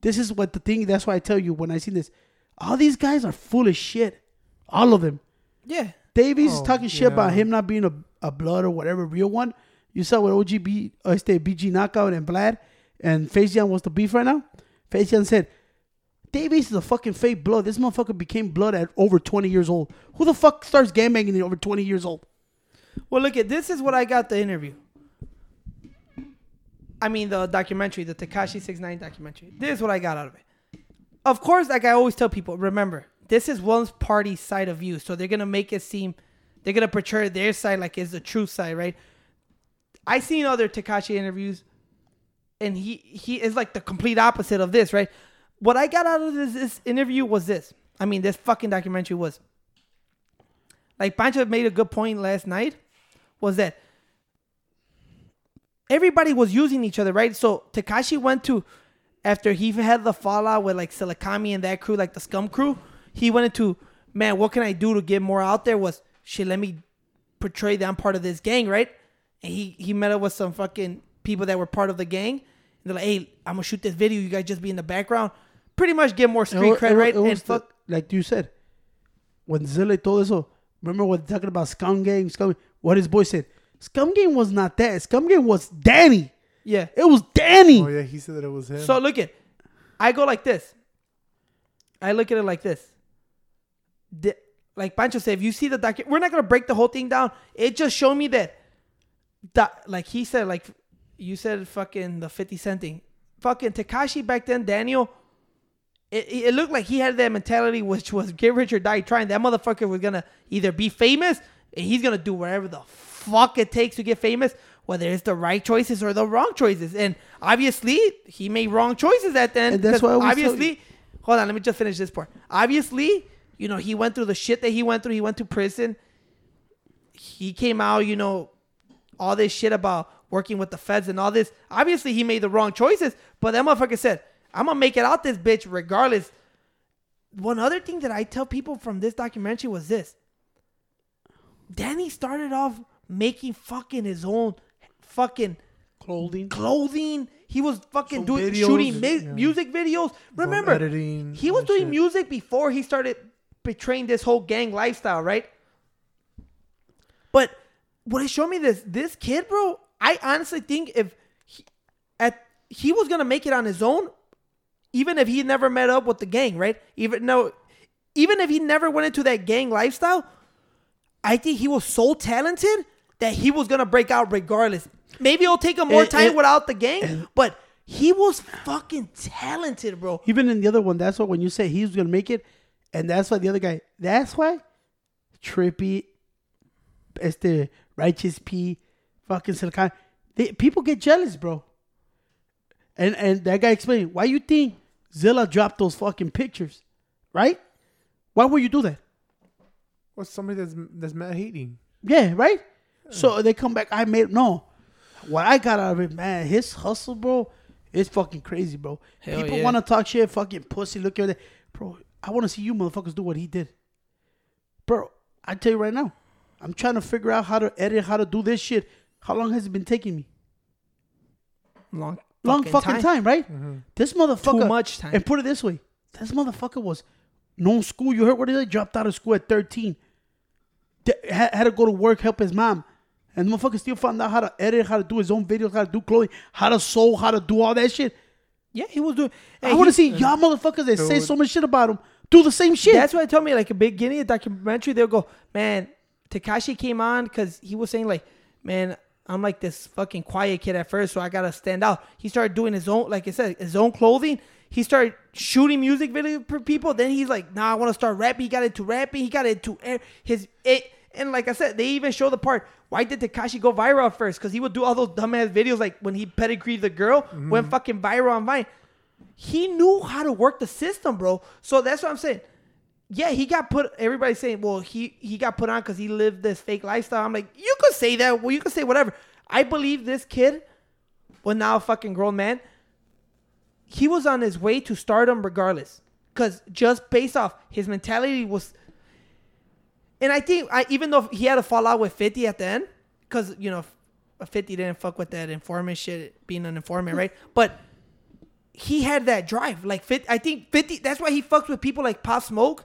Speaker 3: This is what the thing. That's why I tell you when I see this, all these guys are full of shit. All of them.
Speaker 1: Yeah.
Speaker 3: Dave East is
Speaker 2: Oh,
Speaker 3: talking shit about him not being a, a blood or whatever real one. You saw what OGB, uh, este BG Knocc Out and Vlad and Face Young was the beef right now. Face Young said, Dave East is a fucking fake blood. This motherfucker became blood at over 20 years old. Who the fuck starts gangbanging at over 20 years old?
Speaker 1: Well, look at this is what I got the interview. I mean the documentary, the Tekashi 69 documentary. This is what I got out of it. Of course, like I always tell people, remember, this is one party's side of view. So they're gonna make it seem they're gonna portray their side like it's the true side, right? I seen other Tekashi interviews and he he is like the complete opposite of this, right? What I got out of this, this interview was this. I mean, this fucking documentary was like Pancho made a good point last night was that everybody was using each other, right? So Tekashi went to after he had the fallout with like ZillaKami and that crew, like the Scum crew. He went into man, what can I do to get more out there? Was shit, let me portray that I'm part of this gang, right? And he he met up with some fucking people that were part of the gang. And they're like, hey, I'm gonna shoot this video. You guys just be in the background. Pretty much get more street
Speaker 3: It
Speaker 1: cred,
Speaker 3: it
Speaker 1: right?
Speaker 3: it
Speaker 1: And
Speaker 3: the-
Speaker 1: fuck.
Speaker 3: like you said, when Zilla told us, remember what talking about Scum Gang, Scum, what his boy said, Scum Gang was not that. Scum Gang was Danny.
Speaker 1: Yeah.
Speaker 3: It was Danny.
Speaker 2: Oh yeah, he said that it was him.
Speaker 1: So look at, I go like this. I look at it like this. The- like Pancho said, if you see the document, we're not gonna break the whole thing down. It just showed me that, that like he said, like you said, fucking the Fifty Cent thing, fucking Tekashi back then, Daniel. It, it it looked like he had that mentality, which was get rich or die trying. That motherfucker was gonna either be famous, and he's gonna do whatever the fuck it takes to get famous, whether it's the right choices or the wrong choices. And obviously, he made wrong choices at the end.
Speaker 3: And that's why I always tell
Speaker 1: obviously, hold on, let me just finish this part. Obviously, you know, he went through the shit that he went through. He went to prison. He came out, you know, all this shit about working with the feds and all this. Obviously, he made the wrong choices, but that motherfucker said, I'm gonna make it out this bitch regardless. One other thing that I tell people from this documentary was this Danny started off making fucking his own fucking
Speaker 3: Clothing.
Speaker 1: clothing. He was fucking doing
Speaker 3: videos,
Speaker 1: shooting mi-
Speaker 2: yeah.
Speaker 1: music videos. Remember,
Speaker 2: editing,
Speaker 1: he was doing
Speaker 2: shit.
Speaker 1: music before he started betraying this whole gang lifestyle, right? But what it showed me this this kid, bro. I honestly think if he, at he was gonna make it on his own, even if he never met up with the gang, right? Even no, even if he never went into that gang lifestyle, I think he was so talented that he was gonna break out regardless. Maybe it'll take him more
Speaker 3: And-
Speaker 1: time
Speaker 3: and-
Speaker 1: without the gang, but he was fucking talented, bro.
Speaker 3: Even in the other one, that's what when you say he was gonna make it, And that's why the other guy. That's why Trippie, este Righteous P, fucking Silicon. They, people get jealous, bro. And and that guy explained why you think Zilla dropped those fucking pictures, right? Why would you do that?
Speaker 2: What's somebody that's that's mad hating?
Speaker 3: Yeah, right. So they come back. I made no. What I got out of it, man, his hustle, bro, is fucking crazy, bro.
Speaker 1: Hell
Speaker 3: People
Speaker 1: yeah.
Speaker 3: want to talk shit, fucking pussy. Look at that, bro. I want to see you motherfuckers do what he did, bro. I tell you right now, I'm trying to figure out how to edit, how to do this shit. How long has it been taking me?
Speaker 1: Long,
Speaker 3: Long fucking time, right? Mm-hmm. This motherfucker.
Speaker 1: Too much time.
Speaker 3: And put it this way, this motherfucker was no school. You heard what he did? Dropped out of school at 13. D- had, had to go to work, help his mom. And the motherfucker still found out how to edit, how to do his own videos, how to do clothing, how to sew, how to do all that shit.
Speaker 1: Yeah, he was doing.
Speaker 3: I
Speaker 1: Hey,
Speaker 3: want to see y'all motherfuckers that say so much shit about him do the same shit.
Speaker 1: That's why I told me like a beginning of documentary. They'll go, man, Tekashi came on because he was saying like, man, I'm like this fucking quiet kid at first, so I gotta stand out. He started doing his own, like I said, his own clothing. He started shooting music videos for people. Then he's like, nah, I want to start rapping. He got into rapping. He got into air- his it. And like I said, they even show the part. Why did Tekashi go viral first? Because he would do all those dumbass videos, like when he pedigreed the girl, went mm-hmm. fucking viral on Vine he knew how to work the system, bro. So that's what I'm saying. Yeah, he got put. Everybody's saying, well, he he got put on because he lived this fake lifestyle. I'm like, you could say that. Well, you could say whatever. I believe this kid, well, now a fucking grown man, he was on his way to stardom regardless. Because just based off his mentality was, and I think I even though he had a fallout with 50 at the end, because you know, 50 didn't fuck with that informant shit, being an informant, right? But he had that drive. Like 50, I think 50 that's why he fucks with people like Pop Smoke,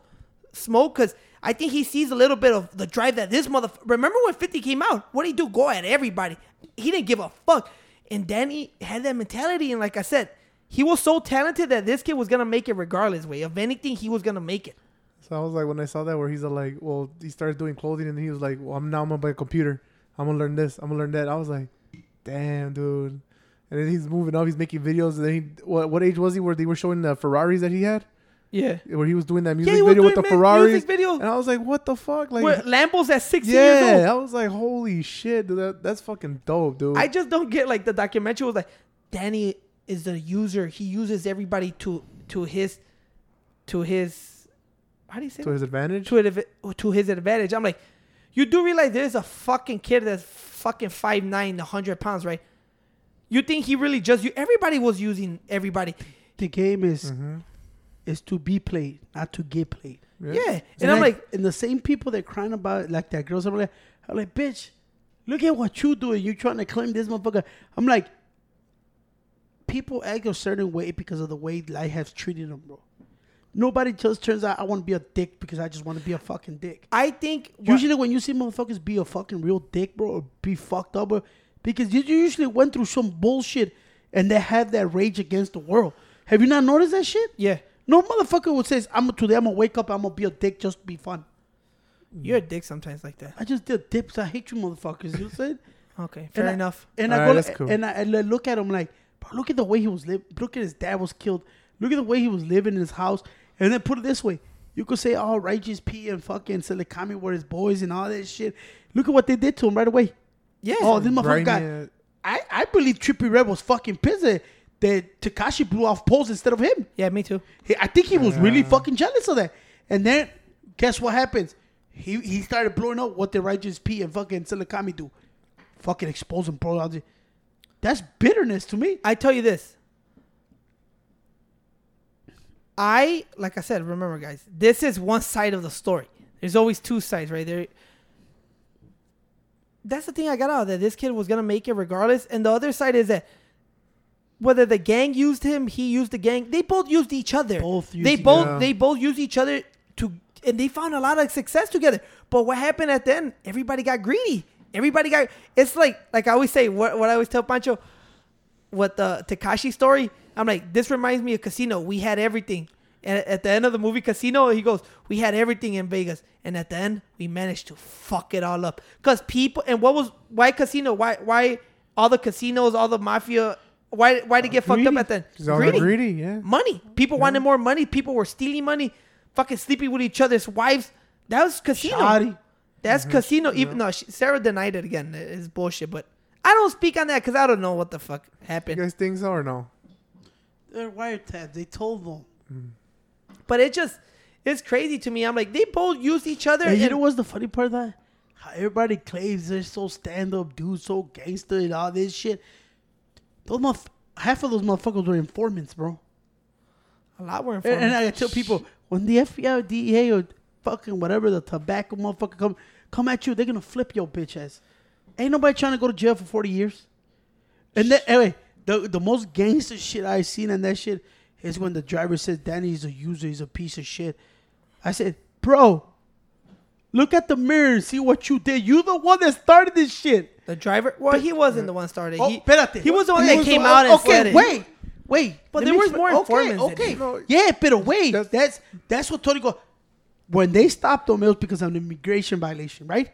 Speaker 1: Smoke cuz I think he sees a little bit of the drive that this mother Remember when 50 came out? What did he do? Go at everybody. He didn't give a fuck. And Danny had that mentality and like I said, he was so talented that this kid was going to make it regardless way. Of anything, he was going to make it.
Speaker 2: So I was like, when I saw that, where he's like, well, he started doing clothing, and he was like, well, I'm now I'm gonna buy a computer. I'm gonna learn this. I'm gonna learn that. I was like, damn, dude. And then he's moving up. He's making videos. And then he, what, what age was he? Where they were showing the Ferraris that he had,
Speaker 1: Yeah.
Speaker 2: where he was doing that music
Speaker 1: was
Speaker 2: video with the
Speaker 1: mu-
Speaker 2: Ferraris.
Speaker 1: music video.
Speaker 2: And I was like, what the fuck? Like,
Speaker 1: Where Lambo's at 16 years old.
Speaker 2: yeah. I was like, holy shit, dude. That, that's fucking dope, dude.
Speaker 1: I just don't get like the documentary was like Danny is the user. He uses everybody to to his to his how do you say
Speaker 2: to
Speaker 1: that?
Speaker 2: his advantage.
Speaker 1: to his, to his advantage. I'm like, you do realize there's a fucking kid that's fucking 5'9", 100 pounds, right? You think he really just you? Everybody was using everybody.
Speaker 3: the game is
Speaker 2: Mm-hmm.
Speaker 3: is to be played, not to get played.
Speaker 1: Yeah, and I'm like,
Speaker 3: and the same people that crying about it, like that girls are like, I'm like, bitch, look at what you doing. You trying to claim this motherfucker. I'm like, people act a certain way because of the way life has treated them, bro. Nobody just turns out I want to be a dick because I just want to be a fucking dick.
Speaker 1: I think what-
Speaker 3: Usually when you see motherfuckers be a fucking real dick, bro, or be fucked up, bro, because you you usually went through some bullshit and they have that rage against the world. Have you not noticed that shit?
Speaker 1: yeah,
Speaker 3: No motherfucker would say, "I'm today. I'm gonna wake up. I'm gonna be a dick just to be fun."
Speaker 1: you're a dick sometimes like that.
Speaker 3: I just did dips. I hate you, motherfuckers. You know what I'm saying?
Speaker 1: Okay, fair
Speaker 3: I-
Speaker 1: enough.
Speaker 3: And I
Speaker 2: Alright,
Speaker 3: go
Speaker 2: that's cool.
Speaker 3: and I, and I look at him like, bro, look at the way he was living. Look at his dad was killed. Look at the way he was living in his house. And then put it this way, you could say, "Oh, righteous P and fucking ZillaKami were his boys and all that shit." Look at what they did to him right away.
Speaker 1: Yeah.
Speaker 3: Oh, this motherfucker got.
Speaker 2: ass-
Speaker 3: I I believe Trippie Redd was fucking pissed that- that Tekashi blew off poles instead of him.
Speaker 1: yeah, me too.
Speaker 3: He, I think he was really fucking jealous of that. And then, guess what happens? He he started blowing up what the righteous P and fucking ZillaKami do. Fucking expose him, bro. That's bitterness to me.
Speaker 1: I tell you this. I like I said, remember guys, this is one side of the story. There's always two sides, right? There That's the thing I got out of that this kid was gonna make it regardless. And the other side is that whether the gang used him, he used the gang, they both used each other.
Speaker 3: Both used
Speaker 1: they both
Speaker 2: other.
Speaker 1: they both used each other to and they found a lot of success together. But what happened at the end? Everybody got greedy. Everybody got it's like like I always say, what what I always tell Pancho, what the Tekashi story. I'm like, this reminds me of Casino. We had everything. And at the end of the movie Casino, he goes, "We had everything in Vegas, and at the end, we managed to fuck it all up." Cause people, and what was why Casino? Why why all the casinos, all the mafia? Why why did it get fucked up at the end?
Speaker 2: got greedy, yeah.
Speaker 1: Money. People wanted more money. People were stealing money. fucking sleeping with each other's wives. That was casino.
Speaker 3: Shotti.
Speaker 1: That's mm-hmm. casino. Even no, Sara denied it again. It's bullshit. But I don't speak on that because I don't know what the fuck
Speaker 2: You
Speaker 1: happened.
Speaker 2: guys think so or no?
Speaker 3: They're wiretapped. They told them.
Speaker 1: But it just it's crazy to me. I'm like they both use each other.
Speaker 3: And you know what's the funny part of that? How everybody claims they're so stand up dudes, so gangster and all this shit. Those motherf- half of those motherfuckers were informants, bro.
Speaker 1: a lot more
Speaker 3: And, and I tell people when the FBI or DEA or fucking whatever the tobacco motherfucker come come at you, they're gonna flip your bitch ass. Ain't nobody trying to go to jail for forty years. And then anyway, the the most gangster shit I seen in that shit is when the driver says Danny's a user, he's a piece of shit. I said, bro, look at the mirror and see what you did. You the one that started this shit.
Speaker 1: the driver. Well, he wasn't the one started.
Speaker 3: Oh,
Speaker 1: he,
Speaker 3: espérate.
Speaker 1: he was the one
Speaker 3: He
Speaker 1: that came
Speaker 3: the-
Speaker 1: out and
Speaker 3: okay,
Speaker 1: said it.
Speaker 3: wait, wait.
Speaker 1: But there was more
Speaker 3: okay,
Speaker 1: informants than
Speaker 3: Okay, yeah, but wait,
Speaker 2: that's-
Speaker 3: that's that's what Tony go. When they stopped them, it was because of an immigration violation, right?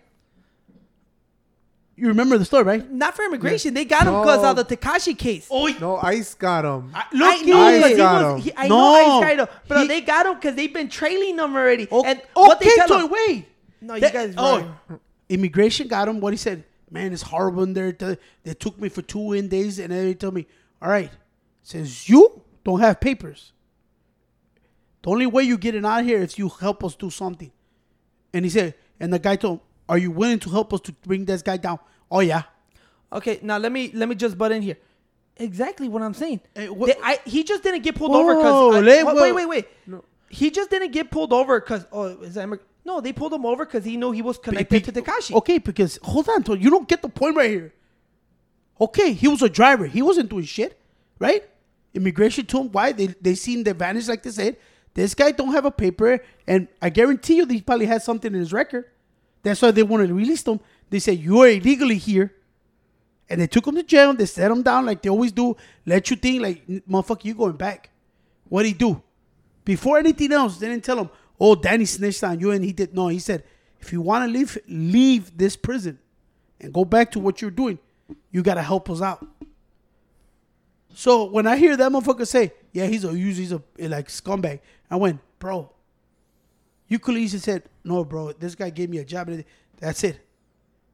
Speaker 3: You remember the story, right?
Speaker 1: Not for immigration. They got him because
Speaker 2: No.
Speaker 1: of the Tekashi case.
Speaker 3: Oh,
Speaker 2: No, Ice got him.
Speaker 3: I-
Speaker 1: I know,
Speaker 2: Ice
Speaker 1: but he
Speaker 2: got
Speaker 1: was,
Speaker 2: him.
Speaker 1: he, I
Speaker 3: No.
Speaker 1: know Ice got him, but
Speaker 3: He-
Speaker 1: they got him because they've been trailing them already.
Speaker 3: O-
Speaker 1: and what they
Speaker 3: okay,
Speaker 1: tell
Speaker 3: Tony,
Speaker 1: him,
Speaker 3: wait.
Speaker 1: No, you guys
Speaker 3: Oh,
Speaker 1: wrong.
Speaker 3: immigration got him. What he said, man, it's horrible in there. They they took me for two in days, and then they told me, all right, says you don't have papers. The only way you getting out of here is you help us do something. And he said, and the guy told him, are you willing to help us to bring this guy down? Oh yeah.
Speaker 1: Okay, now let me let me just butt in here. Exactly what I'm saying.
Speaker 3: Hey, what-
Speaker 1: They- I, he just didn't get pulled
Speaker 3: Whoa,
Speaker 1: over because wait, wait, wait, wait. He just didn't get pulled over because oh, is that no? They pulled him over because he knew he was connected to Tekashi.
Speaker 3: Okay, because hold on, you don't get the point right here. Okay, he was a driver. He wasn't doing shit, right? Immigration told him why they they seen the advantage, like they said. This guy don't have a paper, and I guarantee you, he probably has something in his record. That's why they wanted to release them. They said you are illegally here, and they took him to jail. They set him down like they always do. Let you think like motherfucker, you going back. What would he do? Before anything else, they didn't tell him, oh, Danny snitched on you, and he did. No, he said, if you want to leave, leave this prison and go back to what you're doing, you got to help us out. So when I hear that motherfucker say, yeah, he's a user, he's a like scumbag, I went, bro, you could easily said, no, bro, this guy gave me a job. and That's it.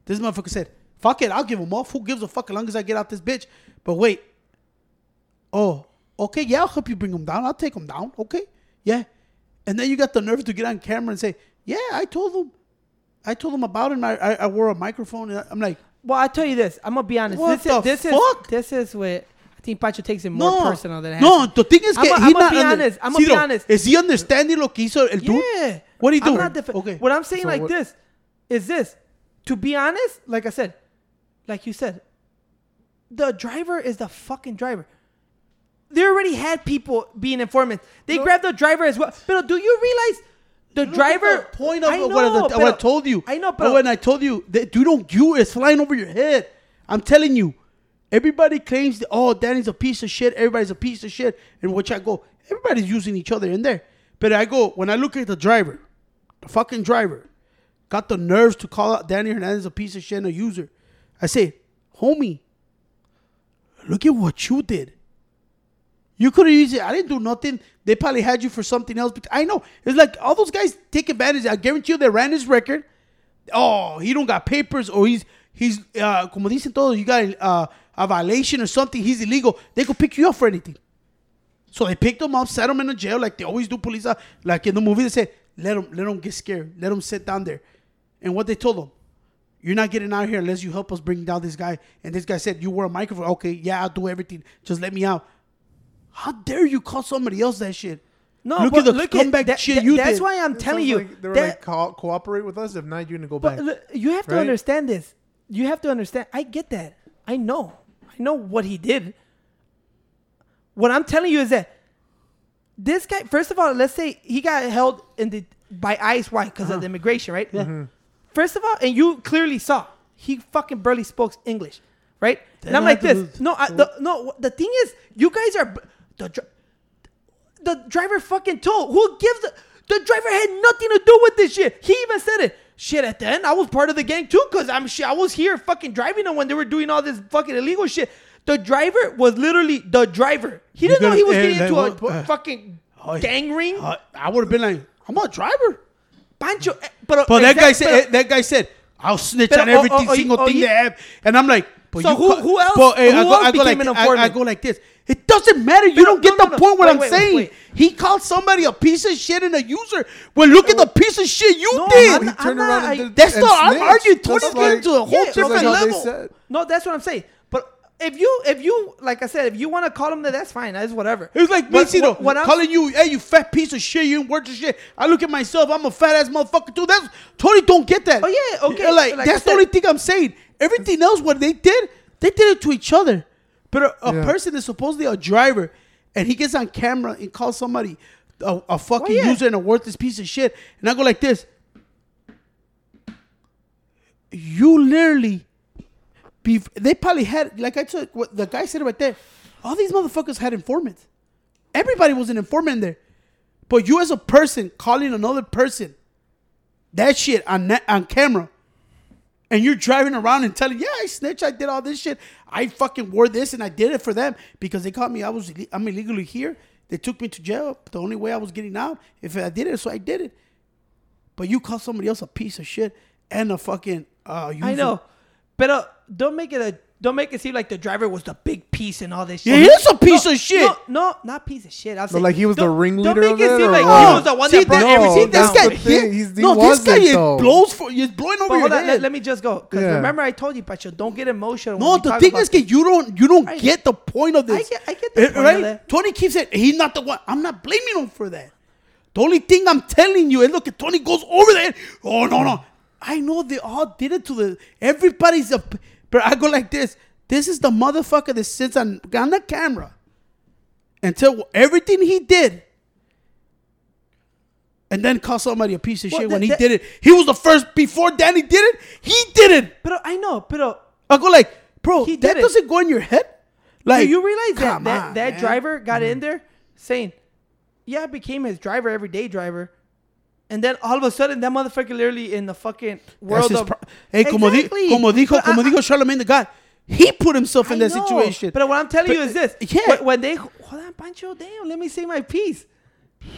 Speaker 3: This motherfucker said, fuck it, I'll give him off. Who gives a fuck as long as I get out this bitch? But wait, oh, okay, yeah, I'll help you bring him down. I'll take him down. Okay, yeah. And then you got the nerve to get on camera and say, yeah, I told him. I told him about it. And I, I, I wore a microphone. And I'm like,
Speaker 1: Well, I tell you this. I'm gonna be honest.
Speaker 3: What
Speaker 1: this
Speaker 3: the
Speaker 1: is this
Speaker 3: fuck?
Speaker 1: is this is what I think Pacho takes it more
Speaker 3: no,
Speaker 1: personal than
Speaker 3: no. The thing is,
Speaker 1: I'm
Speaker 3: que
Speaker 1: a- I'm gonna be
Speaker 3: under-
Speaker 1: honest. I'm gonna be honest.
Speaker 3: Is he understanding lo que hizo el dude?
Speaker 1: Yeah.
Speaker 3: What are you
Speaker 1: I'm
Speaker 3: doing?
Speaker 1: not defi-
Speaker 3: okay.
Speaker 1: What I'm saying
Speaker 2: So
Speaker 1: like
Speaker 2: what-
Speaker 1: this is this. To be honest, like I said, like you said, the driver is the fucking driver. They already had people being informants. They
Speaker 2: No.
Speaker 1: grabbed the driver as well. But do you realize the
Speaker 3: Look at
Speaker 1: driver
Speaker 3: the point of
Speaker 1: I
Speaker 3: what, I, what I told you.
Speaker 1: I know,
Speaker 3: but
Speaker 1: but
Speaker 3: when I told you that you don't, you is flying over your head. I'm telling you, everybody claims that oh, Danny's a piece of shit. Everybody's a piece of shit. And which I go, everybody's using each other in there. But I go when I look at the driver, the fucking driver, got the nerves to call out Danny Hernandez a piece of shit and a user. I say, homie, look at what you did. You could have used it. I didn't do nothing. They probably had you for something else. But I know it's like all those guys take advantage. I guarantee you, they ran his record. Oh, he don't got papers, or he's he's uh, como dicen todos, you got uh, a violation or something. He's illegal. They could pick you up for anything. So they picked him up, set him in a jail like they always do. Police, like in the movie, they say, let them let him get scared, let them sit down there. And what they told them, you're not getting out here unless you help us bring down this guy. And this guy said, you wear a microphone. Okay, yeah, I'll do everything. Just let me out. How dare you call somebody else that shit?
Speaker 1: No,
Speaker 3: look
Speaker 1: but
Speaker 3: at the
Speaker 1: look
Speaker 3: comeback
Speaker 1: at that,
Speaker 3: shit
Speaker 1: that-
Speaker 3: you
Speaker 1: That's
Speaker 3: did.
Speaker 1: why I'm
Speaker 2: It
Speaker 1: telling you
Speaker 2: like they were
Speaker 1: that
Speaker 2: like co- cooperate with us. If not, you're gonna go back.
Speaker 1: look, you have to understand this. You have to understand. I get that. I know. I know what he did. What I'm telling you is that this guy. First of all, let's say he got held in the by ICE. Why? Because of the immigration, right?
Speaker 3: Yeah.
Speaker 2: Mm-hmm.
Speaker 1: First of all, and you clearly saw he fucking barely spoke English, right? and I'm like this. No, I, the, no. The thing is, you guys are the the driver fucking told. Who gives the the driver had nothing to do with this shit. He even said it. Shit, at the end, I was part of the gang too, cause I'm shit. I was here fucking driving them when they were doing all this fucking illegal shit. The driver was literally the driver. He didn't know he was
Speaker 3: eh,
Speaker 1: getting
Speaker 3: like
Speaker 1: into a
Speaker 3: uh,
Speaker 1: fucking
Speaker 3: Oh,
Speaker 1: gang ring.
Speaker 3: Uh, I would have been like, I'm a driver.
Speaker 1: Pancho, eh, pero,
Speaker 3: But that guy
Speaker 1: exact-
Speaker 3: said
Speaker 1: pero-
Speaker 3: that guy said I'll snitch
Speaker 1: Pero,
Speaker 3: on
Speaker 1: oh,
Speaker 3: every
Speaker 1: oh, oh,
Speaker 3: single
Speaker 1: oh,
Speaker 3: thing
Speaker 1: you-
Speaker 3: they have, and I'm like, but
Speaker 1: So
Speaker 3: you
Speaker 1: who- who else-
Speaker 3: But, hey,
Speaker 1: who
Speaker 3: I go,
Speaker 1: else
Speaker 3: I go like
Speaker 1: an
Speaker 3: I, I go like this. It doesn't matter. You
Speaker 1: No,
Speaker 3: don't get
Speaker 1: no,
Speaker 3: the
Speaker 1: no,
Speaker 3: point what
Speaker 1: wait,
Speaker 3: I'm
Speaker 1: wait, wait,
Speaker 3: saying.
Speaker 1: wait.
Speaker 3: He called somebody a piece of shit and a user. Well, look at the piece of shit you
Speaker 1: No,
Speaker 3: did.
Speaker 1: I'm
Speaker 2: He turned
Speaker 1: I'm
Speaker 2: around
Speaker 1: not-
Speaker 2: and
Speaker 1: I-
Speaker 2: did,
Speaker 3: That's
Speaker 2: and
Speaker 3: not- I'm arguing
Speaker 2: That's
Speaker 3: 20
Speaker 2: like-
Speaker 3: getting to a whole
Speaker 1: Yeah,
Speaker 3: different
Speaker 2: like
Speaker 3: level.
Speaker 1: No, that's what I'm saying. But if you, if you, like I said, if you want to call him that, that's fine. That's whatever.
Speaker 3: It was like me,
Speaker 1: But what- what I'm-
Speaker 3: calling you, hey, you fat piece of shit, you ain't worth of shit. I look at myself, I'm a fat ass motherfucker too. That's totally don't get that.
Speaker 1: Oh, yeah, okay,
Speaker 3: Like,
Speaker 1: like I
Speaker 3: that's the only thing I'm saying. Everything else, what they did, they did it to each other. But a, a
Speaker 2: Yeah.
Speaker 3: person is supposedly a driver, and he gets on camera and calls somebody a, a fucking
Speaker 1: Well, yeah.
Speaker 3: user and a worthless piece of shit, and I go like this. You literally be they probably had like I took what the guy said right there. All these motherfuckers had informants. Everybody was an informant in there. But you as a person calling another person that shit on net, on camera, and you're driving around and telling, yeah, I snitched, I did all this shit, I fucking wore this and I did it for them because they caught me. I was ille- I'm illegally here. They took me to jail. The only way I was getting out if I did it, so I did it. But you call somebody else a piece of shit and a fucking uh,
Speaker 1: I know, but uh, don't make it a, don't make it seem like the driver was the big piece and all this shit.
Speaker 3: Yeah, he is a piece
Speaker 1: No,
Speaker 3: of shit.
Speaker 1: No, no, not piece of shit. I'll say,
Speaker 2: like he was the ringleader
Speaker 1: Don't
Speaker 2: of
Speaker 1: make it
Speaker 2: it,
Speaker 1: seem like
Speaker 2: what?
Speaker 1: he was the one
Speaker 3: See,
Speaker 1: that brought
Speaker 3: that-
Speaker 2: No,
Speaker 1: everything
Speaker 3: this
Speaker 1: down.
Speaker 3: guy,
Speaker 2: the thing. He's- he
Speaker 3: no, this guy is
Speaker 2: though.
Speaker 3: blows for, he's blowing over
Speaker 1: But
Speaker 3: your
Speaker 1: hold on,
Speaker 3: head.
Speaker 1: let, let me just go. Because
Speaker 2: Yeah.
Speaker 1: remember, I told you, Pacho, don't get emotional.
Speaker 3: No,
Speaker 1: when
Speaker 3: the thing
Speaker 1: about
Speaker 3: is, that you don't you don't
Speaker 1: I-
Speaker 3: get the point of this.
Speaker 1: I get- I get the
Speaker 3: Eh,
Speaker 1: point of
Speaker 3: right?
Speaker 1: that.
Speaker 3: Tony keeps it. he's not the one. I'm not blaming him for that. The only thing I'm telling you is look, at Tony goes over there. Oh no no, I know they all did it to the everybody's a. But I go like this. This is the motherfucker that sits on on the camera until everything he did. And then call somebody a piece of
Speaker 1: Well,
Speaker 3: shit when he
Speaker 1: that-
Speaker 3: did it. He was the first before Danny did it. He did it.
Speaker 1: But I know, but
Speaker 3: I go like, bro,
Speaker 1: He
Speaker 3: that
Speaker 1: did it.
Speaker 3: doesn't go in your head. Like,
Speaker 1: do you realize that
Speaker 3: come
Speaker 1: that, that driver got mm-hmm. in there saying, "Yeah, I became his driver, everyday driver," and then all of a sudden, that motherfucker literally in the fucking world of
Speaker 3: pro- hey, como, di- como dijo,
Speaker 1: But
Speaker 3: como
Speaker 1: I-
Speaker 3: dijo Charlemagne the God, he put himself in
Speaker 1: I
Speaker 3: that
Speaker 1: know,
Speaker 3: situation.
Speaker 1: But what I'm telling
Speaker 3: But,
Speaker 1: you is this: uh,
Speaker 3: yeah.
Speaker 1: when, when they hold on, Pancho, damn, let me say my piece.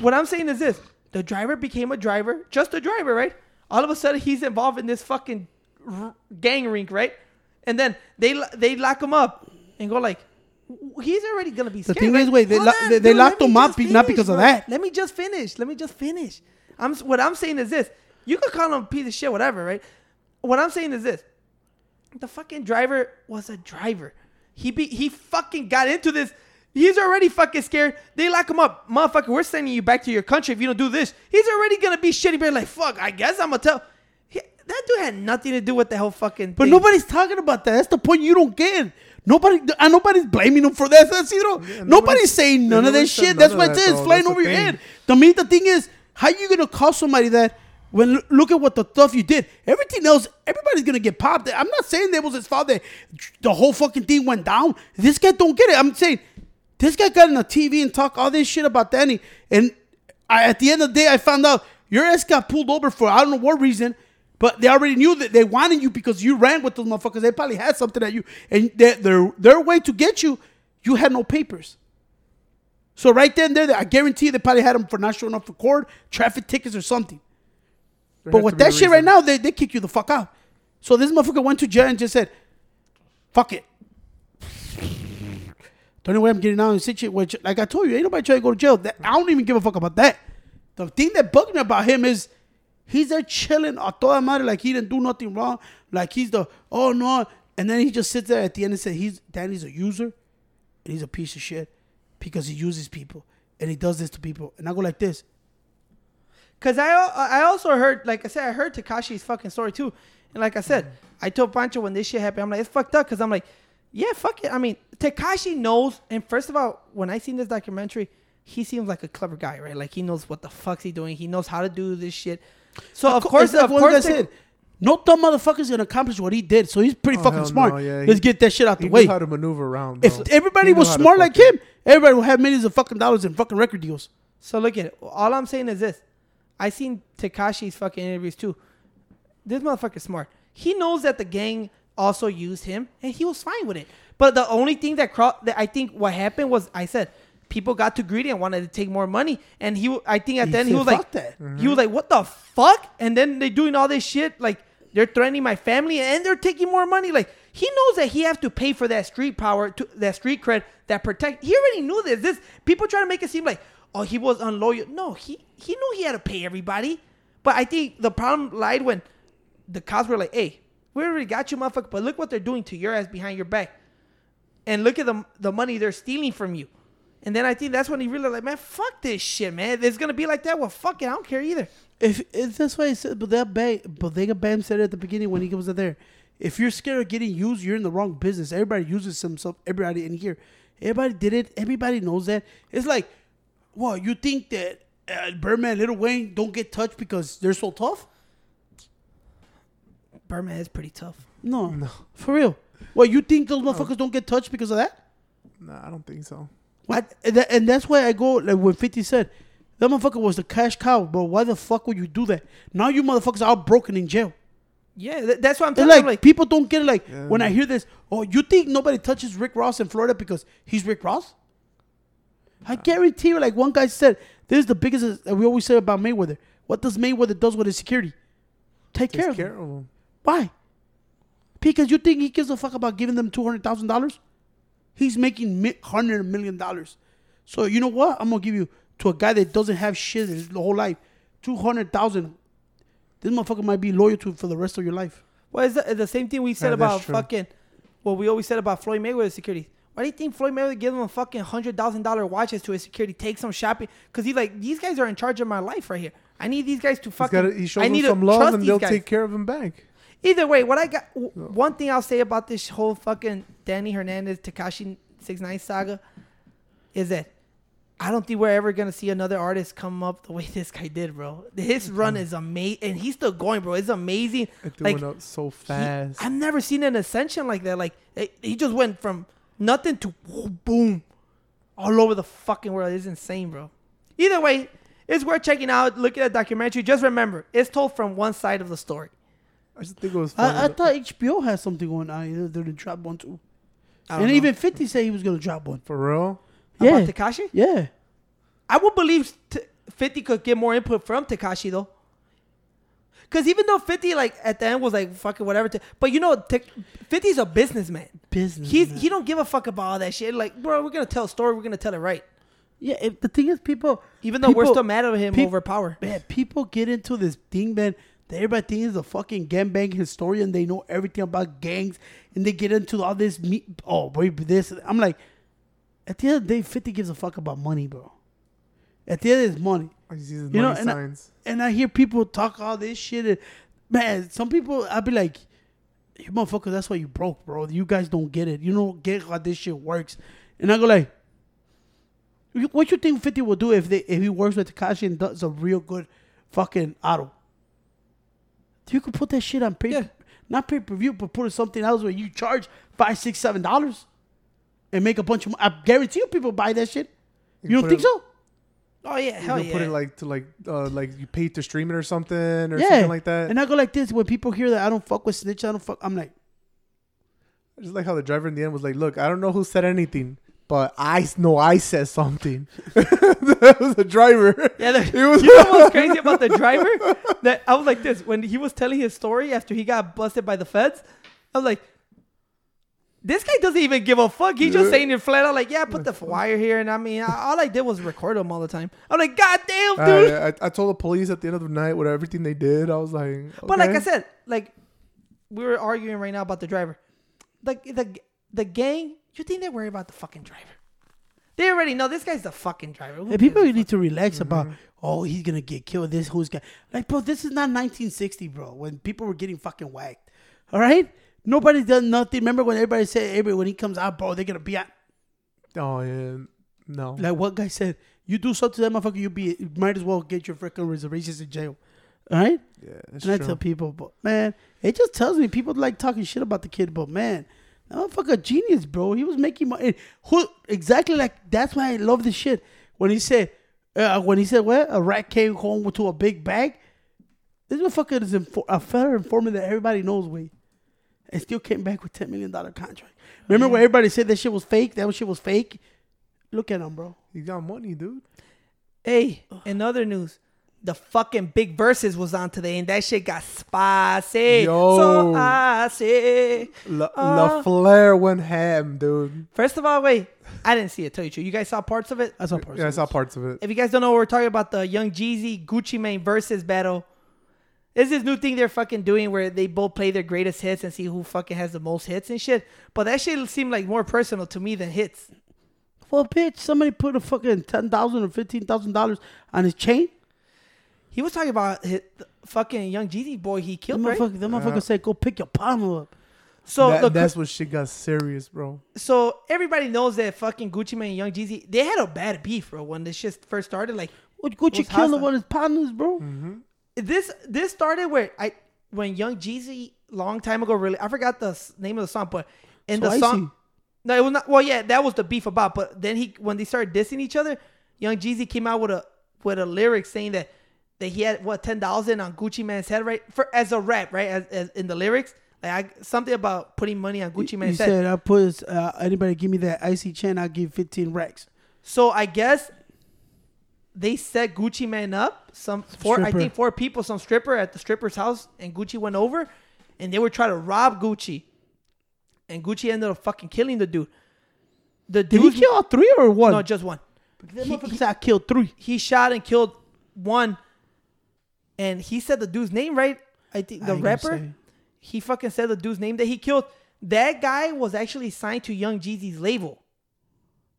Speaker 1: What I'm saying is this: the driver became a driver, just a driver, right? All of a sudden, he's involved in this fucking r- gang rink, right? And then they they lock him up and go like. He's already gonna be
Speaker 3: The
Speaker 1: scared.
Speaker 3: thing
Speaker 1: right?
Speaker 3: is, wait, they lo-
Speaker 1: on,
Speaker 3: they- they
Speaker 1: dude,
Speaker 3: locked him up be- not
Speaker 1: finish,
Speaker 3: because of that.
Speaker 1: Let me just finish. Let me just finish. I'm what I'm saying is this: you could call him a piece of shit, whatever, right? What I'm saying is this: the fucking driver was a driver. He be he fucking got into this. He's already fucking scared. They lock him up, motherfucker. We're sending you back to your country if you don't do this. He's already gonna be shitty. But like, fuck. I guess I'm gonna tell. He, that dude had nothing to do with the whole fucking.
Speaker 3: but
Speaker 1: thing.
Speaker 3: nobody's talking about that. That's the point you don't get. Nobody, and nobody's blaming him for that. That's, you know, nobody's,
Speaker 2: nobody's-
Speaker 3: saying none of
Speaker 2: nobody
Speaker 3: that shit. That's
Speaker 2: of
Speaker 3: what
Speaker 2: that,
Speaker 3: it is flying over
Speaker 2: the
Speaker 3: your
Speaker 2: thing.
Speaker 3: head. To me, the thing is, how are you gonna call somebody that when look at what the stuff you did? Everything else, everybody's gonna get popped. I'm not saying that was his that the whole fucking thing went down. This guy don't get it. I'm saying this guy got on the TV and talk all this shit about Danny, and I, at the end of the day, I found out your ass got pulled over for I don't know what reason. But they already knew that they wanted you because you ran with those motherfuckers. They probably had something at you, and their, their way to get you, you had no papers. So right then there, I guarantee you they probably had them for not showing up for court, traffic tickets or something.
Speaker 2: There
Speaker 3: But with that shit right now, they, they kick you the fuck out. So this motherfucker went to jail and just said, fuck it. The only way I'm getting out of the situation, which, like I told you, ain't nobody trying to go to jail. That, I don't even give a fuck about that. The thing that bugged me about him is he's there chilling a toda madre like he didn't do nothing wrong. Like he's the, oh no. And then he just sits there at the end and says, he's, Danny's a user and he's a piece of shit because he uses people and he does this to people. And I go like this.
Speaker 1: Cause I I also heard, like I said, I heard Tekashi's fucking story too, and like I said, I told Pancho when this shit happened, I'm like, it's fucked up, cause I'm like, yeah, fuck it. I mean, Tekashi knows, and first of all, when I seen this documentary, he seems like a clever guy, right? Like he knows what the fuck's he doing. He knows how to do this shit. So of
Speaker 3: co-
Speaker 1: course,
Speaker 3: like
Speaker 1: of course, they-
Speaker 3: said, no dumb motherfucker's gonna accomplish what he did. So he's pretty
Speaker 2: Oh,
Speaker 3: fucking smart.
Speaker 2: no, yeah,
Speaker 3: Let's
Speaker 2: he-
Speaker 3: get that shit out the
Speaker 2: He
Speaker 3: way.
Speaker 2: knew how to maneuver around.
Speaker 3: If everybody was smart like
Speaker 2: fucking-
Speaker 3: him, everybody would have millions of fucking dollars in fucking record deals.
Speaker 1: So look at it. All I'm saying is this: I seen Tekashi's fucking interviews too. This motherfucker's smart. He knows that the gang also used him, and he was fine with it. But the only thing that, cro- that I think what happened was I said people got too greedy and wanted to take more money. And he, I think at
Speaker 3: He
Speaker 1: the end he was like,
Speaker 3: "Fuck that."
Speaker 1: he was like, what the fuck? And then they doing all this shit like they're threatening my family and they're taking more money. Like he knows that he have to pay for that street power, to that street cred, that protect. He already knew this. This people try to make it seem like oh he was unloyal. No, he he knew he had to pay everybody. But I think the problem lied when the cops were like, hey, we already got you, motherfucker. But look what they're doing to your ass behind your back, and look at the the money they're stealing from you. And then I think that's when he really like, man, fuck this shit, man. It's gonna be like that. Well, fuck it, I don't care either.
Speaker 3: If, if that's why I said, but that ba- Bodega Bam said it at the beginning when he was there. If you're scared of getting used, you're in the wrong business. Everybody uses himself. Everybody in here, everybody did it. Everybody knows that. It's like, well, you think that uh, Birdman, Lil Wayne don't get touched because they're so tough?
Speaker 1: Birdman is pretty tough.
Speaker 3: No,
Speaker 2: No.
Speaker 3: for real. Well, you think those motherfuckers don't get touched because of that?
Speaker 2: Nah, I don't think so.
Speaker 3: What? and, that, and that's why I go like when Fifty said that motherfucker was the cash cow, bro. Why the fuck would you do that? Now you motherfuckers are broken in jail.
Speaker 1: Yeah, th- that's what I'm
Speaker 3: And
Speaker 1: telling
Speaker 3: like.
Speaker 1: Like,
Speaker 3: people don't get it. Like
Speaker 2: Yeah.
Speaker 3: when I hear this, oh, you think nobody touches Rick Ross in Florida because he's Rick Ross? I guarantee you, like one guy said, this is the biggest that we always say about Mayweather. What does Mayweather does with his security? Take care
Speaker 2: Takes
Speaker 3: of
Speaker 2: care
Speaker 3: them.
Speaker 2: of them.
Speaker 3: Why? Because you think he gives a fuck about giving them two hundred thousand dollars? He's making hundred million dollars. So you know what? I'm gonna give you to a guy that doesn't have shit his whole life, two hundred thousand. This motherfucker might be loyal to for the rest of your life.
Speaker 1: well, it's the, the same thing we said
Speaker 2: Yeah,
Speaker 1: about fucking. What we always said about Floyd Mayweather security. Why do you think Floyd Mayweather give him a fucking hundred thousand dollar watches to his security? Take some shopping because he's like, these guys are in charge of my life right here. I need these guys to
Speaker 2: He's
Speaker 1: fucking.
Speaker 2: gotta, he shows
Speaker 1: I
Speaker 2: them
Speaker 1: need to
Speaker 2: some love
Speaker 1: trust
Speaker 2: and they'll
Speaker 1: guys.
Speaker 2: take care of him back.
Speaker 1: Either way, what I got, w- one thing I'll say about this whole fucking Danny Hernandez Tekashi Six Nine saga is that I don't think we're ever gonna see another artist come up the way this guy did, bro. His run is amazing, and he's still going, bro. It's amazing.
Speaker 2: It
Speaker 1: Like,
Speaker 2: went up so
Speaker 1: he-
Speaker 2: fast.
Speaker 1: I've never seen an ascension like that. Like he just went from nothing to boom, all over the fucking world. It's insane, bro. Either way, it's worth checking out. Look at the documentary. Just remember, it's told from one side of the story.
Speaker 2: I just think it was funny.
Speaker 3: I, I thought HBO had something going on. Uh, they're gonna drop one too. And
Speaker 1: know.
Speaker 3: even Fifty said he was gonna drop one.
Speaker 2: For real?
Speaker 3: Yeah,
Speaker 1: about Tekashi.
Speaker 3: yeah.
Speaker 1: I would believe t- 50 could get more input from Tekashi though. Cause even though 50 like at the end was like fucking whatever, t- but you know, t- 50's a businessman.
Speaker 3: Business.
Speaker 1: He's
Speaker 3: man.
Speaker 1: he don't give a fuck about all that shit. Like, bro, we're gonna tell a story. We're gonna tell it right.
Speaker 3: yeah. If, the thing is, people.
Speaker 1: Even though we're still mad at him
Speaker 3: peop-
Speaker 1: over power.
Speaker 3: Man, people get into this thing, man. Everybody thinks is a fucking gangbang historian. They know everything about gangs, and they get into all this. Me- oh, wait, this. I'm like, at the end of the day, Fifty gives a fuck about money, bro. At the end, it's money. You know,
Speaker 2: money
Speaker 3: and I- And I hear people talk all this shit. And, man, some people, I'll be like, you motherfucker, that's why you broke, bro. You guys don't get it. You don't get how this shit works. And I go like, what you think 50 will do if they if he works with Tekashi and does a real good fucking auto? You could put that shit on pay,
Speaker 1: Yeah.
Speaker 3: not pay per view, but put it something else where you charge five, six, seven dollars and make a bunch of. mo- I guarantee you, people buy that shit. You,
Speaker 2: You
Speaker 3: don't think
Speaker 2: it-
Speaker 3: so?
Speaker 1: Oh yeah,
Speaker 2: You
Speaker 1: hell
Speaker 2: can
Speaker 1: yeah.
Speaker 2: put it like to like uh like you pay to stream it or something or
Speaker 3: yeah,
Speaker 2: something like that.
Speaker 3: And I go like this when people hear that I don't fuck with snitch. I don't fuck. I'm like,
Speaker 2: I just like how the driver in the end was like, "Look, I don't know who said anything, but I know I said something." that was the driver.
Speaker 1: yeah, the,
Speaker 2: It was-
Speaker 1: you know what's crazy about the driver? That I was like this when he was telling his story after he got busted by the feds. I was like, this guy doesn't even give a fuck. He's just saying it flat out, like, yeah, put the wire here, and I mean, I, all I did was record him all the time. I'm like, god damn, dude.
Speaker 2: I, I, I told the police at the end of the night what everything they did. I was like,
Speaker 1: But like I said, like we were arguing right now about the driver. Like the the gang, you think they worry about the fucking driver? They already know this guy's the fucking driver. Who
Speaker 3: hey, people
Speaker 1: gives a
Speaker 3: need to relax
Speaker 2: Mm-hmm.
Speaker 3: about. Oh, he's gonna get killed. This who's got like, bro. This is not 1960, bro. When people were getting fucking whacked. All right, nobody done nothing. Remember when everybody said, "Every when he comes out, bro, they're gonna be out."
Speaker 2: oh yeah, no,
Speaker 3: Like what guy said, you do something to that motherfucker, you be you might as well get your freaking reservations in jail. All right.
Speaker 2: yeah, that's
Speaker 3: And I
Speaker 2: true.
Speaker 3: tell people, but man, it just tells me people like talking shit about the kid, but man, that motherfucker genius, bro. He was making money. Who exactly like that's why I love this shit. When he said, uh, when he said, "What a rat came home to a big bag," this motherfucker is infor- a federal informant that everybody knows, way, and still came back with ten million dollar contract. Remember when everybody said that shit was fake? That shit was fake. Look at him, bro.
Speaker 2: He got money, dude.
Speaker 1: Hey, in other news, the fucking big Verzuz was on today, and that shit got spicy.
Speaker 2: Yo.
Speaker 1: So I say.
Speaker 2: La,
Speaker 1: Uh.
Speaker 2: La Flare went ham, dude.
Speaker 1: First of all, wait, I didn't see it. Tell you the truth, you guys saw parts of it.
Speaker 3: I saw parts.
Speaker 2: Yeah, I
Speaker 3: of
Speaker 2: saw
Speaker 3: it.
Speaker 2: parts of it.
Speaker 1: If you guys don't know, we're talking about the Young Jeezy Gucci Mane Verzuz battle. It's this new thing they're fucking doing where they both play their greatest hits and see who fucking has the most hits and shit. But that shit seemed like more personal to me than hits.
Speaker 3: Well, bitch, somebody put a fucking ten thousand or fifteen thousand dollars on his chain.
Speaker 1: He was talking about his, the fucking Young Jeezy boy he
Speaker 3: The
Speaker 1: killed, right?
Speaker 3: motherfucker, the motherfucker said, "Go pick your partner up."
Speaker 1: So
Speaker 2: That-
Speaker 1: look,
Speaker 2: that's when shit got serious, bro.
Speaker 1: so everybody knows that fucking Gucci Mane and Young Jeezy they had a bad beef, bro. When this shit first started, like
Speaker 3: What Gucci
Speaker 1: was
Speaker 3: killed
Speaker 1: hostile.
Speaker 3: one of his partners, bro?
Speaker 2: Mm-hmm.
Speaker 1: this this started where I when Young Jeezy long time ago really I forgot the s- name of the song, but in
Speaker 3: So
Speaker 1: the
Speaker 3: icy.
Speaker 1: song no, it was not. Well, yeah, that was the beef about. But then he when they started dissing each other, Young Jeezy came out with a with a lyric saying that that he had what ten thousand on Gucci Mane's head, right? For as a rap, right? As, as in the lyrics, like I, something about putting money on Gucci
Speaker 3: He
Speaker 1: Mane's head.
Speaker 3: said, "I put uh, anybody give me that icy chain, I'll give fifteen racks."
Speaker 1: So I guess they set Gucci Mane up. Some four, I think four people, some stripper at the stripper's house, and Gucci went over, and they were trying to rob Gucci, and Gucci ended up fucking killing the dude. The
Speaker 3: Did he kill all three or one?
Speaker 1: no, just one.
Speaker 3: that
Speaker 1: he-
Speaker 3: I killed three.
Speaker 1: He shot and killed one, and he said the dude's name right. I think the
Speaker 3: gonna
Speaker 1: rapper. He fucking said the dude's name that he killed. That guy was actually signed to Young Jeezy's label.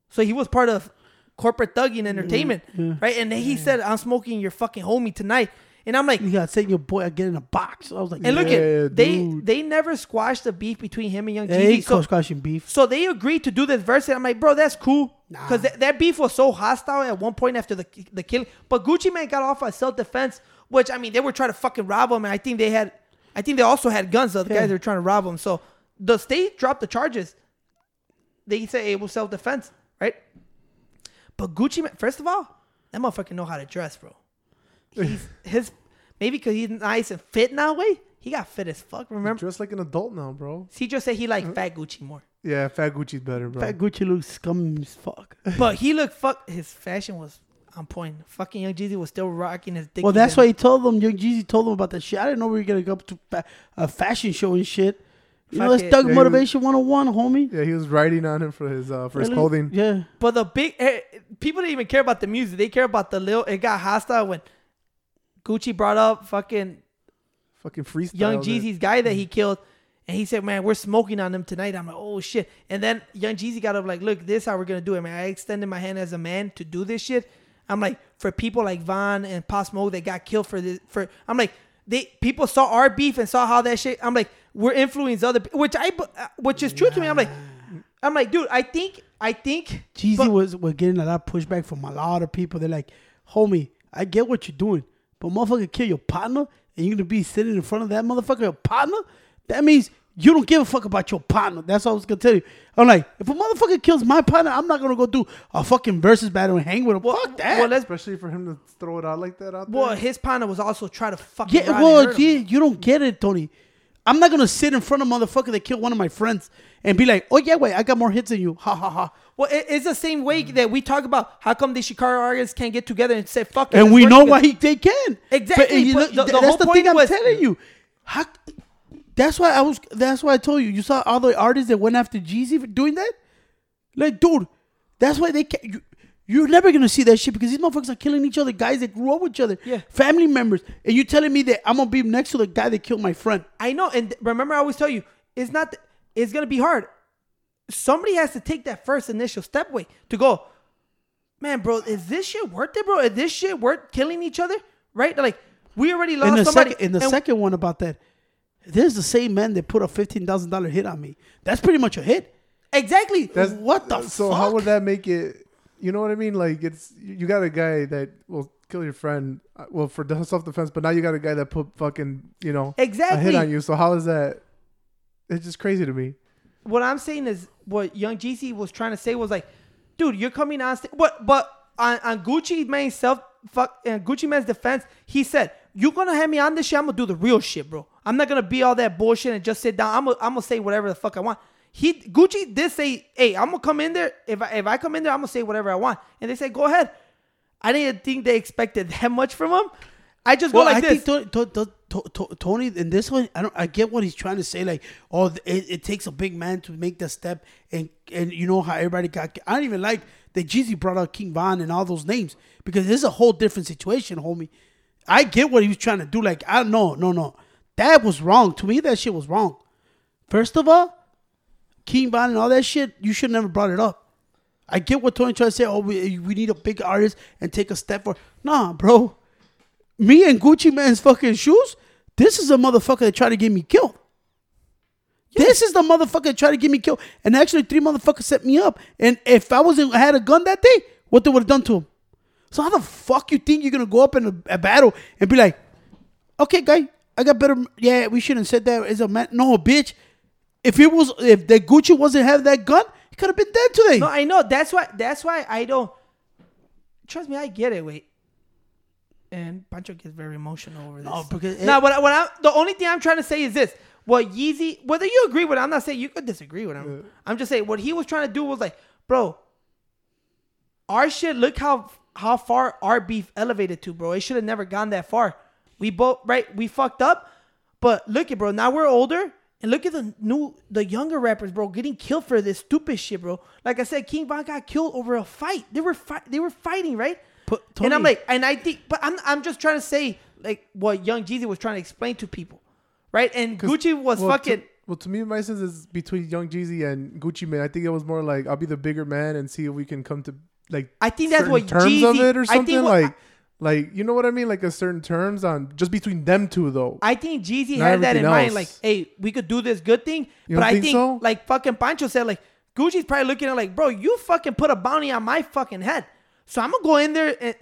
Speaker 1: So he was part of Corporate Thugz Entertainment,
Speaker 3: yeah.
Speaker 1: right? And then he said, I'm smoking your fucking homie tonight. And I'm like,
Speaker 3: You gotta send your boy I get in a box. I was like,
Speaker 1: and look
Speaker 2: Yeah,
Speaker 1: at they
Speaker 2: dude.
Speaker 1: they never squashed the beef between him and Young Jeezy. So,
Speaker 3: squashing beef.
Speaker 1: so they agreed to do this verse, and I'm like, bro, that's cool. Because that, that beef was so hostile at one point after the the killing. But Gucci Mane got off on self defense, which I mean, they were trying to fucking rob him, and I think they had, I think they also had guns. Though The
Speaker 3: Yeah.
Speaker 1: guys that were trying to rob him. So the state dropped the charges. They say it was self defense, right? But Gucci first of all, that motherfucker know how to dress, bro. He's his maybe because he's nice and fit now. Way he got fit as fuck. Remember,
Speaker 2: Dressed like an adult now, bro.
Speaker 1: he just said he liked fat Gucci more.
Speaker 2: Yeah, Fat Gucci's better, bro.
Speaker 3: Fat Gucci looks scum as fuck.
Speaker 1: But he looked fuck. His fashion was on point. Fucking Young Jeezy was still rocking his dick.
Speaker 3: Well, that's why he told them. Young Jeezy told them about that shit. I didn't know we were gonna go up to fa- a fashion show and shit. You know,
Speaker 1: Fuck
Speaker 3: that's
Speaker 1: it.
Speaker 3: Thug
Speaker 2: Yeah, he
Speaker 3: Motivation 101, homie.
Speaker 2: yeah, he was writing on him for his uh, for his clothing.
Speaker 3: Yeah.
Speaker 1: But the big eh, people didn't even care about the music. They care about the little. It got hostile when Gucci brought up fucking
Speaker 2: Fucking freestyle.
Speaker 1: Young. Jeezy's guy that he killed. And he said, "Man, we're smoking on him tonight." I'm like, "Oh shit!" And then Young Jeezy got up like, "Look, this how we're gonna do it, man. I extended my hand as a man to do this shit." I'm like, for people like Von and Pop Smoke that got killed for this, for I'm like, they people saw our beef and saw how that shit. I'm like, we're influencing other, which I, uh, which is true to me. I'm like, I'm like, dude, I think, I think
Speaker 3: Jeezy
Speaker 1: but-
Speaker 3: was, was getting a lot of pushback from a lot of people. They're like, homie, I get what you're doing, but motherfucker kill your partner and you're gonna be sitting in front of that motherfucker your partner? That means you don't give a fuck about your partner. That's what I was gonna tell you. I'm like, if a motherfucker kills my partner, I'm not gonna go do a fucking Verzuz battle and hang with him.
Speaker 1: Well,
Speaker 3: fuck that.
Speaker 1: well,
Speaker 2: Especially for him to throw it out like that out there.
Speaker 1: Well, his partner was also trying to fucking
Speaker 3: Yeah, well,
Speaker 1: him.
Speaker 3: you don't get it, Tony. I'm not gonna sit in front of a motherfucker that killed one of my friends and be like, "Oh yeah, wait, I got more hits than you." Ha ha ha.
Speaker 1: Well, it, it's the same way that we talk about how come the Chicago artists can't get together and say fuck it.
Speaker 3: And we know
Speaker 1: together.
Speaker 3: why he, they can.
Speaker 1: Exactly, but
Speaker 3: look-
Speaker 1: the- the
Speaker 3: that's the
Speaker 1: point
Speaker 3: thing I'm
Speaker 1: was-
Speaker 3: telling you. How, that's why I was. That's why I told you. You saw all the artists that went after Jeezy for doing that. Like, dude, that's why they can't. You, you're never gonna see that shit because these motherfuckers are killing each other. Guys that grew up with each other,
Speaker 1: Yeah.
Speaker 3: family members, and you telling me that I'm gonna be next to the guy that killed my friend.
Speaker 1: I know, and remember, I always tell you, it's not. th- It's gonna be hard. Somebody has to take that first initial step way to go. Man, bro, is this shit worth it, bro? Is this shit worth killing each other? Right? Like we already lost
Speaker 3: in the
Speaker 1: somebody.
Speaker 3: second, in the
Speaker 1: and-
Speaker 3: second one about that, there's the same man that put a fifteen thousand dollar hit on me. That's pretty much a hit.
Speaker 1: exactly.
Speaker 2: That's,
Speaker 3: What the
Speaker 2: So
Speaker 3: fuck?
Speaker 2: how would that make it? You know what I mean? Like it's you you got a guy that will kill your friend. uh, Well, for self defense, but now you got a guy that put fucking you know a
Speaker 1: Exactly.
Speaker 2: hit on you. So how is that? It's just crazy to me.
Speaker 1: what I'm saying is what Young Jeezy was trying to say was like, dude, you're coming on stage. But but on, on Gucci Mane's self fuck and Gucci Mane's defense, he said, You're gonna have me on this shit, I'm gonna do the real shit, bro. I'm not gonna be all that bullshit and just sit down. I'm gonna, I'm gonna say whatever the fuck I want. He Gucci did say, "Hey, I'm gonna come in there. If I if I come in there, I'm gonna say whatever I want." And they said, "Go ahead." I didn't think they expected that much from him. I just
Speaker 3: Well,
Speaker 1: go like
Speaker 3: I
Speaker 1: this.
Speaker 3: think Tony, to, to, to, Tony in this one, I don't. I get what he's trying to say. Like, oh, it, it takes a big man to make the step, and and you know how everybody got. I don't even like that Jeezy brought out King Von and all those names because this is a whole different situation, homie. I get what he was trying to do. Like, I no, no, no, that was wrong. To me, that shit was wrong. First of all, King Von and all that shit, you should never brought it up. I get what Tony trying to say. Oh, we, we need a big artist and take a step for. Nah, bro me and Gucci Mane's fucking shoes, this is a motherfucker that tried to get me killed. This is the motherfucker that tried to get me killed. And actually, three motherfuckers set me up. And if I wasn't had a gun that day, what they would have done to him? So how the fuck you think you're gonna go up in a, a battle and be like, okay, guy, I got better. Yeah, we shouldn't have said that. Is a man? No, bitch. If it was, if the Gucci wasn't have that gun, he could have been dead today.
Speaker 1: No, I know. That's why. That's why I don't. Trust me, I get it. Wait. And Pancho gets very emotional over this.
Speaker 3: No, because
Speaker 1: now, what, I- what I, the only thing I'm trying to say is this: what Jeezy, whether you agree with, it, I'm not saying you could disagree with him. I'm just saying what he was trying to do was like, bro, our shit. Look how how far our beef elevated to, bro. It should have never gone that far. We both right. We fucked up, but look at bro. Now we're older. And look at the new, the younger rappers, bro, getting killed for this stupid shit, bro. Like I said, King Von got killed over a fight. They were fight, they were fighting, right?
Speaker 3: But,
Speaker 1: and I'm like, and I think, but I'm, I'm just trying to say, like, what Young Jeezy was trying to explain to people, right? And Gucci was
Speaker 2: well,
Speaker 1: fucking.
Speaker 2: To, well, to me, my sense is between Young Jeezy and Gucci Mane. I think it was more like I'll be the bigger man and see if we can come to like.
Speaker 1: I think that's what
Speaker 2: terms
Speaker 1: Jeezy,
Speaker 2: of it or
Speaker 1: I
Speaker 2: something
Speaker 1: think what,
Speaker 2: like, like you know what I mean, like a certain terms on just between them two though.
Speaker 1: I think Jeezy
Speaker 2: Not
Speaker 1: had that in
Speaker 2: everything
Speaker 1: mind, like, hey, we could do this good thing.
Speaker 2: You
Speaker 1: but I
Speaker 2: think
Speaker 1: think,
Speaker 2: so?
Speaker 1: like fucking Pancho said, like, Gucci's probably looking at like, bro, you fucking put a bounty on my fucking head. So I'm gonna go in there and,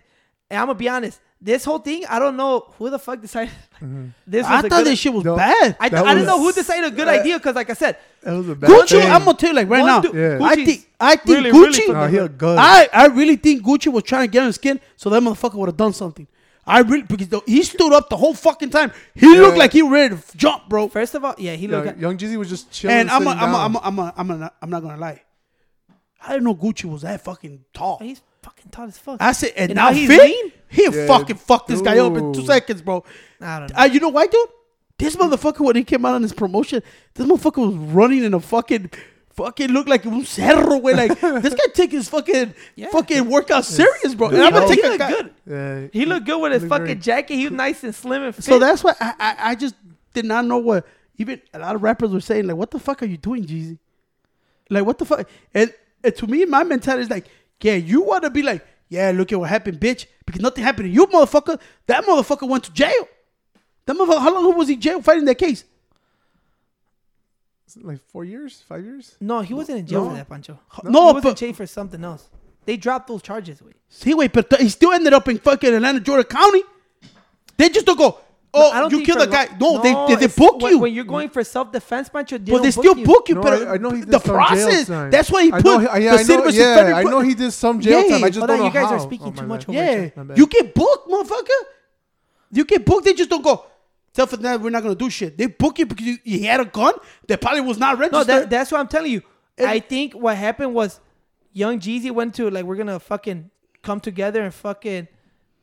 Speaker 1: and I'm gonna be honest. This whole thing, I don't know who the fuck decided. This was
Speaker 3: I
Speaker 1: a
Speaker 3: thought this shit was
Speaker 2: No.
Speaker 3: bad.
Speaker 1: I,
Speaker 2: that
Speaker 1: I don't know who decided a good
Speaker 2: uh,
Speaker 1: idea because, like I said,
Speaker 2: That was a bad
Speaker 3: Gucci,
Speaker 2: thing.
Speaker 3: I'm gonna tell you like right
Speaker 1: One
Speaker 3: now.
Speaker 1: dude-
Speaker 2: Yeah.
Speaker 3: I think I think
Speaker 1: really, really
Speaker 3: Gucci.
Speaker 1: fucking
Speaker 2: Nah, he a good.
Speaker 3: I I really think Gucci was trying to get on his skin so that motherfucker would have done something. I really because the, he stood up the whole fucking time. He looked like he ready to jump, bro.
Speaker 1: first of all, yeah, he looked.
Speaker 2: Yeah,
Speaker 1: at,
Speaker 2: Young Jeezy was just chilling.
Speaker 3: And I'm a,
Speaker 2: sitting
Speaker 3: I'm a,
Speaker 2: down.
Speaker 3: I'm a, I'm a, I'm a, I'm not gonna lie. I didn't know Gucci was that fucking tall.
Speaker 1: he's fucking tall as fuck.
Speaker 3: I said, and,
Speaker 1: And
Speaker 3: now
Speaker 1: now he's
Speaker 3: fit,
Speaker 1: lean?
Speaker 3: He
Speaker 2: Yeah,
Speaker 3: fucking fucked this guy up in two seconds, bro.
Speaker 1: I don't know.
Speaker 3: Uh, you know why, dude? This motherfucker when he came out on his promotion, this motherfucker was running in a fucking fucking looked like un cerro, way. Like this guy take his fucking
Speaker 1: Yeah.
Speaker 3: fucking workout serious, bro.
Speaker 2: Dude,
Speaker 3: And I'm gonna
Speaker 2: he
Speaker 3: take a
Speaker 1: looked
Speaker 3: guy.
Speaker 1: good.
Speaker 2: Yeah,
Speaker 1: He looked good with his fucking
Speaker 2: very-
Speaker 1: jacket. He was nice and slim and fit.
Speaker 3: So that's why I, I I just did not know what even a lot of rappers were saying. Like, what the fuck are you doing, Jeezy? Like, what the fuck? And, and to me, my mentality is like, yeah, you want to be like, yeah, look at what happened, bitch, because nothing happened to you, motherfucker. That motherfucker went to jail. That motherfucker, how long was he in jail fighting that case?
Speaker 2: like four years, five years.
Speaker 1: no, he wasn't in jail
Speaker 3: No.
Speaker 1: for that, Pancho.
Speaker 3: No,
Speaker 1: he was in jail for something else. They dropped those charges. Wait.
Speaker 3: see, wait, but he still ended up in fucking Atlanta, Georgia County. They just don't go. Oh,
Speaker 1: I don't
Speaker 3: you
Speaker 1: think
Speaker 3: killed
Speaker 1: for
Speaker 3: a guy.
Speaker 1: lo-
Speaker 3: No, they they, they book
Speaker 1: when,
Speaker 3: you.
Speaker 1: when you're going for self defense, Pancho. They
Speaker 3: but
Speaker 1: don't
Speaker 3: they still book you.
Speaker 2: No,
Speaker 3: but
Speaker 2: I, I know he did
Speaker 3: the
Speaker 2: some
Speaker 3: process.
Speaker 2: jail time.
Speaker 3: That's why he
Speaker 2: I
Speaker 3: put
Speaker 2: know, he- yeah,
Speaker 3: the
Speaker 2: I know,
Speaker 3: versus
Speaker 2: yeah,
Speaker 3: federal
Speaker 2: I know he did some jail
Speaker 3: Yeah.
Speaker 2: time. I just
Speaker 1: Hold
Speaker 2: don't
Speaker 1: on,
Speaker 2: know
Speaker 1: you guys
Speaker 2: how.
Speaker 1: are speaking
Speaker 2: Oh,
Speaker 1: too much
Speaker 3: Yeah, you get booked, motherfucker. You get booked. They just don't go. Tell for that we're not gonna do shit. They book you because you, you had a gun that probably was not
Speaker 1: No,
Speaker 3: registered.
Speaker 1: that, that's what I'm telling you.
Speaker 3: And-
Speaker 1: I think what happened was Young Jeezy went to like we're gonna fucking come together and fucking.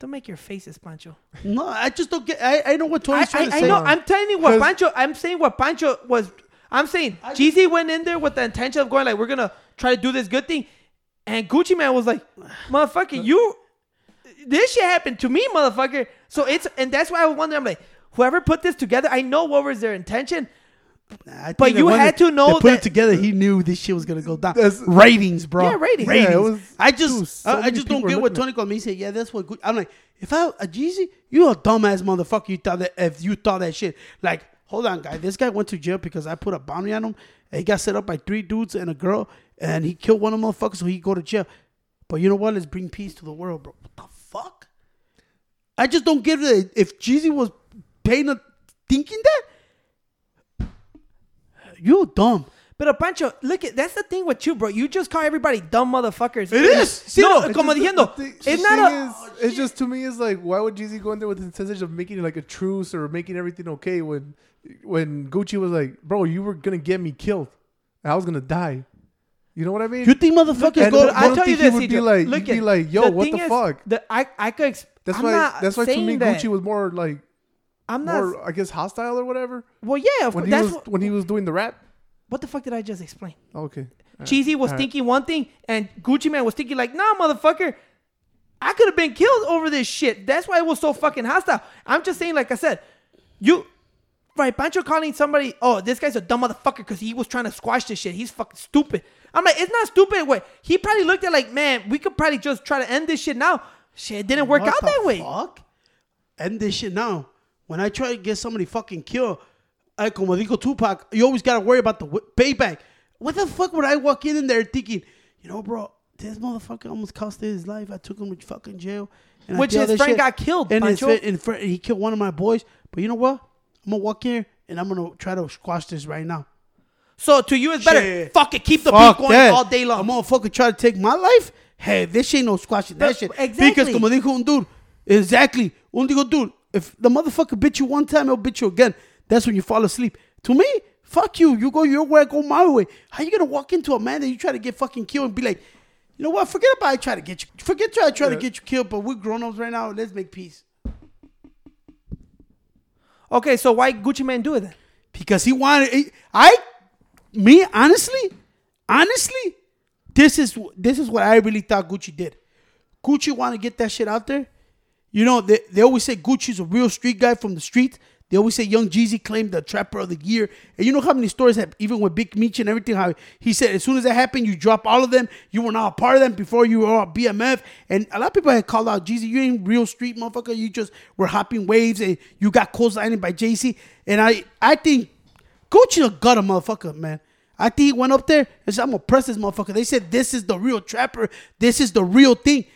Speaker 1: Don't make your faces, Pancho.
Speaker 3: no, I just don't get. I, I know what
Speaker 1: I,
Speaker 3: Tony's trying
Speaker 1: I,
Speaker 3: to
Speaker 1: I
Speaker 3: say.
Speaker 1: know. I'm telling you what Pancho. I'm saying what Pancho was. I'm saying
Speaker 3: I-
Speaker 1: Jeezy went in there with the intention of going like we're gonna try to do this good thing, and Gucci Mane was like, "Motherfucker, you, this shit happened to me, motherfucker." So it's and that's why I was wondering. I'm like, whoever put this together, I know what was their intention.
Speaker 3: Nah,
Speaker 1: But you had
Speaker 3: they-
Speaker 1: to know
Speaker 3: put
Speaker 1: that-
Speaker 3: it together. He knew this shit was gonna go down.
Speaker 2: That's-
Speaker 3: ratings, bro.
Speaker 1: Yeah, ratings.
Speaker 2: Yeah, was-
Speaker 3: I
Speaker 2: dude,
Speaker 3: just,
Speaker 2: so
Speaker 3: I, I just don't get what Tony called me. He said, "Yeah, that's what." Gucci. I'm like, if I a Jeezy, you a dumbass motherfucker. You thought that if you thought that shit, like, hold on, guy. This guy went to jail because I put a bounty on him. And he got set up by three dudes and a girl, and he killed one of them motherfuckers, so he go to jail. But you know what? Let's bring peace to the world, bro. What the fuck? I just don't get it. If Jeezy was paying a thinking that, you dumb.
Speaker 1: But a Pancho, look at that's the thing with you, bro. You just call everybody dumb motherfuckers.
Speaker 3: It is. See,
Speaker 1: no,
Speaker 2: It's
Speaker 1: como
Speaker 2: just-
Speaker 1: diciendo,
Speaker 2: the thing-
Speaker 1: it's not a.
Speaker 2: is- oh, it's just to me is like why would Jeezy go in there with the intention of making like a truce or making everything okay when when Gucci was like, bro, you were gonna get me killed. and I was gonna die. You know what I mean?
Speaker 3: You think motherfuckers go?
Speaker 2: I
Speaker 1: I'll tell you this,
Speaker 2: would be like-
Speaker 1: Look
Speaker 2: he'd be like, yo, what the
Speaker 1: is,
Speaker 2: fuck?
Speaker 1: The, I I could. Ex-
Speaker 2: that's
Speaker 1: I'm
Speaker 2: why. That's why to me,
Speaker 1: that.
Speaker 2: Gucci was more like
Speaker 1: I'm not.
Speaker 2: more, I guess, hostile or whatever.
Speaker 1: well, yeah. Of
Speaker 2: When
Speaker 1: course,
Speaker 2: he
Speaker 1: that's
Speaker 2: was
Speaker 1: what,
Speaker 2: when he was doing the rap.
Speaker 1: what the fuck did I just explain?
Speaker 2: Oh, okay.
Speaker 1: Jeezy was thinking one thing, and Gucci Mane was thinking like, "Nah, motherfucker, I could have been killed over this shit." That's why it was so fucking hostile. I'm just saying, like I said, you, right? Pancho calling somebody, "Oh, this guy's a dumb motherfucker" because he was trying to squash this shit. He's fucking stupid. I'm like, it's not stupid. Way he probably looked at like, man, we could probably just try to end this shit now. Shit, it didn't work
Speaker 3: What
Speaker 1: out
Speaker 3: the
Speaker 1: that way.
Speaker 3: Fuck? End this shit now. When I try to get somebody fucking killed, I como dijo Tupac, you always gotta worry about the payback. What the fuck would I walk in, in there thinking, you know, bro, this motherfucker almost cost his life. I took him to fucking jail. And
Speaker 1: Which his friend
Speaker 3: shit.
Speaker 1: got killed,
Speaker 3: And, his, and he killed one of my boys. But you know what? I'm gonna walk in and I'm gonna try to squash this right now.
Speaker 1: So to you, it's better.
Speaker 3: Shit.
Speaker 1: Fuck it, keep the
Speaker 3: Fuck
Speaker 1: beat going
Speaker 3: that.
Speaker 1: all day long.
Speaker 3: A motherfucker try to take my life. Hey, this ain't no squashing that
Speaker 1: But-
Speaker 3: shit.
Speaker 1: exactly.
Speaker 3: Because como dijo un dude, exactly. Un digo, dude, if the motherfucker bit you one time, he'll bit you again. That's when you fall asleep. To me, fuck you. You go your way, I go my way. How you gonna walk into a man that you try to get fucking killed and be like, you know what? Forget about I try to get you. Forget try to try to get you killed. But we're grown ups right now. Let's make peace.
Speaker 1: Okay, so why Gucci Mane do it then?
Speaker 3: because he wanted he- I me honestly honestly this is this is what I really thought Gucci did. Gucci want to get that shit out there. You know they, they always say Gucci's a real street guy from the street. They always say Young Jeezy claimed the Trapper of the Year, and you know how many stories have even with Big Meech and everything. How he said as soon as that happened, you drop all of them. You were not a part of them before you were a BMF, and a lot of people had called out Jeezy. You ain't real street motherfucker. You just were hopping waves, and you got co-signed by JC. And I I think Gucci got a motherfucker, man. I think he went up there and said, I'm gonna press this motherfucker. They said this is the real trapper. This is the real thing.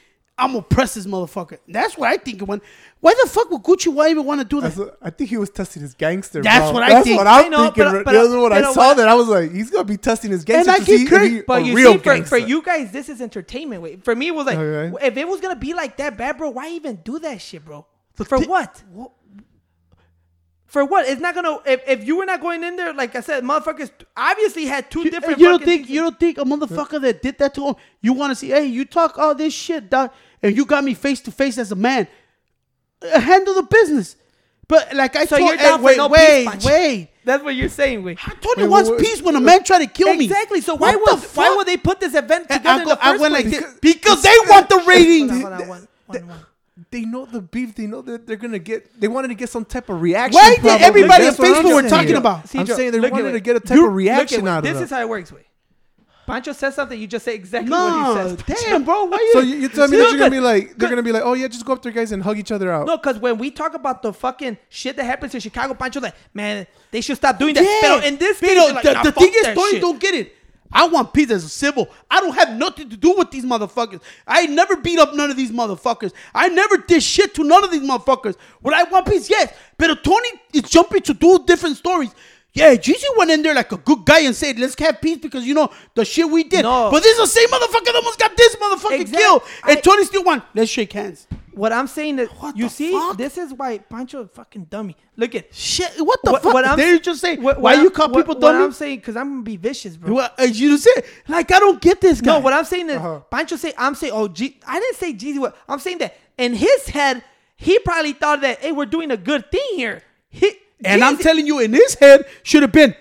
Speaker 3: I'm gonna press this motherfucker. That's what I think When. Why the fuck would Gucci why even want to do that?
Speaker 2: That's what- I think he was testing his gangster.
Speaker 3: That's
Speaker 2: bro.
Speaker 3: what I
Speaker 2: That's
Speaker 3: think.
Speaker 2: what I'm
Speaker 1: I know,
Speaker 2: thinking.
Speaker 1: but-
Speaker 2: right?
Speaker 1: but-
Speaker 2: the other one I saw
Speaker 1: what-
Speaker 2: that I was like, he's gonna be testing his gangster
Speaker 3: I
Speaker 2: to
Speaker 3: get
Speaker 2: see
Speaker 3: crazy,
Speaker 2: he
Speaker 1: But
Speaker 2: a
Speaker 1: you
Speaker 2: real
Speaker 1: see, for, for you guys, this is entertainment. Wait, for me, it was like,
Speaker 2: Okay.
Speaker 1: if it was gonna be like that bad, bro, why even do that shit, bro? For
Speaker 3: thi-
Speaker 1: what? For what? It's not gonna. If, if you were not going in there, like I said, motherfuckers obviously had two different.
Speaker 3: you don't think
Speaker 1: things.
Speaker 3: you don't think a motherfucker that did that to him? You want to see? Hey, you talk all this shit, dog, and you got me face to face as a man. Uh, handle the business. But like I
Speaker 1: So
Speaker 3: told,
Speaker 1: you're down
Speaker 3: hey, wait,
Speaker 1: no
Speaker 3: wait,
Speaker 1: Pancho.
Speaker 3: wait.
Speaker 1: That's what you're saying, wait.
Speaker 3: Tony
Speaker 2: Wait,
Speaker 3: wants
Speaker 2: wait, wait.
Speaker 3: peace when a man tried to kill me.
Speaker 1: Exactly. So why
Speaker 3: What
Speaker 1: would
Speaker 3: the
Speaker 1: why would they put this event
Speaker 3: I,
Speaker 1: together
Speaker 3: I
Speaker 1: in
Speaker 3: go-
Speaker 1: the
Speaker 3: I
Speaker 1: first
Speaker 3: went
Speaker 1: place?
Speaker 3: this because they want the ratings.
Speaker 1: Hold on, hold on, one- one- one.
Speaker 2: they know the beef. They know that they're gonna get. They wanted to get some type of reaction.
Speaker 3: Why did everybody on Facebook were talking about?
Speaker 2: I'm
Speaker 1: Cedro,
Speaker 2: saying they wanted to get a type of reaction out of it.
Speaker 1: This is how it works, wait. Pancho says something, you just say exactly what he says. Pancho.
Speaker 3: damn, bro. Why are you?
Speaker 2: So you, you tell me that you're gonna be like, they're gonna be like, oh yeah, just go up there, guys, and hug each other out.
Speaker 1: No, because when we talk about the fucking shit that happens in Chicago, Pancho, like, man, they should stop doing that.
Speaker 3: Yeah.
Speaker 1: But in this case,
Speaker 3: Pero
Speaker 1: you're like,
Speaker 3: the,
Speaker 1: nah,
Speaker 3: the
Speaker 1: fuck
Speaker 3: thing is, Tony don't get it. I want peace as a civil. I don't have nothing to do with these motherfuckers. I never beat up none of these motherfuckers. I never did shit to none of these motherfuckers. Would I want peace? Yes. But Tony is jumping to do different stories. Yeah, Jeezy went in there like a good guy and said, "Let's have peace because you know the shit we did."
Speaker 1: No.
Speaker 3: But this is the same motherfucker that almost got this motherfucker
Speaker 1: Exact-
Speaker 3: killed, and
Speaker 1: I-
Speaker 3: Tony still won. Let's shake hands.
Speaker 1: What I'm saying is,
Speaker 3: What
Speaker 1: you see,
Speaker 3: fuck?
Speaker 1: this is why Pancho a fucking dummy. Look at
Speaker 3: Shit, what the
Speaker 1: what,
Speaker 3: fuck?
Speaker 1: what I'm
Speaker 3: Did you just say?
Speaker 1: what-
Speaker 3: why
Speaker 1: what
Speaker 3: you
Speaker 1: I'm-
Speaker 3: call
Speaker 1: what-
Speaker 3: people
Speaker 1: What
Speaker 3: dummy?
Speaker 1: I'm saying because I'm gonna be vicious, bro.
Speaker 3: As you said, like I don't get this guy.
Speaker 1: No, what I'm saying is,
Speaker 2: Uh-huh.
Speaker 1: Pancho say, I'm saying, oh, G, I didn't say Jeezy. What I'm saying that in his head, he probably thought that, hey, we're doing a good thing here. He,
Speaker 3: And I'm telling you, in his head should have been,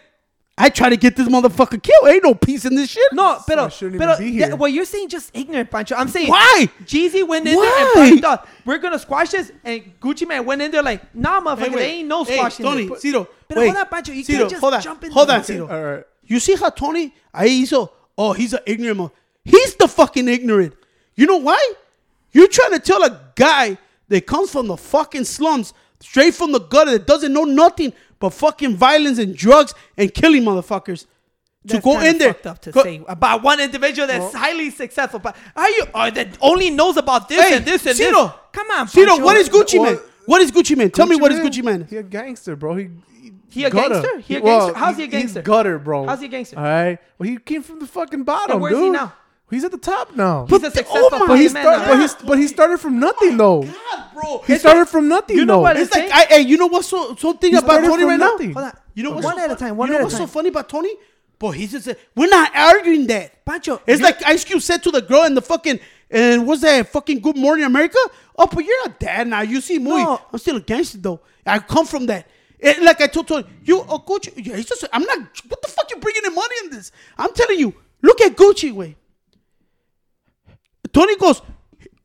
Speaker 3: I try to get this motherfucker killed. Ain't no peace in this shit.
Speaker 1: no, pero,
Speaker 2: I shouldn't
Speaker 1: pero
Speaker 2: even be
Speaker 1: that-
Speaker 2: here.
Speaker 1: what you're saying just ignorant, Pancho. I'm saying
Speaker 3: Why?
Speaker 1: Jeezy went in there and thought we're gonna squash this, and Gucci Mane went in there like, nah, motherfucker,
Speaker 3: Hey, wait.
Speaker 1: there ain't no
Speaker 3: Hey,
Speaker 1: squashing.
Speaker 3: Tony,
Speaker 1: this.
Speaker 3: Ciro,
Speaker 1: But
Speaker 3: wait.
Speaker 1: hold on, Pancho, you
Speaker 3: Ciro,
Speaker 1: can't just
Speaker 3: hold on,
Speaker 1: jump in.
Speaker 3: hold on, Ciro.
Speaker 2: All right.
Speaker 3: You see how Tony ahí hizo? Oh, he's an ignorant. mo- He's the fucking ignorant. You know why? You're trying to tell a guy that comes from the fucking slums, straight from the gutter, that doesn't know nothing but fucking violence and drugs and killing motherfuckers. To go in there,
Speaker 1: fucked up to
Speaker 3: go-
Speaker 1: say about one individual that's highly successful, but are you or that only knows about this
Speaker 3: Hey,
Speaker 1: and this and
Speaker 3: Ciro.
Speaker 1: this? Come on,
Speaker 3: Ciro,
Speaker 1: Pancho.
Speaker 3: what is Gucci
Speaker 2: Well,
Speaker 3: man? What is Gucci man? Tell me what is Gucci man?
Speaker 2: He a gangster, bro. He,
Speaker 1: He a
Speaker 2: gutter.
Speaker 1: gangster? He a
Speaker 2: well,
Speaker 1: gangster? How's he a
Speaker 2: He's
Speaker 1: gangster?
Speaker 2: gutter, bro.
Speaker 1: How's he a gangster?
Speaker 2: All right. Well, he came from the fucking bottom,
Speaker 1: where's he now?
Speaker 2: He's at the top now.
Speaker 1: He's a
Speaker 3: But- oh
Speaker 1: successful
Speaker 3: oh my-
Speaker 2: but he
Speaker 1: man
Speaker 2: start,
Speaker 1: now.
Speaker 2: but he but he started from nothing though.
Speaker 3: Oh God, bro.
Speaker 2: He started from nothing
Speaker 1: you know
Speaker 2: though.
Speaker 1: what
Speaker 3: It's like, I, hey, you know what's so something
Speaker 2: He
Speaker 3: about Tony right
Speaker 2: nothing.
Speaker 3: now?
Speaker 1: Hold on.
Speaker 3: You know what's
Speaker 1: one
Speaker 3: so
Speaker 1: at a time. One
Speaker 3: you know
Speaker 1: at a
Speaker 3: what's so funny about Tony? But he just said, we're not arguing that.
Speaker 1: Pancho,
Speaker 3: It's like Ice Cube said to the girl in the fucking, and what's that fucking Good Morning America? Oh, but you're a dad now. You see movie.
Speaker 1: No.
Speaker 3: I'm still a gangster though. I come from that. And like I told Tony, you a Gucci. Yeah, he's just. I'm not. What the fuck you bringing in money in this? I'm telling you. Look at Gucci way. Tony goes,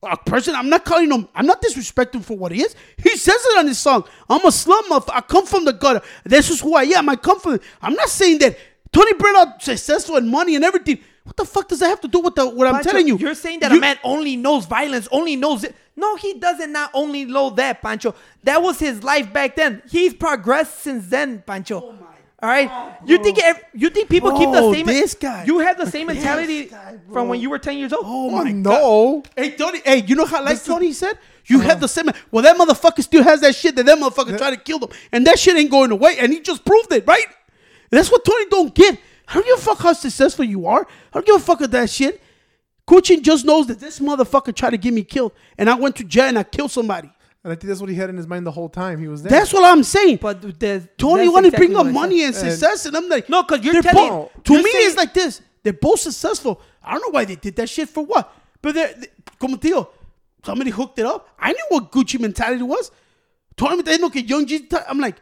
Speaker 3: a person, I'm not calling him, I'm not disrespecting for what he is. He says it on his song. I'm a slum. I come from the gutter. This is who I am. I come from, I'm not saying that Tony Brennan successful and money and everything. What the fuck does that have to do with the, what I'm telling you?
Speaker 1: You're saying that
Speaker 3: You-
Speaker 1: a man only knows violence, only knows it. No, he doesn't not only know that, Pancho. That was his life back then. He's progressed since then, Pancho.
Speaker 3: Oh
Speaker 1: All right, you think ev- you think people keep the same?
Speaker 3: this guy.
Speaker 1: You have the same mentality
Speaker 3: guy,
Speaker 1: from when you were ten years old.
Speaker 3: Oh
Speaker 2: Oh,
Speaker 3: my
Speaker 2: no.
Speaker 3: god. Hey Tony, hey, you know how like Tony said? You have the same well that motherfucker still has that shit that that motherfucker tried to kill them. And that shit ain't going away. And he just proved it, right? That's what Tony don't get. I don't give a fuck how successful you are. I don't give a fuck of that shit. Kuchin just knows that this motherfucker tried to get me killed. And I went to jail and I killed somebody.
Speaker 2: And I think that's what he had in his mind the whole time. He was there.
Speaker 3: That's what I'm saying.
Speaker 1: But there's,
Speaker 3: Tony
Speaker 1: that's
Speaker 3: wanted to
Speaker 1: exactly
Speaker 3: bring up money and success, and I'm like,
Speaker 1: No, 'cause you're telling-
Speaker 3: both- to
Speaker 1: you're
Speaker 3: me,
Speaker 1: saying-
Speaker 3: it's like this: they're both successful. I don't know why they did that shit for what, but they're, they, como te digo, somebody hooked it up. I knew what Gucci mentality was. Tony me no que Young G. I'm like,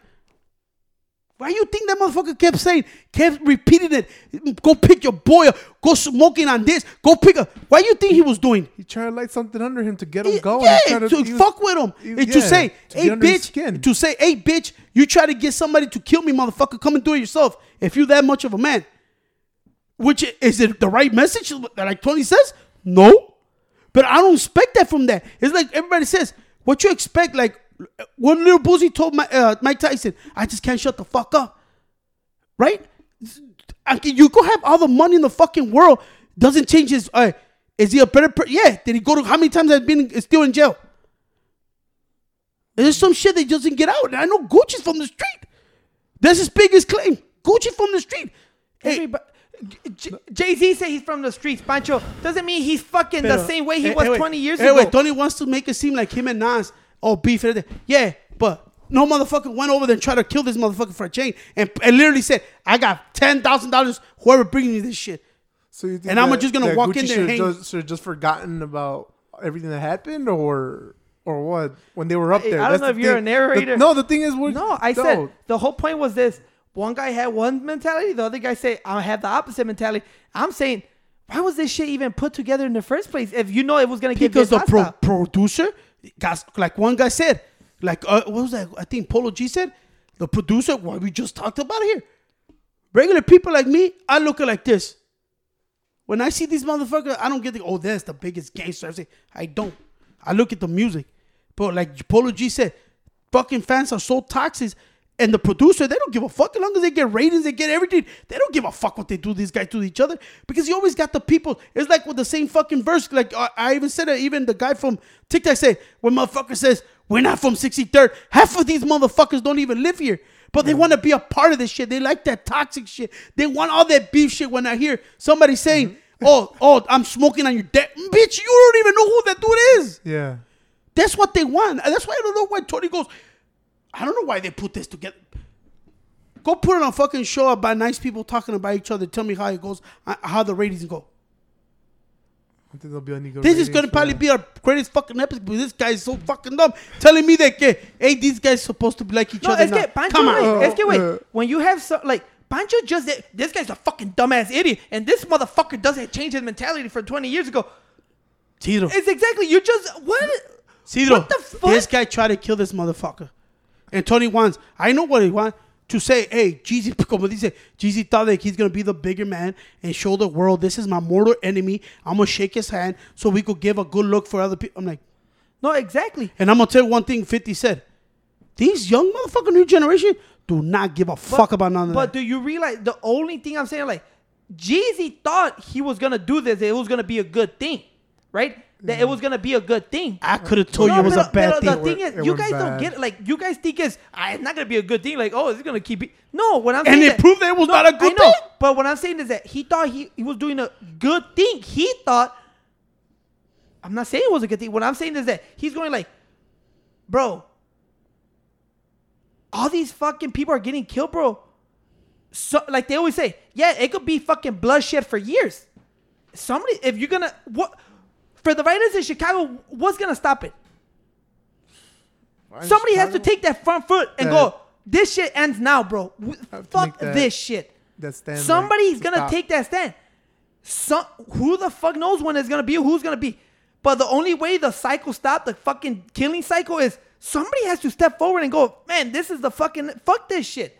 Speaker 3: why you think that motherfucker kept saying, kept repeating it? Go pick your boy up. Go smoking on this. Go pick a. Why you think he was doing?
Speaker 2: He tried to light something under him to get him
Speaker 3: Yeah,
Speaker 2: going.
Speaker 3: Yeah,
Speaker 2: He tried
Speaker 3: to,
Speaker 2: he was-
Speaker 3: fuck with him.
Speaker 2: he-
Speaker 3: And to say,
Speaker 2: to
Speaker 3: hey,
Speaker 2: get under his
Speaker 3: bitch, to say, hey, bitch, you try to get somebody to kill me, motherfucker, come and do it yourself. If you that much of a man. Which, is it the right message that like Tony says? No. But I don't expect that from that. It's like everybody says, what you expect, like, one Lil Boosie told my, uh, Mike Tyson, I just can't shut the fuck up. Right? You go have all the money in the fucking world. Doesn't change his. Uh, is he a better? Per- yeah. Did he go to? How many times has he been still in jail? There's some shit that doesn't get out. And I know Gucci's from the street. That's his biggest claim. Gucci from the street. Hey,
Speaker 1: Jay Z said he's from the streets. Pancho doesn't mean he's fucking the same way he
Speaker 3: eh,
Speaker 1: was
Speaker 3: eh,
Speaker 1: 20 years
Speaker 3: Eh,
Speaker 1: ago.
Speaker 3: wait, Tony wants to make it seem like him and Nas, oh, beef. and everything. Yeah, but no motherfucker went over there and tried to kill this motherfucker for a chain and, and literally said, I got $10,000, whoever brings me this shit.
Speaker 2: So you think
Speaker 3: And I'm just gonna walk
Speaker 2: Gucci
Speaker 3: in there
Speaker 2: should've
Speaker 3: and hang-
Speaker 2: just, should've just forgotten about everything that happened, or or what? When they were up there,
Speaker 1: I don't
Speaker 2: That's
Speaker 1: know
Speaker 2: the
Speaker 1: if you're a narrator.
Speaker 2: The- no, the thing is, we're,
Speaker 1: No, I said the whole point was this: one guy had one mentality, the other guy said I have the opposite mentality. I'm saying, why was this shit even put together in the first place if you know it was gonna get
Speaker 3: because the pro- producer, guys, like one guy said, like uh, what was that? I think Polo G said, the producer. What we just talked about here. Regular people like me, I look at like this. When I see these motherfuckers, I don't get the oh, that's the biggest gangster. I say I don't. I look at the music, but like Polo G said, fucking fans are so toxic. And the producer, they don't give a fuck as long as they get ratings, they get everything. They don't give a fuck what they do, these guys to each other. Because you always got the people. It's like with the same fucking verse. Like I, I even said it, even the guy from TikTok said, when motherfucker says, we're not from 63rd, half of these motherfuckers don't even live here. But they want to be a part of this shit. They like that toxic shit. They want all that beef shit when I hear somebody saying, mm-hmm. oh, oh, I'm smoking on your deck. Bitch, you don't even know who that dude is.
Speaker 2: yeah.
Speaker 3: That's what they want. And that's why I don't know why Tony goes. I don't know why they put this together. Go put it on fucking show about nice people talking about each other. Tell me how it goes, uh, how the ratings go.
Speaker 2: I think there'll be any good
Speaker 3: This is gonna probably
Speaker 2: that.
Speaker 3: be our greatest fucking episode. But this guy is so fucking dumb, telling me that, que, hey, these guys supposed to be like each
Speaker 1: No,
Speaker 3: other.
Speaker 1: es
Speaker 3: now.
Speaker 1: que Pancho,
Speaker 3: Come on.
Speaker 1: wait, es que wait.
Speaker 2: Uh,
Speaker 1: when you have so like Pancho just did- this guy's a fucking dumbass idiot, and this motherfucker doesn't change his mentality from 20 years ago.
Speaker 3: Tidro,
Speaker 1: It's exactly you just what?
Speaker 3: Tidro,
Speaker 1: what the fuck?
Speaker 3: this guy tried to kill this motherfucker. And Tony wants, I know what he wants, to say, hey, Jeezy, como dice, Jeezy thought that he's going to be the bigger man and show the world, this is my mortal enemy. I'm going to shake his hand so we could give a good look for other people. I'm like,
Speaker 1: No, exactly.
Speaker 3: and I'm going to tell you one thing 50 said. These young motherfucker new generation do not give a fuck about none of
Speaker 1: But
Speaker 3: that.
Speaker 1: But do you realize the only thing I'm saying, like, Jeezy thought he was gonna do this, it was gonna be a good thing, right? That it was gonna be a good thing.
Speaker 3: I could have told
Speaker 1: No,
Speaker 3: you it was a bad thing.
Speaker 1: The thing
Speaker 2: It
Speaker 1: is, you
Speaker 2: went
Speaker 1: guys don't get it. Like, you guys think it's, ah, it's not gonna be a good thing. Like, oh, it's gonna keep it. No, what I'm
Speaker 3: And
Speaker 1: saying
Speaker 3: it
Speaker 1: that-
Speaker 3: proved that it was
Speaker 1: No,
Speaker 3: not a good thing.
Speaker 1: But what I'm saying is that he thought he, he was doing a good thing. He thought. I'm not saying it was a good thing. What I'm saying is that he's going like, bro, all these fucking people are getting killed, bro. so like they always say, yeah, it could be fucking bloodshed for years. Somebody, if you're gonna what for the writers in Chicago, what's gonna stop it? Somebody has to take that front foot and
Speaker 2: Yeah.
Speaker 1: go. This shit ends now, bro. W-
Speaker 2: Have to
Speaker 1: Fuck
Speaker 2: that-
Speaker 1: this shit.
Speaker 2: that stand.
Speaker 1: Somebody's gonna
Speaker 2: stop.
Speaker 1: take that stand. Some who the fuck knows when it's gonna be? Who's gonna be? But the only way the cycle stop, the fucking killing cycle, is somebody has to step forward and go, man, this is the fucking fuck this shit.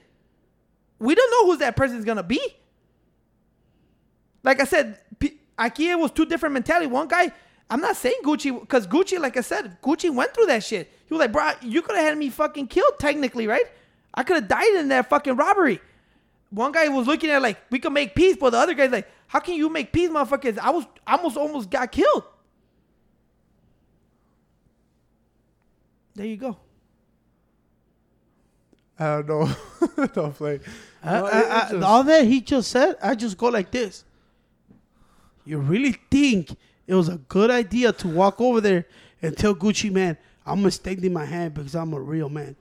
Speaker 1: We don't know who that person's gonna be. Like I said, aquí was two different mentality. One guy, I'm not saying Gucci, because Gucci, like I said, Gucci went through that shit. He was like, bro, you could have had me fucking killed technically, right? I could have died in that fucking robbery. One guy was looking at like we could make peace, but the other guy's like, how can you make peace, motherfuckers? I was I almost almost got killed. There you go.
Speaker 2: I don't know. don't play.
Speaker 3: I,
Speaker 2: No,
Speaker 3: I,
Speaker 2: it-
Speaker 3: I,
Speaker 2: uh, just-
Speaker 3: all that he just said, I just go like this. You really think it was a good idea to walk over there and tell Gucci man, I'm extending my hand because I'm a real man.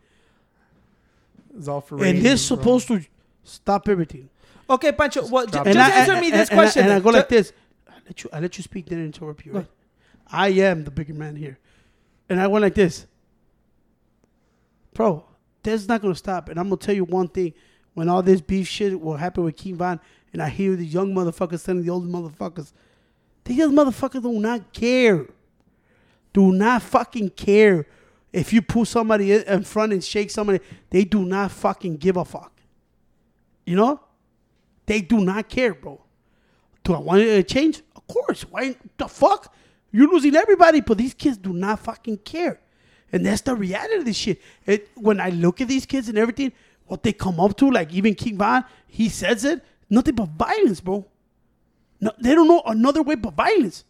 Speaker 2: It's all for
Speaker 3: real.
Speaker 2: and
Speaker 3: this
Speaker 2: bro.
Speaker 3: supposed to stop everything.
Speaker 1: Okay, Pancho. Well, j-
Speaker 2: drop
Speaker 1: just
Speaker 2: it.
Speaker 3: I-
Speaker 1: answer
Speaker 3: and-
Speaker 1: me this
Speaker 3: and I-
Speaker 1: question.
Speaker 3: And I,
Speaker 1: then.
Speaker 3: go like this. I let you I let you speak, then interrupt you, right? I am the bigger man here. And I went like this. Bro, that's not gonna stop. And I'm gonna tell you one thing. When all this beef shit will happen with King Von, and I hear the young motherfuckers telling the old motherfuckers, these motherfuckers do not care. Do not fucking care. If you pull somebody in front and shake somebody, they do not fucking give a fuck. You know? They do not care, bro. Do I want to change? Of course. Why the fuck? You're losing everybody, but these kids do not fucking care. And that's the reality of this shit. It, when I look at these kids and everything, what they come up to, like even King Von, he says it, nothing but violence, bro. No, they don't know another way but violence.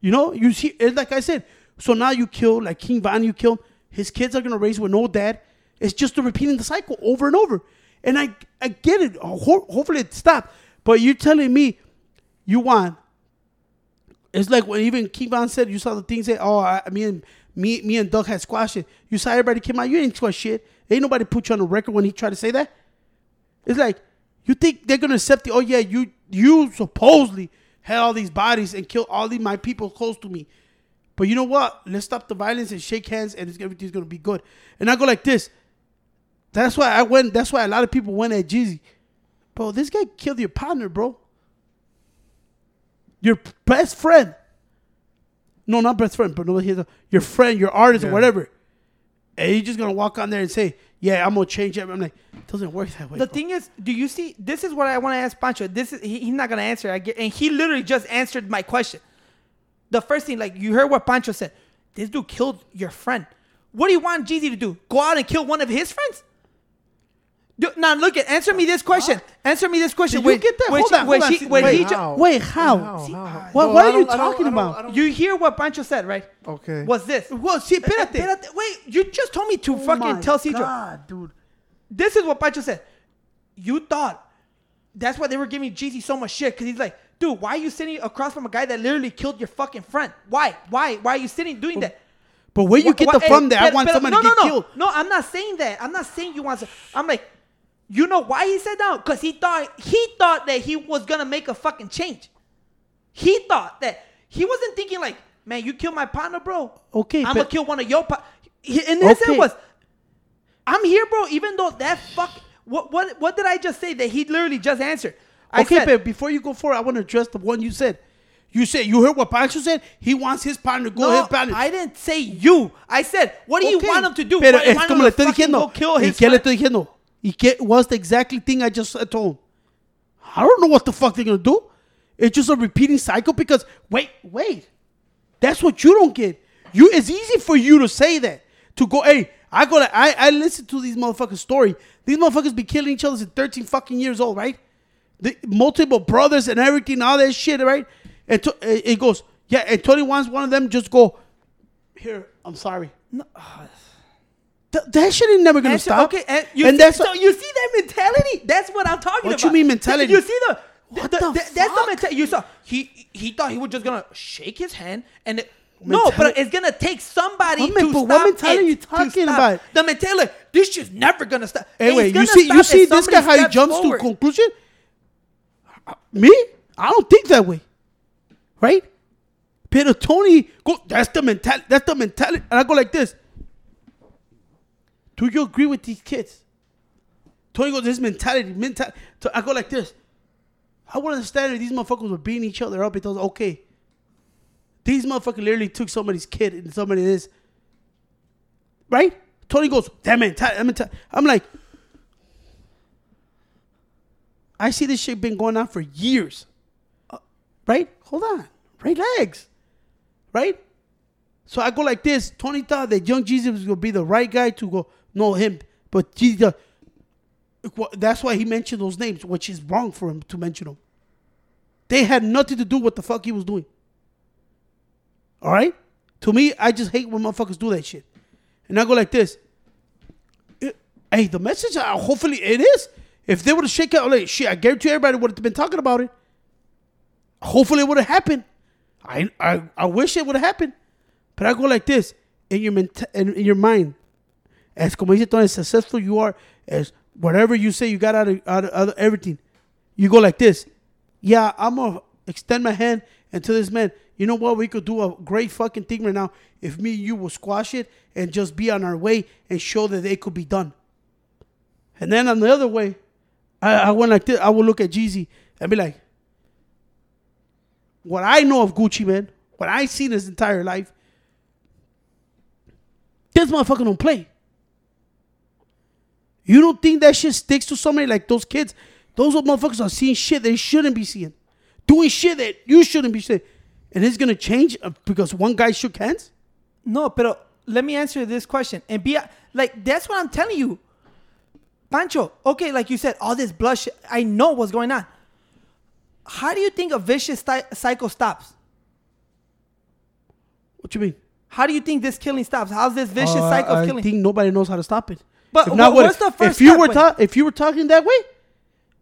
Speaker 3: You know, you see, it's like I said. So now you kill, like King Von, you kill. His kids are gonna raise with no dad. It's just repeating the cycle over and over. And I, I get it. Oh, ho- hopefully it stopped. But you're telling me, you want. It's like when even King Von said, you saw the thing say, oh, I, me and me, me and Doug had squashed it. You saw everybody came out. You ain't squash shit. Ain't nobody put you on the record when he tried to say that. It's like you think they're gonna accept the oh yeah you you supposedly had all these bodies and killed all these my people close to me, but you know what? Let's stop the violence and shake hands and it's, everything's gonna be good. And I go like this. That's why I went. That's why a lot of people went at Jeezy, bro. This guy killed your partner, bro. Your best friend. No, not best friend, but no, your friend, your artist, or whatever. And you're just gonna walk on there and say, "Yeah, I'm gonna change it." I'm like, it doesn't work that way.
Speaker 1: The
Speaker 3: bro.
Speaker 1: thing is, do you see? This is what I want to ask Pancho. This is he, he's not gonna answer. I get, and he literally just answered my question. The first thing, like you heard what Pancho said. This dude killed your friend. What do you want Jeezy to do? Go out and kill one of his friends? Do, now look at answer me this question. Answer me this question.
Speaker 3: Did you get that? Hold on, hold on. Wait,
Speaker 1: he
Speaker 2: how?
Speaker 3: Wait, how? See,
Speaker 2: How?
Speaker 3: what-
Speaker 2: No,
Speaker 3: what
Speaker 2: I
Speaker 3: are you
Speaker 2: don't- I don't-
Speaker 3: talking
Speaker 2: I don't-
Speaker 3: about?
Speaker 2: Don't-
Speaker 1: You hear what Pancho said, right?
Speaker 2: Okay.
Speaker 1: Was this?
Speaker 3: Well, see, espérate.
Speaker 1: Espérate, Wait, you just told me to
Speaker 3: Oh
Speaker 1: fucking
Speaker 3: my
Speaker 1: tell Cedro.
Speaker 3: God, dude.
Speaker 1: This is what Pancho said. You thought that's why they were giving Jeezy so much shit because he's like, dude, why are you sitting across from a guy that literally killed your fucking friend? Why? Why? Why are you sitting doing that?
Speaker 3: But where you get the from
Speaker 1: hey,
Speaker 3: that? I want
Speaker 1: pero-
Speaker 3: somebody
Speaker 1: no,
Speaker 3: to
Speaker 1: no,
Speaker 3: get
Speaker 1: no.
Speaker 3: killed.
Speaker 1: No, I'm not saying that. I'm not saying you want to. I'm like, you know why he said that? Because he thought he thought that he was gonna make a fucking change. He thought that he wasn't thinking like, man, you killed my partner, bro.
Speaker 3: Okay,
Speaker 1: I'm gonna kill one of your. Pa-. And this
Speaker 3: Okay.
Speaker 1: it was. I'm here, bro. Even though that fuck. What what what did I just say that he literally just answered? I
Speaker 3: okay,
Speaker 1: said,
Speaker 3: but before you go forward, I want to address the one you said. You said you heard what Pancho said. He wants his partner to go
Speaker 1: no,
Speaker 3: his partner.
Speaker 1: I didn't say you. I said, what do you want him to do?
Speaker 3: Pero es como le estoy diciendo. ¿Y qué le estoy diciendo? ¿Y qué was the exactly thing I just told? I don't know what the fuck they're gonna do. It's just a repeating cycle because wait, wait. That's what you don't get. You it's easy for you to say that. To go, hey, I go to I, I listen to these motherfuckers' story. These motherfuckers be killing each other since 13 fucking years old, right? The multiple brothers and everything, all that shit, right? And to, it it goes, yeah, and Tony wants one of them just go, here, I'm sorry. Th- that shit ain't never gonna stop.
Speaker 1: Okay, and, you
Speaker 3: and
Speaker 1: see,
Speaker 3: that's
Speaker 1: so you see that mentality. That's what I'm talking
Speaker 3: What
Speaker 1: about.
Speaker 3: What you mean mentality?
Speaker 1: You see the,
Speaker 3: What
Speaker 1: the-
Speaker 3: the
Speaker 1: the- that's the mentality. You saw he he thought he was just gonna shake his hand and it, No, but it's gonna take somebody
Speaker 3: What
Speaker 1: to
Speaker 3: but
Speaker 1: stop
Speaker 3: what mentality
Speaker 1: it,
Speaker 3: you
Speaker 1: to
Speaker 3: talking about?
Speaker 1: The mentality, this shit's never gonna stop.
Speaker 3: Anyway, you see, you see this guy how he jumps to
Speaker 1: forward.
Speaker 3: conclusion. Uh, me, I don't think that way, right? Peter Tony, go. That's the mentality. That's the mentality. And I go like this. Do you agree with these kids? Tony goes, this mentality, mentality. I go like this. I would understand if these motherfuckers were beating each other up because okay, these motherfuckers literally took somebody's kid and somebody this. Right? Tony goes, that mentality. I'm like, I see this shit been going on for years. Uh, right? Hold on. Right legs. Right? So I go like this. Tony thought that young Jesus was gonna be the right guy to go know him, but Jesus, that's why he mentioned those names, which is wrong for him to mention them. They had nothing to do with the fuck he was doing. All right? To me, I just hate when motherfuckers do that shit. And I go like this. Hey, the message, uh, hopefully it is. If they would have shaken out, like, shit, I guarantee everybody would have been talking about it. Hopefully it would have happened. I, I, I wish it would have happened. But I go like this. In your, menta- in, in your mind, as como dice Tony, successful you are, as whatever you say you got out of, out of, out of everything, you go like this. Yeah, I'm gonna extend my hand and to this man. You know what? We could do a great fucking thing right now if me and you will squash it and just be on our way and show that it could be done. And then on the other way, I, I went like this. I would look at Jeezy and be like, what I know of Gucci Mane, what I seen his entire life, this motherfucker don't play. You don't think that shit sticks to somebody like those kids? Those motherfuckers are seeing shit they shouldn't be seeing, doing shit that you shouldn't be seeing, and it's gonna change uh, because one guy shook hands.
Speaker 1: No, but let me answer this question and be like that's what I'm telling you, Pancho. Okay, like you said, all this blood. Shit, I know what's going on. How do you think a vicious cy- cycle stops?
Speaker 3: What you mean?
Speaker 1: How do you think this killing stops? How's this vicious
Speaker 3: Uh,
Speaker 1: cycle of
Speaker 3: I
Speaker 1: killing?
Speaker 3: think nobody knows how to stop it.
Speaker 1: But
Speaker 3: If
Speaker 1: wha-
Speaker 3: what-
Speaker 1: what's the first
Speaker 3: If you were ta- if you were talking that way,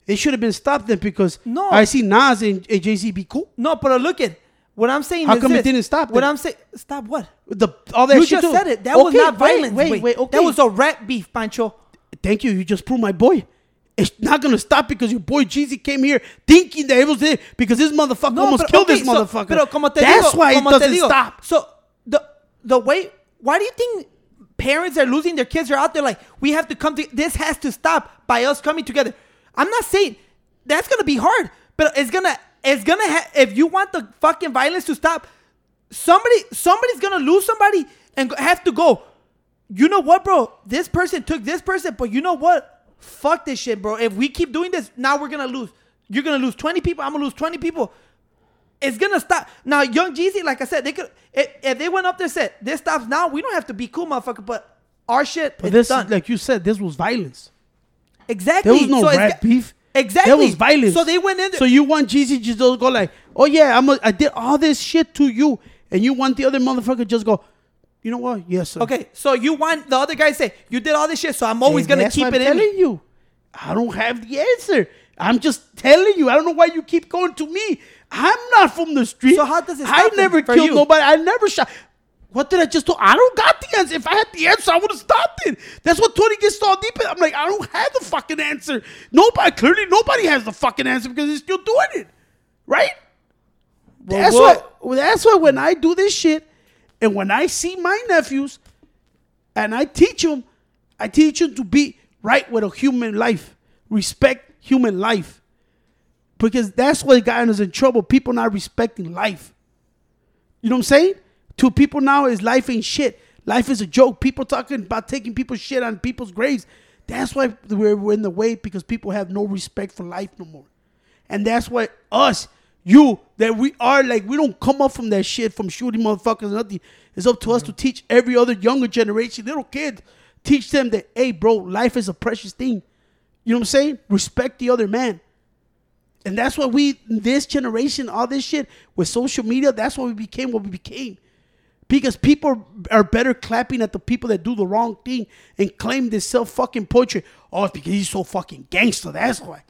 Speaker 3: it should have been stopped then because
Speaker 1: No.
Speaker 3: I see Nas and, and Jay Z be cool.
Speaker 1: no, but look at what I'm saying.
Speaker 3: How
Speaker 1: is
Speaker 3: come it didn't stop
Speaker 1: What
Speaker 3: then?
Speaker 1: I'm saying, stop what?
Speaker 3: The all that
Speaker 1: You
Speaker 3: shit
Speaker 1: just said it. That was not
Speaker 3: wait,
Speaker 1: violence.
Speaker 3: Wait,
Speaker 1: wait,
Speaker 3: wait, okay.
Speaker 1: That was a rap beef, Pancho.
Speaker 3: Thank you. You just proved my boy. It's not gonna stop because your boy Jeezy came here thinking that it was it because this motherfucker almost
Speaker 1: pero-
Speaker 3: killed
Speaker 1: okay,
Speaker 3: this
Speaker 1: so-
Speaker 3: motherfucker.
Speaker 1: pero como te
Speaker 3: That's
Speaker 1: digo,
Speaker 3: why it doesn't
Speaker 1: digo,
Speaker 3: stop.
Speaker 1: So the the way why do you think parents are losing their kids are out there like we have to come to this has to stop by us coming together. I'm not saying that's gonna be hard, but it's gonna it's gonna ha- if you want the fucking violence to stop, somebody somebody's gonna lose somebody and have to go. You know what, bro? This person took this person, but you know what? Fuck this shit, bro. If we keep doing this, now we're gonna lose. You're gonna lose 20 people. I'm gonna lose 20 people. It's gonna stop. Now, Young Jeezy, like I said, they could if, if they went up there said this stops now, we don't have to be cool, motherfucker. But our shit
Speaker 3: But this,
Speaker 1: done.
Speaker 3: like you said, this was violence.
Speaker 1: exactly.
Speaker 3: There was no
Speaker 1: So it's
Speaker 3: rap
Speaker 1: ga-
Speaker 3: beef.
Speaker 1: Exactly.
Speaker 3: There was violence.
Speaker 1: So they went in there.
Speaker 3: So you want Jeezy just to go like, oh yeah, I'm a, I did all this shit to you, and you want the other motherfucker just go, you know what? Yes, sir.
Speaker 1: okay, so you want the other guy to say you did all this shit, so I'm always
Speaker 3: And
Speaker 1: gonna keep it
Speaker 3: I'm
Speaker 1: in.
Speaker 3: telling you. I don't have the answer. I'm just telling you. I don't know why you keep going to me. I'm not from the street.
Speaker 1: So how does it
Speaker 3: I never killed
Speaker 1: you?
Speaker 3: nobody. I never shot. What did I just do? I don't got the answer. If I had the answer, I would have stopped it. That's what Tony gets all deep in. I'm like, I don't have the fucking answer. Nobody, clearly, nobody has the fucking answer because he's still doing it. Right?
Speaker 1: Well,
Speaker 3: that's
Speaker 1: what-
Speaker 3: why. That's why when I do this shit, and when I see my nephews, and I teach them, I teach them to be right with a human life, respect human life, because that's what got us in trouble. People not respecting life. You know what I'm saying? To people now, is life ain't shit. Life is a joke. People talking about taking people's shit on people's graves. That's why we're, in the way because people have no respect for life no more. And that's why us, you, that we are like, we don't come up from that shit from shooting motherfuckers or nothing. It's up to us to teach every other younger generation, little kids, teach them that, hey, bro, life is a precious thing. You know what I'm saying? Respect the other man. And that's why we, this generation, all this shit with social media, that's why we became what we became. Because people are better clapping at the people that do the wrong thing and claim this self fucking portrait. Oh, it's because he's so fucking gangster. That's why.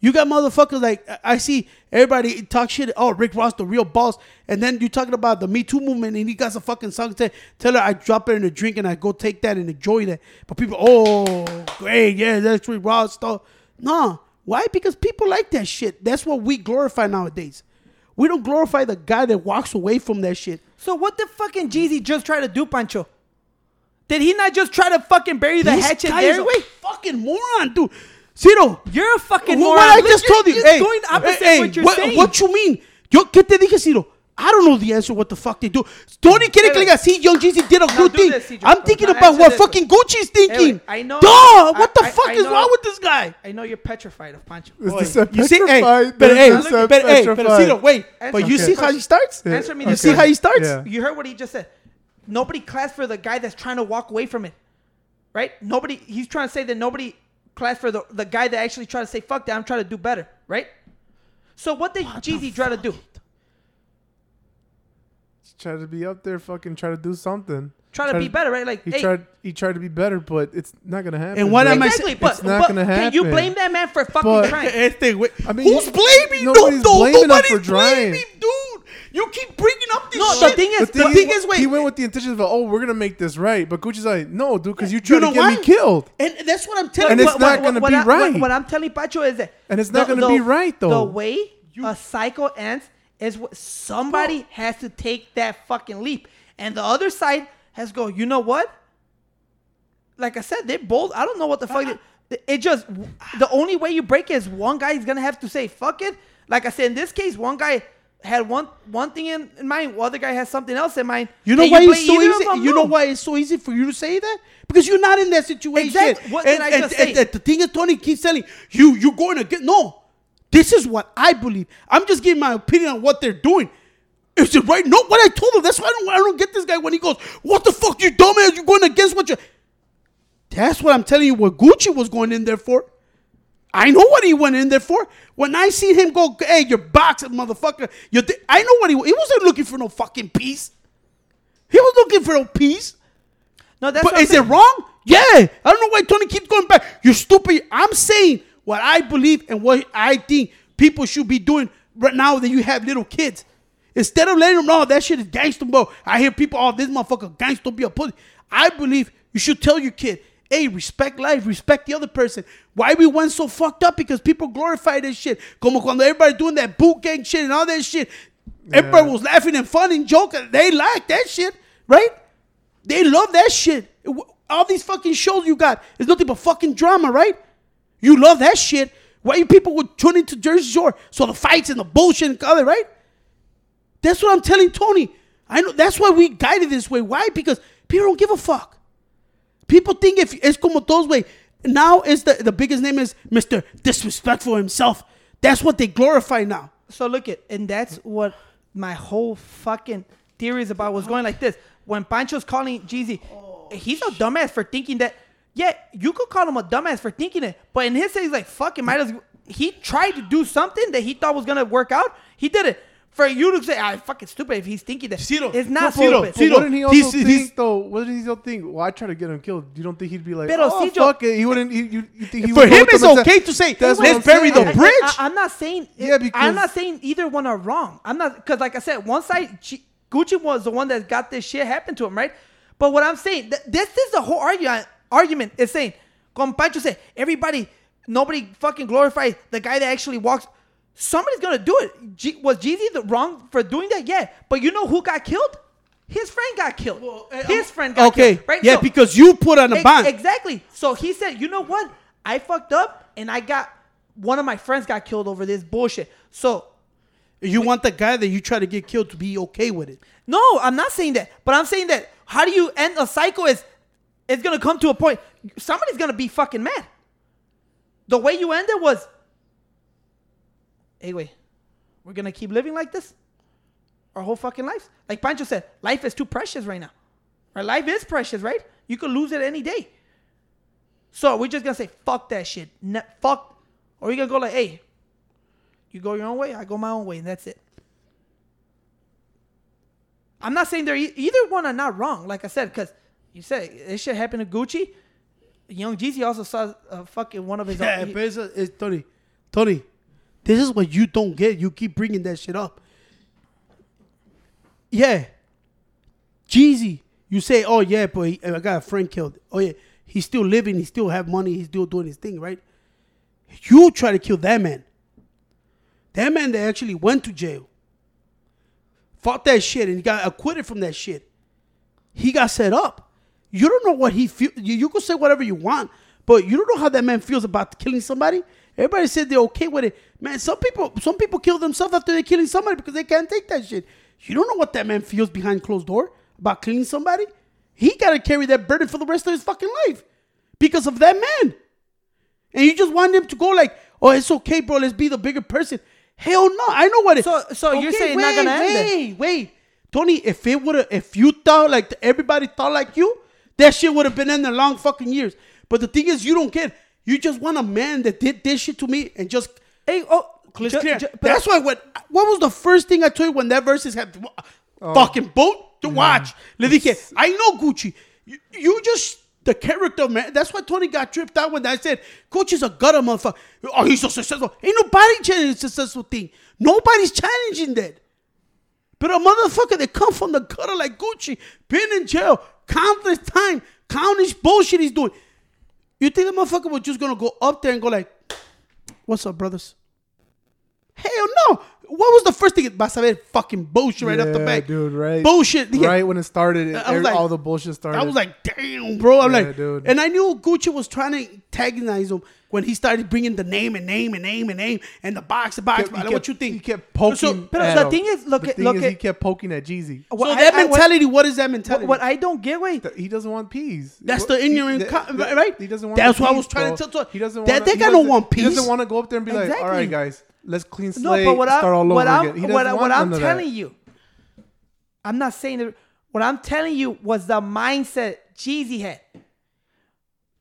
Speaker 3: You got motherfuckers like I- see everybody talk shit. Oh, Rick Ross, the real boss, and then you talking about the Me Too movement, and he got some fucking song. Tell, tell her I drop it in a drink and I go take that and enjoy that. But people, oh, great, yeah, that's Rick Ross stuff. No, why? Because people like that shit. That's what we glorify nowadays. We don't glorify the guy that walks away from that shit.
Speaker 1: So what did fucking Jeezy just try to do, Pancho? Did he not just try to fucking bury the
Speaker 3: This
Speaker 1: hatchet
Speaker 3: guy is
Speaker 1: there?
Speaker 3: a
Speaker 1: Wait,
Speaker 3: fucking moron, dude. Ciro,
Speaker 1: you're a fucking moron.
Speaker 3: What I just told you. Hey,
Speaker 1: going opposite
Speaker 3: hey,
Speaker 1: what you're
Speaker 3: what,
Speaker 1: saying.
Speaker 3: What you mean? Yo, ¿qué te dije, Ciro? I don't know the answer what the fuck they do. Tony quiere que le diga, sí, Young Jeezy did a good thing.
Speaker 1: this, Cedro.
Speaker 3: I'm thinking
Speaker 1: Now
Speaker 3: about what
Speaker 1: this.
Speaker 3: fucking Gucci's thinking.
Speaker 1: wait, I know-
Speaker 3: Duh,
Speaker 1: I-
Speaker 3: what the
Speaker 1: I-
Speaker 3: fuck
Speaker 1: I
Speaker 3: is
Speaker 1: know-
Speaker 3: wrong with this guy?
Speaker 1: I know you're petrified of Pancho.
Speaker 2: It's
Speaker 1: Boy,
Speaker 2: the same
Speaker 3: You see, hey, but hey,
Speaker 2: There's the
Speaker 3: but, but hey, but
Speaker 2: petrified.
Speaker 3: Ciro, wait.
Speaker 1: Answer
Speaker 3: But you
Speaker 1: my
Speaker 3: see how he starts?
Speaker 1: Answer me
Speaker 3: You see how he starts?
Speaker 2: Yeah.
Speaker 1: You heard what he just said. Nobody clapped for the guy that's trying to walk away from it, right? Nobody. He's trying to say that nobody clapped for the the guy that actually tried to say fuck that. I'm trying to do better, right? So what did Jeezy try to do?
Speaker 2: Try to be up there, fucking try to do something.
Speaker 1: Try to be better, right? Like,
Speaker 2: He
Speaker 1: hey,
Speaker 2: tried. He tried to be better, but it's not gonna happen.
Speaker 3: And what
Speaker 2: bro.
Speaker 3: am I
Speaker 1: exactly.
Speaker 3: saying-
Speaker 1: But,
Speaker 2: It's not
Speaker 1: but
Speaker 2: gonna
Speaker 1: can you blame that man for fucking
Speaker 2: But-
Speaker 1: trying?
Speaker 3: Este, güey.
Speaker 2: I mean,
Speaker 3: Who's blaming?
Speaker 2: nobody's
Speaker 3: no, no,
Speaker 2: blaming him for trying.
Speaker 3: blaming, dude. You keep bringing up this
Speaker 1: No,
Speaker 3: shit.
Speaker 1: the thing is-
Speaker 2: The
Speaker 1: the
Speaker 2: thing,
Speaker 3: thing
Speaker 2: is,
Speaker 3: is, wait.
Speaker 2: he went with the intention of, oh, we're gonna make this right. But Gucci's like, no, dude, because you
Speaker 3: You
Speaker 2: tried
Speaker 3: know
Speaker 2: to get
Speaker 3: why?
Speaker 2: me killed.
Speaker 3: And that's what I'm telling
Speaker 2: And
Speaker 3: you.
Speaker 2: it's not gonna be
Speaker 1: I,
Speaker 2: right.
Speaker 1: What, what I'm telling Pacho is that,
Speaker 2: And it's not gonna be right, though.
Speaker 1: The way a cycle ends is what somebody has to take that fucking leap, and the other side has go. You know what? Like I said, they're both. I don't know what the fuck. Uh-huh. they- it just the only way you break it is one guy is gonna have to say fuck it. Like I said, in this case, one guy had one one thing in, in mind, other guy has something else in mind.
Speaker 3: You know why
Speaker 1: blame
Speaker 3: it's so easy? You know why it's so easy for you to say that? Because you're not in that situation.
Speaker 1: Exactly. What did
Speaker 3: and,
Speaker 1: I
Speaker 3: and-
Speaker 1: just
Speaker 3: and-
Speaker 1: say?
Speaker 3: and the thing is, Tony keeps telling you, you're going to get no. This is what I believe. I'm just giving my opinion on what they're doing. Is it right? No, what I told him. That's why I don't, I don't get this guy when he goes, "What the fuck, you dumbass? You're going against what you." That's what I'm telling you. What Gucci was going in there for. I know what he went in there for. When I see him go, hey, you're boxing, motherfucker. You're di-" I know what he. He wasn't looking for no fucking peace. He was looking for no peace.
Speaker 1: No, that's
Speaker 3: but is it wrong? Yeah. I don't know why Tony keeps going back. You're stupid. I'm saying what I believe and what I think people should be doing right now that you have little kids. Instead of letting them know oh, that shit is gangster, bro. I hear people, oh, this motherfucker gangster, be a pussy. I believe you should tell your kid, hey, respect life, respect the other person. Why we went so fucked up? Because people glorify this shit. Como cuando everybody doing that boot gang shit and all that shit. Everybody was laughing and fun and joking. They like that shit, right? They love that shit. All these fucking shows you got is nothing but fucking drama, right? You love that shit. Why you people would tune into Jersey Shore? So the fights and the bullshit and all that, right? That's what I'm telling Tony. I know that's why we guided this way. Why? Because people don't give a fuck. People think if it's como todos way. Now is the the biggest name is Mr. Disrespectful himself. That's what they glorify now.
Speaker 1: So look at, and that's what my whole fucking theory is about. Was going like this: when Pancho's calling Jeezy, he's a oh, dumbass for thinking that. Yeah, you could call him a dumbass for thinking it, but in his case, he's like, "Fuck it, might as." He tried to do something that he thought was gonna work out. He did it. For you to say, ah, "I fucking stupid," if he's thinking that
Speaker 3: Ciro,
Speaker 1: it's not
Speaker 3: no, Ciro,
Speaker 1: stupid.
Speaker 2: But
Speaker 3: Ciro,
Speaker 2: wouldn't he also
Speaker 3: he's-
Speaker 2: think
Speaker 3: he's-
Speaker 2: though? What did he still think? Well, I try to get him killed. You don't think he'd be like,
Speaker 1: Pero
Speaker 2: oh
Speaker 1: Ciro-
Speaker 2: fuck it? He wouldn't. He, you, you think he
Speaker 3: For
Speaker 2: would go
Speaker 3: him, it's okay to say, let's
Speaker 2: what I'm
Speaker 3: bury the
Speaker 2: saying.
Speaker 1: I-
Speaker 3: bridge.
Speaker 1: I, am not saying.
Speaker 2: Yeah, because-
Speaker 1: I'm not saying either one are wrong. I'm not because, like I said, one side Gucci was the one that got this shit happen to him, right? But what I'm saying, th- this is the whole argument. Argument is saying, como Pancho said, everybody, nobody fucking glorifies the guy that actually walks. Somebody's gonna do it. G- was Jeezy the wrong for doing that? Yeah, but you know who got killed? His friend got killed. Eh, His friend got
Speaker 3: okay,
Speaker 1: killed. Right?
Speaker 3: yeah,
Speaker 1: So-
Speaker 3: because you put on a
Speaker 1: Ex-
Speaker 3: bond.
Speaker 1: Exactly. So he said, you know what? I fucked up and I got one of my friends got killed over this bullshit. So
Speaker 3: You want the guy that you try to get killed to be okay with it.
Speaker 1: no, I'm not saying that. But I'm saying that how do you end a cycle is it's gonna come to a point somebody's gonna be fucking mad. The way you ended was Hey wait, we're gonna keep living like this? Our whole fucking lives? Like Pancho said, life is too precious right now. Our life is precious, right? You could lose it any day. So we're just gonna say fuck that shit. Ne- fuck, or you gonna go like, hey, you go your own way, I go my own way, and that's it. I'm not saying they're e- either one are not wrong. Like I said, because you said this shit happened to Gucci. Young Jeezy also saw uh, fucking one of his.
Speaker 3: Yeah,
Speaker 1: own,
Speaker 3: but it's, it's Tony. Tony, This is what you don't get. You keep bringing that shit up. Yeah. Jeezy, you say, oh yeah, but he, I got a friend killed. Oh yeah, he's still living. He still have money. He's still doing his thing, right? You try to kill that man. That man that actually went to jail, fought that shit, and he got acquitted from that shit. He got set up. You don't know what he feels. You, you can say whatever you want, but you don't know how that man feels about killing somebody. Everybody said they're okay with it. Man, some people some people kill themselves after they're killing somebody because they can't take that shit. You don't know what that man feels behind closed door about killing somebody. He got to carry that burden for the rest of his fucking life because of that man. And you just want him to go like, "Oh, it's okay, bro. Let's be the bigger person." Hell no. I know what it.
Speaker 1: So- so you're saying not gonna end it?
Speaker 3: Wait, wait, Tony. If it would have, if you thought like everybody thought like you, that shit would have been in there long fucking years. But the thing is, you don't get. You just want a man that did this shit to me and just
Speaker 1: Hey, oh,
Speaker 3: clear.
Speaker 1: ju-
Speaker 3: clear.
Speaker 1: ju-
Speaker 3: That's why. What What was the first thing I told you when that Verzuz had
Speaker 1: Oh.
Speaker 3: fucking boat to watch? Le dije, I know Gucci. You, you just the character, man. That's why Tony got tripped out when I said Gucci's a gutter motherfucker. Oh, he's so successful. Ain't nobody challenging successful thing. Nobody's challenging that. But a motherfucker that come from the gutter like Gucci, been in jail countless time, countless bullshit he's doing. You think the motherfucker was just gonna go up there and go like, "What's up, brothers?" Hell no. What was the first thing? Vas a ver fucking bullshit right off the
Speaker 2: Yeah,
Speaker 3: bat,
Speaker 2: dude. Right,
Speaker 3: Bullshit. Yeah.
Speaker 2: Right when it started, it,
Speaker 3: I was
Speaker 2: every-
Speaker 3: like-
Speaker 2: all the bullshit started.
Speaker 3: I was like, damn, bro. I'm
Speaker 2: Yeah,
Speaker 3: like,
Speaker 2: dude.
Speaker 3: and I knew Gucci was trying to antagonize him when he started bringing the name and name and name and name and the box, the box.
Speaker 2: Kept- he
Speaker 3: Like,
Speaker 2: kept-
Speaker 3: what you think?
Speaker 2: He kept poking.
Speaker 3: So-
Speaker 1: but
Speaker 2: at
Speaker 1: the
Speaker 2: him.
Speaker 1: thing is, look
Speaker 2: the
Speaker 1: at-
Speaker 2: thing
Speaker 1: look
Speaker 2: is,
Speaker 1: at-
Speaker 2: he kept poking at Jeezy.
Speaker 1: What
Speaker 3: so
Speaker 1: I-
Speaker 3: that
Speaker 1: I- what-
Speaker 3: mentality, what is that mentality?
Speaker 1: What, what I don't get, wait.
Speaker 2: That He doesn't want peace.
Speaker 3: That's
Speaker 2: What-
Speaker 3: the
Speaker 2: he-
Speaker 3: ignorant,
Speaker 2: that-
Speaker 3: co-
Speaker 2: that-
Speaker 3: right?
Speaker 2: He doesn't want.
Speaker 3: That's
Speaker 2: the
Speaker 3: what I was trying
Speaker 2: bro.
Speaker 3: to tell.
Speaker 2: He doesn't
Speaker 3: That
Speaker 2: want.
Speaker 3: they
Speaker 2: he
Speaker 3: got no
Speaker 2: doesn't-
Speaker 3: one
Speaker 2: He doesn't want to go up there and be like, all right, guys, let's clean
Speaker 1: No,
Speaker 2: slate,
Speaker 1: but what
Speaker 2: start
Speaker 1: I'm,
Speaker 2: all over
Speaker 1: what I'm,
Speaker 2: again." He
Speaker 1: what, I-
Speaker 2: want
Speaker 1: what I'm
Speaker 2: none of that.
Speaker 1: telling you, I'm not saying that. What I'm telling you was the mindset Jeezy had.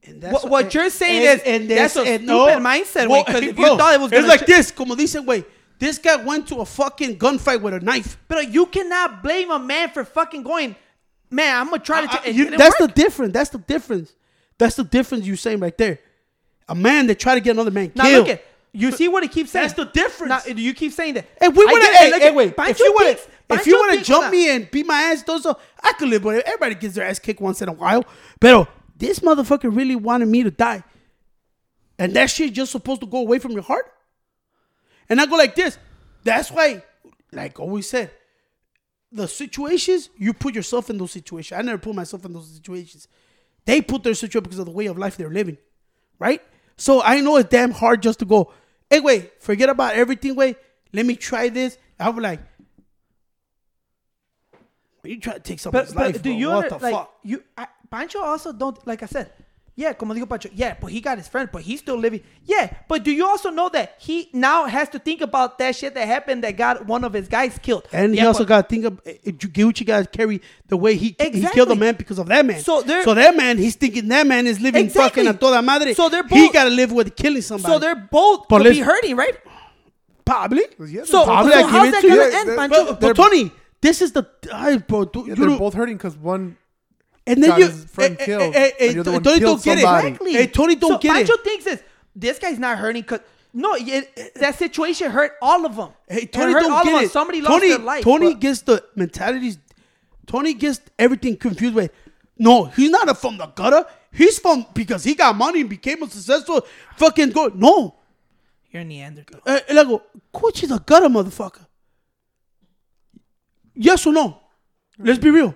Speaker 3: And
Speaker 1: What- what you're saying
Speaker 3: and-
Speaker 1: is,
Speaker 3: and
Speaker 1: that's a
Speaker 3: and
Speaker 1: stupid mindset, güey, 'cause if you thought it was
Speaker 3: it's like
Speaker 1: ch-
Speaker 3: this, como dicen, güey. This guy went to a fucking gunfight with a knife.
Speaker 1: But you cannot blame a man for fucking going, man, I'm going to try to.
Speaker 3: I- you- that's
Speaker 1: work."
Speaker 3: the difference. That's the difference. That's the difference you saying right there. A man that try to get another man
Speaker 1: Now
Speaker 3: killed.
Speaker 1: look at you see what he keeps saying.
Speaker 3: That's the difference.
Speaker 1: Now, you keep saying that.
Speaker 3: If we would hey, hey, wait, if you would if you
Speaker 1: thinks-
Speaker 3: jumped
Speaker 1: hold
Speaker 3: me and beat my ass, those are, I could live with it. Everybody gets their ass kicked once in a while. But this motherfucker really wanted me to die. And that shit just supposed to go away from your heart? And I go like this. That's why, like always said, the situations, you put yourself in those situations. I never put myself in those situations. They put their situation because of the way of life they're living. Right? So I know it's damn hard just to go, hey, wait, forget about everything, wait. Let me try this. I'm like, you try to take
Speaker 1: But,
Speaker 3: somebody's
Speaker 1: but
Speaker 3: life,
Speaker 1: do
Speaker 3: bro.
Speaker 1: you
Speaker 3: what
Speaker 1: under,
Speaker 3: the
Speaker 1: like
Speaker 3: fuck?
Speaker 1: you? I, Pancho also don't like I said. Yeah, como digo Pancho. Yeah, but he got his friend, but he's still living. Yeah, but do you also know that he now has to think about that shit that happened that got one of his guys killed?
Speaker 3: And he also got to think of eh, eh, Gucci got to carry the way he he killed
Speaker 1: Exactly.
Speaker 3: the man because of that man.
Speaker 1: So they're-
Speaker 3: so that man, he's thinking that man is living
Speaker 1: Exactly.
Speaker 3: fucking a toda madre.
Speaker 1: So they're both, he
Speaker 3: got to live with killing somebody.
Speaker 1: So they're both
Speaker 3: But
Speaker 1: could be hurting, right?
Speaker 3: probably.
Speaker 2: Yeah,
Speaker 1: So,
Speaker 3: Probably,
Speaker 1: so how's that
Speaker 3: to
Speaker 1: gonna
Speaker 3: you.
Speaker 1: end,
Speaker 2: They're-
Speaker 1: Pancho?
Speaker 3: But, but Tony, this is the ay, bro. du-
Speaker 2: Yeah,
Speaker 3: you
Speaker 2: they're
Speaker 3: don't-
Speaker 2: both hurting because one.
Speaker 3: And then
Speaker 2: got
Speaker 3: you
Speaker 2: his friend
Speaker 3: eh, eh,
Speaker 2: killed,
Speaker 3: eh,
Speaker 2: and you're the one
Speaker 3: Tony don't get
Speaker 2: somebody.
Speaker 3: it.
Speaker 1: Exactly.
Speaker 3: Hey, Tony don't
Speaker 1: so
Speaker 3: get
Speaker 1: Pancho
Speaker 3: it.
Speaker 1: thinks this. This guy's not hurting because no, it, that situation hurt all of them.
Speaker 3: Hey,
Speaker 1: It
Speaker 3: Tony
Speaker 1: hurt
Speaker 3: don't
Speaker 1: all
Speaker 3: get
Speaker 1: of them.
Speaker 3: it.
Speaker 1: Somebody lost
Speaker 3: Tony,
Speaker 1: their life.
Speaker 3: Tony
Speaker 1: but-
Speaker 3: gets the mentalities. Tony gets everything confused with. No, he's not a from the gutter. He's from because he got money and became a successful fucking go. No,
Speaker 1: You're a Neanderthal.
Speaker 3: uh, and I go, Coach is a gutter motherfucker. Yes or no? Let's be real.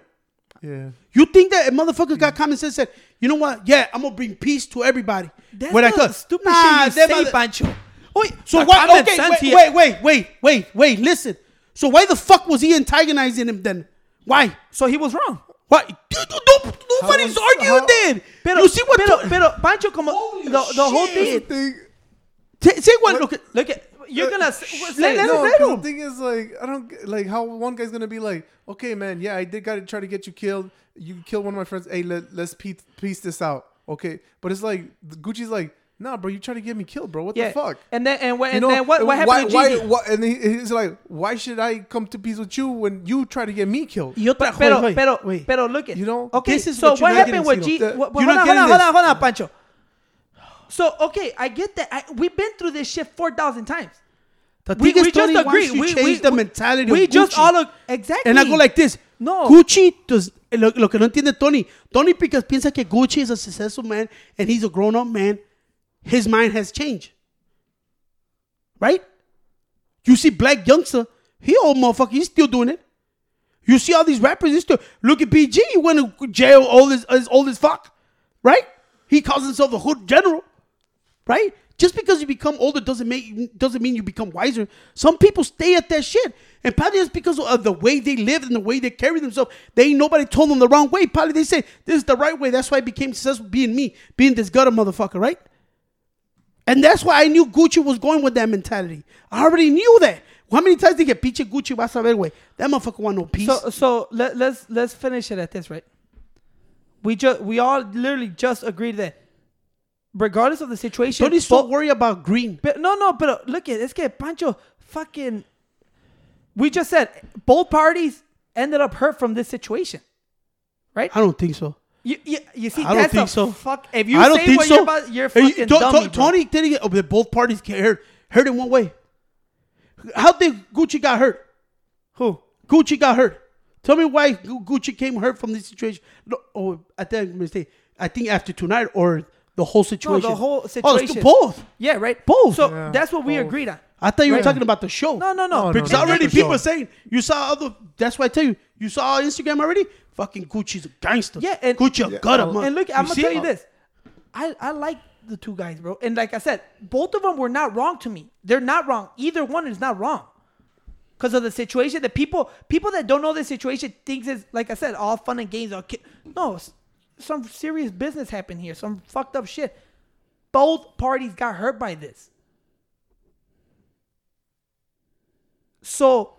Speaker 2: Yeah.
Speaker 3: You think that a motherfucker got common sense said, you know what? Yeah, I'm gonna bring peace to everybody.
Speaker 1: That's
Speaker 3: when I
Speaker 1: the
Speaker 3: could.
Speaker 1: stupid
Speaker 3: Nah,
Speaker 1: shit
Speaker 3: that
Speaker 1: you say,
Speaker 3: mother-
Speaker 1: Pancho. Wait,
Speaker 3: So why? Okay,
Speaker 1: sense
Speaker 3: wait,
Speaker 1: here-
Speaker 3: wait, wait, wait, wait, wait, wait. So why the fuck was he antagonizing him then? Why?
Speaker 1: So he was wrong.
Speaker 3: Why? Dude, don't, nobody's
Speaker 2: How-
Speaker 3: arguing
Speaker 2: how-
Speaker 3: then.
Speaker 1: Pero,
Speaker 3: you see what?
Speaker 1: Pero,
Speaker 3: to-
Speaker 1: pero Pancho, como
Speaker 3: Holy
Speaker 1: the, the whole
Speaker 3: shit.
Speaker 1: thing.
Speaker 2: Thing-
Speaker 3: Say- say what? Look, at-
Speaker 1: Look at you're uh, gonna say,
Speaker 3: let- let
Speaker 2: no,
Speaker 3: him, let
Speaker 2: the
Speaker 3: him.
Speaker 2: thing is like I don't like how one guy's gonna be like, okay, man, yeah, I did gotta try to get you killed. You killed one of my friends. Hey, let, let's piece, piece this out, okay? But it's like Gucci's like, nah, bro, you trying to get me killed, bro? What
Speaker 1: yeah.
Speaker 2: the fuck?
Speaker 1: And then and, what, and
Speaker 2: know,
Speaker 1: then what, what
Speaker 2: why,
Speaker 1: happened to
Speaker 2: why, why- and he, he's like, why should I come to peace with you when you try to get me killed?
Speaker 3: Y otra-
Speaker 1: Pero,
Speaker 3: wait,
Speaker 1: pero,
Speaker 3: wait.
Speaker 1: pero look at
Speaker 2: You know,
Speaker 1: Okay,
Speaker 3: this is
Speaker 1: so
Speaker 3: what
Speaker 1: what happened with G? What,
Speaker 3: You're
Speaker 1: hold
Speaker 3: not
Speaker 1: on, hold on, hold on, hold on, Pancho. So okay, I get that. I, we've been through this shit four thousand times.
Speaker 3: The
Speaker 1: We,
Speaker 3: is,
Speaker 1: we just agree. We,
Speaker 3: change
Speaker 1: we,
Speaker 3: the mentality
Speaker 1: We
Speaker 3: of
Speaker 1: just
Speaker 3: Gucci.
Speaker 1: all ag- exactly.
Speaker 3: And I go like this.
Speaker 1: No.
Speaker 3: Gucci does eh, lo, lo que no entiende Tony. Tony because piensa que Gucci is a successful man and he's a grown up man. His mind has changed. Right? You see Blac Youngsta, he old motherfucker, he's still doing it. You see all these rappers, he's still look at BG, he went to jail old as, as old as fuck. Right? He calls himself a hood general. Right? Just because you become older doesn't make doesn't mean you become wiser. Some people stay at that shit. And probably it's because of the way they live and the way they carry themselves. They ain't nobody told them the wrong way. Probably they say this is the right way. That's why I became successful being me, being this gutter motherfucker, right? And that's why I knew Gucci was going with that mentality. I already knew that. How many times did he get pinche Gucci vas a ver, güey? That motherfucker want no peace.
Speaker 1: So so let, let's let's finish it at this, right? We just we all literally just agreed that regardless of the situation,
Speaker 3: so
Speaker 1: bo-
Speaker 3: worried about green.
Speaker 1: But no, no, but uh, look at es que Pancho fucking. We just said both parties ended up hurt from this situation, right?
Speaker 3: I don't think so.
Speaker 1: You, you, you see,
Speaker 3: I don't
Speaker 1: that's
Speaker 3: think
Speaker 1: a
Speaker 3: so.
Speaker 1: Fuck. If you
Speaker 3: I don't
Speaker 1: say
Speaker 3: think
Speaker 1: what
Speaker 3: so.
Speaker 1: you're about, you're fucking
Speaker 3: To- To-
Speaker 1: dummy.
Speaker 3: Tony didn't get. Oh, but both parties get hurt. Hurt in one way. How did Gucci got hurt?
Speaker 1: Who?
Speaker 3: Gucci got hurt. Tell me why Gucci came hurt from this situation. No, oh, I think mistake. I think after tonight or the whole situation.
Speaker 1: whole
Speaker 3: Oh, it's
Speaker 1: situation.
Speaker 3: both.
Speaker 1: Yeah, right.
Speaker 3: Both.
Speaker 1: So
Speaker 2: Yeah,
Speaker 1: that's what we agreed on.
Speaker 3: I thought you were talking about the show.
Speaker 1: No, no, no.
Speaker 2: No, no,
Speaker 3: Because
Speaker 2: no,
Speaker 3: already
Speaker 2: not
Speaker 3: people are saying you saw other. That's why I tell you. You saw Instagram already. Fucking Gucci's a gangster.
Speaker 1: Yeah, and-
Speaker 3: Gucci a
Speaker 2: Yeah,
Speaker 3: gutter.
Speaker 2: I'll-
Speaker 1: And look, I'm gonna tell
Speaker 3: it?
Speaker 1: you this. I, I like the two guys, bro. And like I said, both of them were not wrong to me. They're not wrong. Either one is not wrong. Because of the situation that people people that don't know the situation thinks is like I said, all fun and games. All ki- no, s- some serious business happened here. Some fucked up shit. Both parties got hurt by this. So,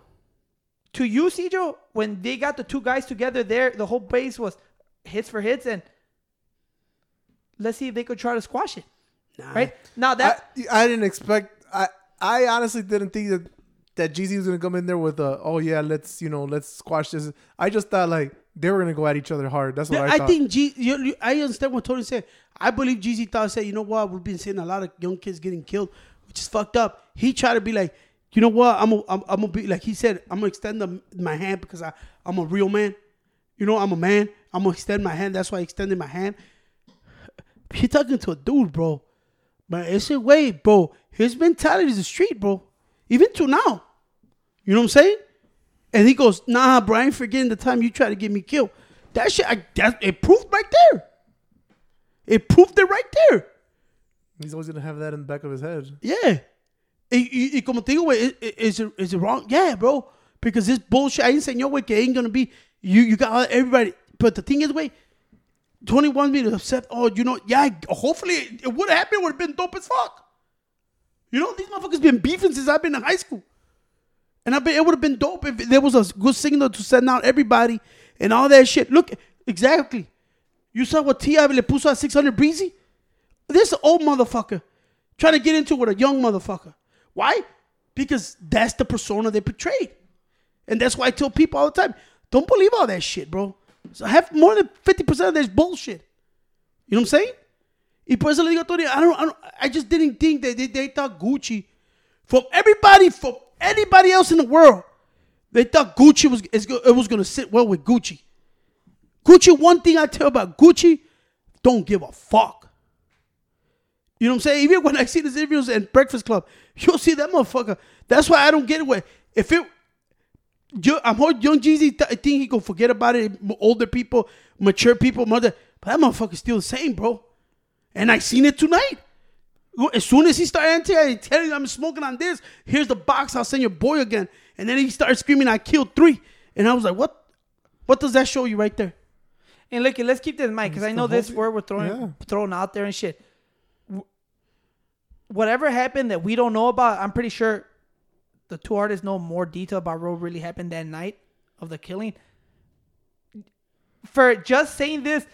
Speaker 1: to you, Cedro, when they got the two guys together there, the whole base was hits for hits, and let's see if they could try to squash it.
Speaker 3: Nah.
Speaker 1: Right now, that
Speaker 2: I, I didn't expect. I I honestly didn't think that that Jeezy was gonna come in there with a oh yeah let's you know let's squash this. I just thought like they were gonna go at each other hard. That's what
Speaker 3: Yeah,
Speaker 2: I,
Speaker 3: I,
Speaker 2: thought.
Speaker 3: think G. You, you- I understand what Tony said. I believe Jeezy thought said, you know what, we've been seeing a lot of young kids getting killed, which is fucked up. He tried to be like, you know what, I'm a, I'm, I'm gonna be like he said, I'm gonna extend the, my hand because I I'm a real man. You know, I'm a man. I'm gonna extend my hand. That's why I extended my hand. He talking to a dude, bro. But it's a way, bro. His mentality is the street, bro. Even to now. You know what I'm saying? And he goes, nah, bro, I ain't forgetting the time you tried to get me killed. That shit, I, that, it proved right there. It proved it right there.
Speaker 2: He's always gonna have that in the back of his head.
Speaker 3: Yeah. Y, y, y como te digo, güey, is it, is it wrong? Yeah, bro. Because this bullshit, I ain't saying, yo, güey, que ain't gonna be, you, you got everybody. But the thing is, güey, Tony wants me to accept, oh, you know, yeah, hopefully it, it would have happened, would have been dope as fuck. You know, these motherfuckers been beefing since I've been in high school. And I bet it would have been dope if there was a good signal to send out everybody and all that shit. Look, exactly. You saw what T.I. le puso at 600 Breezy? This old motherfucker trying to get into it with a young motherfucker. Why? Because that's the persona they portrayed. And that's why I tell people all the time, don't believe all that shit, bro. So have more than 50% of this bullshit. You know what I'm saying? I don't, I don't, I just didn't think that they, they thought Gucci, from everybody, from anybody else in the world, they thought Gucci was, it was to sit well with Gucci. Gucci, one thing I tell about Gucci, don't give a fuck. You know what I'm saying? Even when I see these interviews in Breakfast Club, you'll see that motherfucker. That's why I don't get it. If it, yo, I'm heard young Jeezy, th- I think he gonna forget about it. Older people, mature people, mother, but that motherfucker's still the same, bro. And I seen it tonight. As soon as he started entering, I tell you I'm smoking on this. Here's the box. I'll send your boy again. And then he started screaming, "I killed three. And I was like, "What? What does that show you right there?"
Speaker 1: and look, let's keep this in mind because I know this
Speaker 2: whole-
Speaker 1: word we're throwing
Speaker 2: yeah.
Speaker 1: throwing out there and shit. Whatever happened that we don't know about, I'm pretty sure the two artists know more detail about what really happened that night of the killing. For just saying this,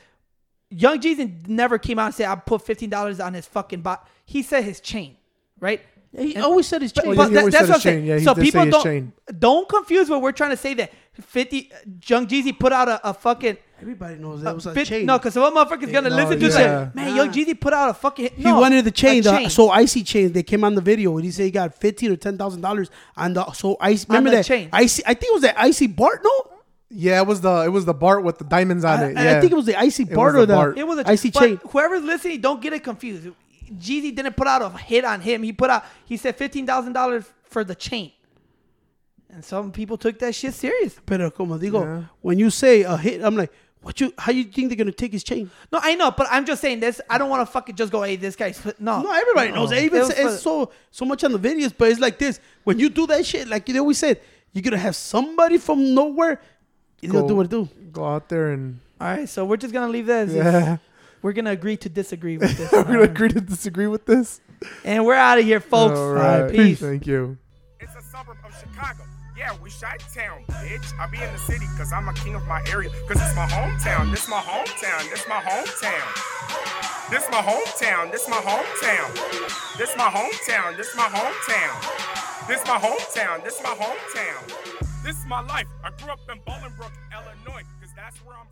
Speaker 1: Young Jeezy never came out and said I put fifteen dollars on his fucking bot. He said his chain, right?
Speaker 3: He
Speaker 1: And-
Speaker 3: always said his chain.
Speaker 2: yeah,
Speaker 1: but
Speaker 2: he
Speaker 1: that- that's
Speaker 2: said
Speaker 1: what I'm saying.
Speaker 2: Yeah, he
Speaker 1: so people
Speaker 2: his
Speaker 1: don't
Speaker 2: chain.
Speaker 1: don't confuse what we're trying to say that 50 uh, Young Jeezy put out a, a fucking
Speaker 3: Everybody knows uh, that was a
Speaker 1: Fit-
Speaker 3: chain.
Speaker 1: No, because some motherfucker's gonna
Speaker 2: No,
Speaker 1: listen to
Speaker 2: yeah.
Speaker 1: say, man, Young Jeezy put out a fucking.
Speaker 3: he
Speaker 1: no,
Speaker 3: wanted the chain,
Speaker 1: a
Speaker 3: the so icy chain. They came on the video and he said he got fifteen or ten thousand dollars on the so icy. Remember that
Speaker 1: chain.
Speaker 3: icy? I think it was that icy Bart. No,
Speaker 2: Yeah, it was the it was the Bart with the diamonds on
Speaker 3: I,
Speaker 2: it.
Speaker 3: I-
Speaker 2: Yeah,
Speaker 3: I think it was the icy Bart or the
Speaker 2: Bart.
Speaker 1: It was a
Speaker 3: icy
Speaker 1: but
Speaker 3: chain.
Speaker 1: Whoever's listening, don't get it confused. Jeezy didn't put out a hit on him. He put out. He said fifteen thousand dollars for the chain, and some people took that shit serious.
Speaker 3: Pero como digo,
Speaker 2: Yeah.
Speaker 3: when you say a hit, I'm like, what you? How you think they're gonna take his chain?
Speaker 1: No, I know, but I'm just saying this. I don't want to fucking just go, hey, this guy's no.
Speaker 3: No, everybody knows. It even
Speaker 1: It
Speaker 3: say- it's so so much on the videos, but it's like this: when you do that shit, like you always said, you're gonna have somebody from nowhere
Speaker 2: go,
Speaker 3: do what do.
Speaker 2: Go out there and.
Speaker 1: All right, so we're just gonna leave this.
Speaker 2: Yeah.
Speaker 1: We're gonna agree to disagree with this.
Speaker 2: we're gonna
Speaker 1: uh,
Speaker 2: agree to disagree with this.
Speaker 1: And we're out of here, folks.
Speaker 2: All right.
Speaker 1: All right peace.
Speaker 2: Thank you.
Speaker 4: It's a suburb of Chicago. Yeah, we shot town, bitch. I be in the city cause I'm a king of my area. Cause it's my hometown, this my hometown, this my hometown. This my hometown, this my hometown. This my hometown, this my hometown. This my hometown, this my hometown. This my hometown is my life. I grew up in Bolingbrook, Illinois. Cause that's where I'm